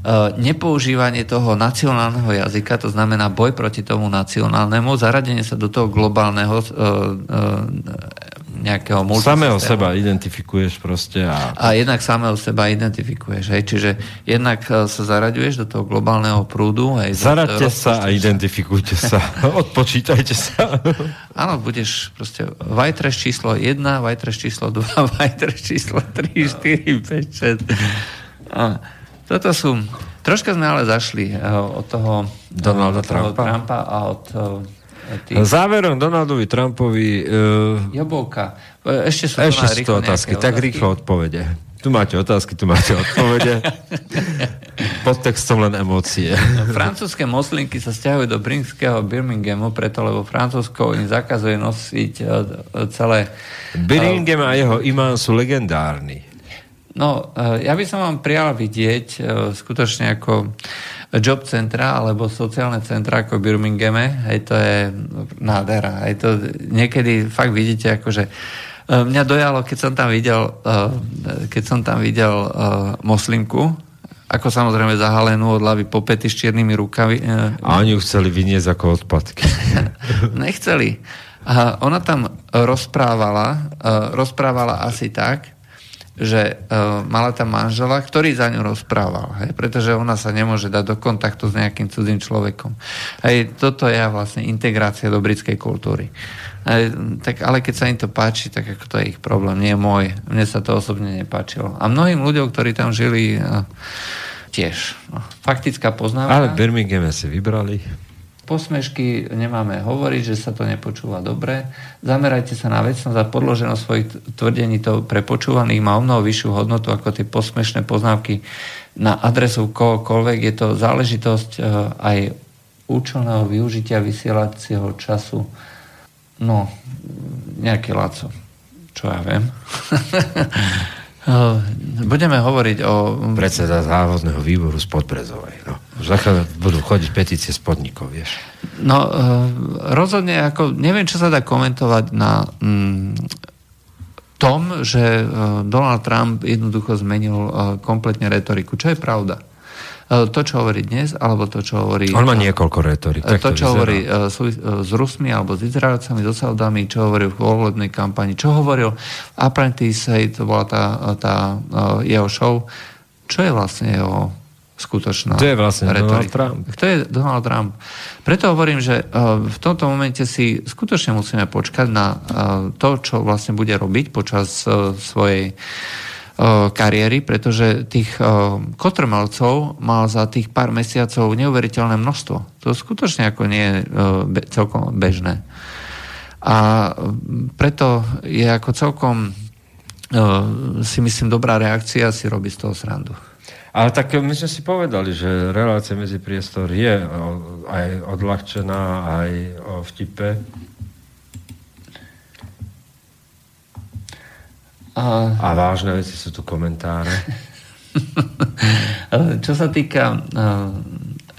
E, nepoužívanie toho nacionálneho jazyka, to znamená boj proti tomu nacionálnemu, zaradenie sa do toho globálneho e, e, nejakého Samého seba identifikuješ proste. A... a jednak samého seba identifikuješ. Hej. Čiže jednak sa zaraďuješ do toho globálneho prúdu. Hej, Zaraďte sa a identifikujte sa. Odpočítajte sa. Áno, budeš proste Vajtreš číslo 1, Vajtreš číslo 2, Vajtreš číslo 3, 4, 5, 6. A toto sú... Troška sme ale zašli uh, od toho Donalda od toho Trumpa. Trumpa a od uh, tých... Záverom Donaldovi Trumpovi... Uh, Jobovka. Ešte sú Ešte sú otázky. Tak otázky? rýchlo odpovede. Tu máte otázky, tu máte odpovede. Pod textom len emócie. Francúzske moslinky sa stiahujú do brinského Birminghamu, preto lebo Francúzsko im zakazuje nosiť celé... Birmingham a jeho imán sú legendárni. No, ja by som vám prijal vidieť skutočne ako job centra alebo sociálne centra ako v Birminghame, hej, to je nádhera. Hej, to niekedy fakt vidíte, akože mňa dojalo, keď som tam videl, keď som tam videl moslimku, ako samozrejme zahalenú od hlavy po pety s čiernymi rukami. A oni ju chceli vyniesť ako odpadky. Nechceli. A ona tam rozprávala, rozprávala asi tak, že uh, mala tam manžela, ktorý za ňu rozprával, hej, pretože ona sa nemôže dať do kontaktu s nejakým cudzým človekom. Hej, toto je vlastne integrácia do britskej kultúry. Hej, tak, ale keď sa im to páči, tak ako to je ich problém, nie je môj. Mne sa to osobne nepáčilo. A mnohým ľuďom, ktorí tam žili, uh, tiež. No, faktická poznámka. Ale Birmingham si vybrali posmešky nemáme hovoriť, že sa to nepočúva dobre. Zamerajte sa na vecnosť a podloženosť svojich tvrdení to pre má o mnoho vyššiu hodnotu ako tie posmešné poznávky na adresu kohokoľvek. Je to záležitosť e, aj účelného využitia vysielacieho času. No, nejaké laco. Čo ja viem. Budeme hovoriť o... Predseda závodného výboru z Podbrezovej. No. Už budú chodiť petície z podnikov, vieš. No, rozhodne, ako, neviem, čo sa dá komentovať na mm, tom, že Donald Trump jednoducho zmenil kompletne retoriku, čo je pravda. E, to, čo hovorí dnes, alebo to, čo hovorí... On má niekoľko retorik. To, to, čo vyzerá. hovorí s Rusmi alebo s Izraelcami, so Saudami, čo hovoril v volebnej kampani, čo hovoril Apprentice, hej, to bola tá, tá jeho show. Čo je vlastne jeho skutočná To je vlastne retorika. Donald Trump. Kto je Donald Trump? Preto hovorím, že uh, v tomto momente si skutočne musíme počkať na uh, to, čo vlastne bude robiť počas uh, svojej kariéry, pretože tých kotrmelcov mal za tých pár mesiacov neuveriteľné množstvo. To skutočne ako nie je celkom bežné. A preto je ako celkom si myslím dobrá reakcia si robiť z toho srandu. Ale tak my sme si povedali, že relácia medzi priestor je o, aj odľahčená, aj o vtipe. A, A vážne veci sú tu komentáre. Čo sa týka eh,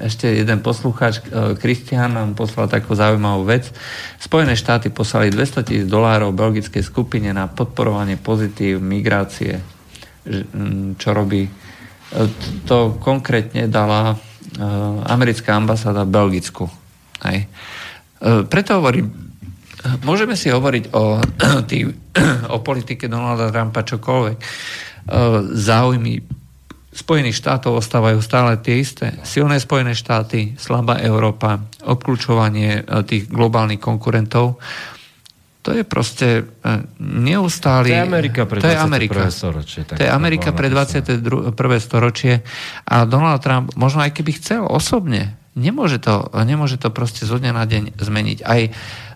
ešte jeden poslucháč, eh, Kristián nám poslal takú zaujímavú vec. Spojené štáty poslali 200 tisíc dolárov belgickej skupine na podporovanie pozitív migrácie, čo robí. To konkrétne dala eh, americká ambasáda v Belgicku. Hej. Eh, Preto hovorím, môžeme si hovoriť o, tých, o politike Donalda Trumpa čokoľvek. Eh, Záujmy Spojených štátov ostávajú stále tie isté. Silné Spojené štáty, slabá Európa, obklúčovanie e, tých globálnych konkurentov. To je proste e, neustály... To je Amerika pre to je 21. Amerika. storočie, To je Amerika pre napísané. 21. storočie a Donald Trump, možno aj keby chcel osobne, nemôže to, nemôže to proste zo dňa na deň zmeniť. Aj e,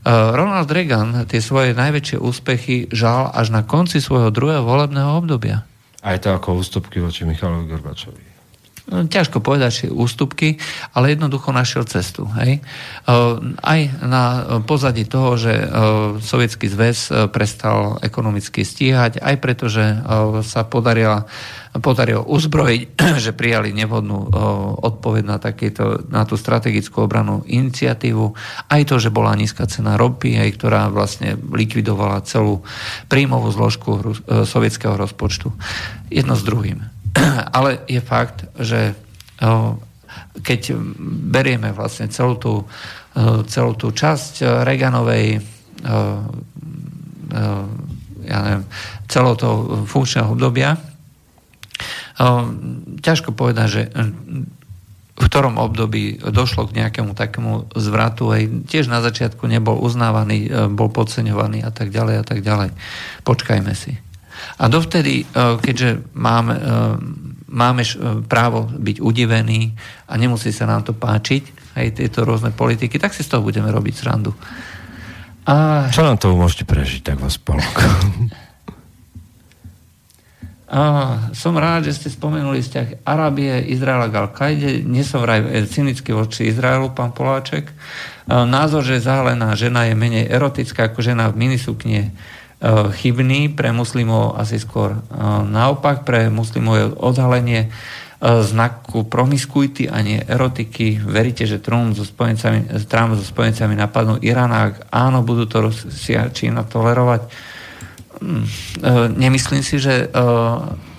Ronald Reagan tie svoje najväčšie úspechy žal až na konci svojho druhého volebného obdobia. Aj to ako ústupky voči Michalovi Gorbačovi. No, ťažko povedať, či ústupky, ale jednoducho našiel cestu. Hej? Aj na pozadí toho, že Sovietský zväz prestal ekonomicky stíhať, aj preto, že sa podarila, podarilo uzbrojiť, že prijali nevhodnú odpoveď na, takéto, na tú strategickú obranú iniciatívu, aj to, že bola nízka cena ropy, aj ktorá vlastne likvidovala celú príjmovú zložku sovietského rozpočtu. Jedno s druhým. Ale je fakt, že keď berieme vlastne celú tú, celú tú časť o, ja neviem, celého toho funkčného obdobia, ťažko povedať, že v ktorom období došlo k nejakému takému zvratu, aj tiež na začiatku nebol uznávaný, e, bol podceňovaný a tak ďalej a tak ďalej. Počkajme si. A dovtedy, e, keďže máme, e, máme e, právo byť udivený a nemusí sa nám to páčiť, aj tieto rôzne politiky, tak si z toho budeme robiť srandu. A, Čo nám to umožní prežiť tak vo spolku? a som rád, že ste spomenuli vzťah Arábie, Izraela k Al-Kaide. Nie som vraj cynicky voči Izraelu, pán Poláček. Názor, že zahalená žena je menej erotická ako žena v minisukne, chybný, pre muslimov asi skôr e, naopak, pre muslimov je odhalenie e, znaku promiskuity a nie erotiky. Veríte, že Trump so spojencami, Trump so spojencami napadnú Irán a áno, budú to Rusia Čína tolerovať? E, Nemyslím si, že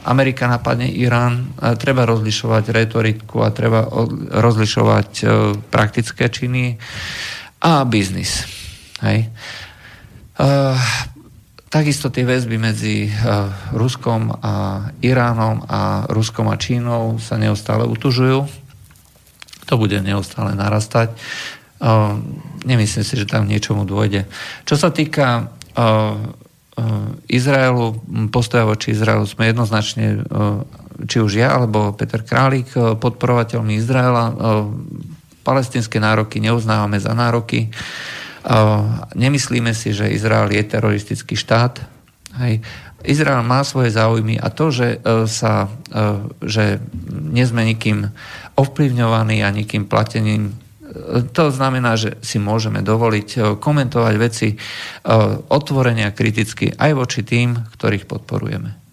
Amerika napadne Irán. Treba rozlišovať retoriku a treba rozlišovať praktické činy a biznis. Hej. Takisto tie väzby medzi uh, Ruskom a Iránom a Ruskom a Čínou sa neustále utužujú. To bude neustále narastať. Uh, nemyslím si, že tam niečomu dôjde. Čo sa týka uh, Izraelu, postoja voči Izraelu sme jednoznačne, či už ja alebo Peter Králik, podporovateľmi Izraela. Palestinské nároky neuznávame za nároky. Nemyslíme si, že Izrael je teroristický štát. Hej. Izrael má svoje záujmy a to, že, uh, sa, uh, že nie sme nikým ovplyvňovaní a nikým plateným, uh, to znamená, že si môžeme dovoliť komentovať veci uh, otvorene a kriticky aj voči tým, ktorých podporujeme.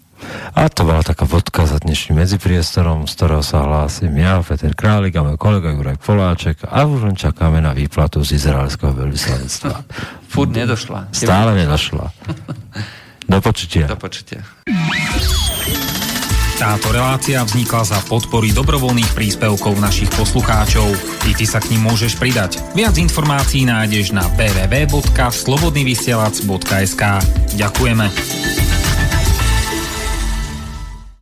A to bola taká vodka za dnešným medzipriestorom, z ktorého sa hlásim ja, Peter Králik a môj kolega Juraj Poláček a už len čakáme na výplatu z izraelského veľvyslanectva. Furt nedošla. Stále nedošla. Do počutia. Do počutia. Táto relácia vznikla za podpory dobrovoľných príspevkov našich poslucháčov. I ty sa k ním môžeš pridať. Viac informácií nájdeš na www.slobodnyvysielac.sk Ďakujeme.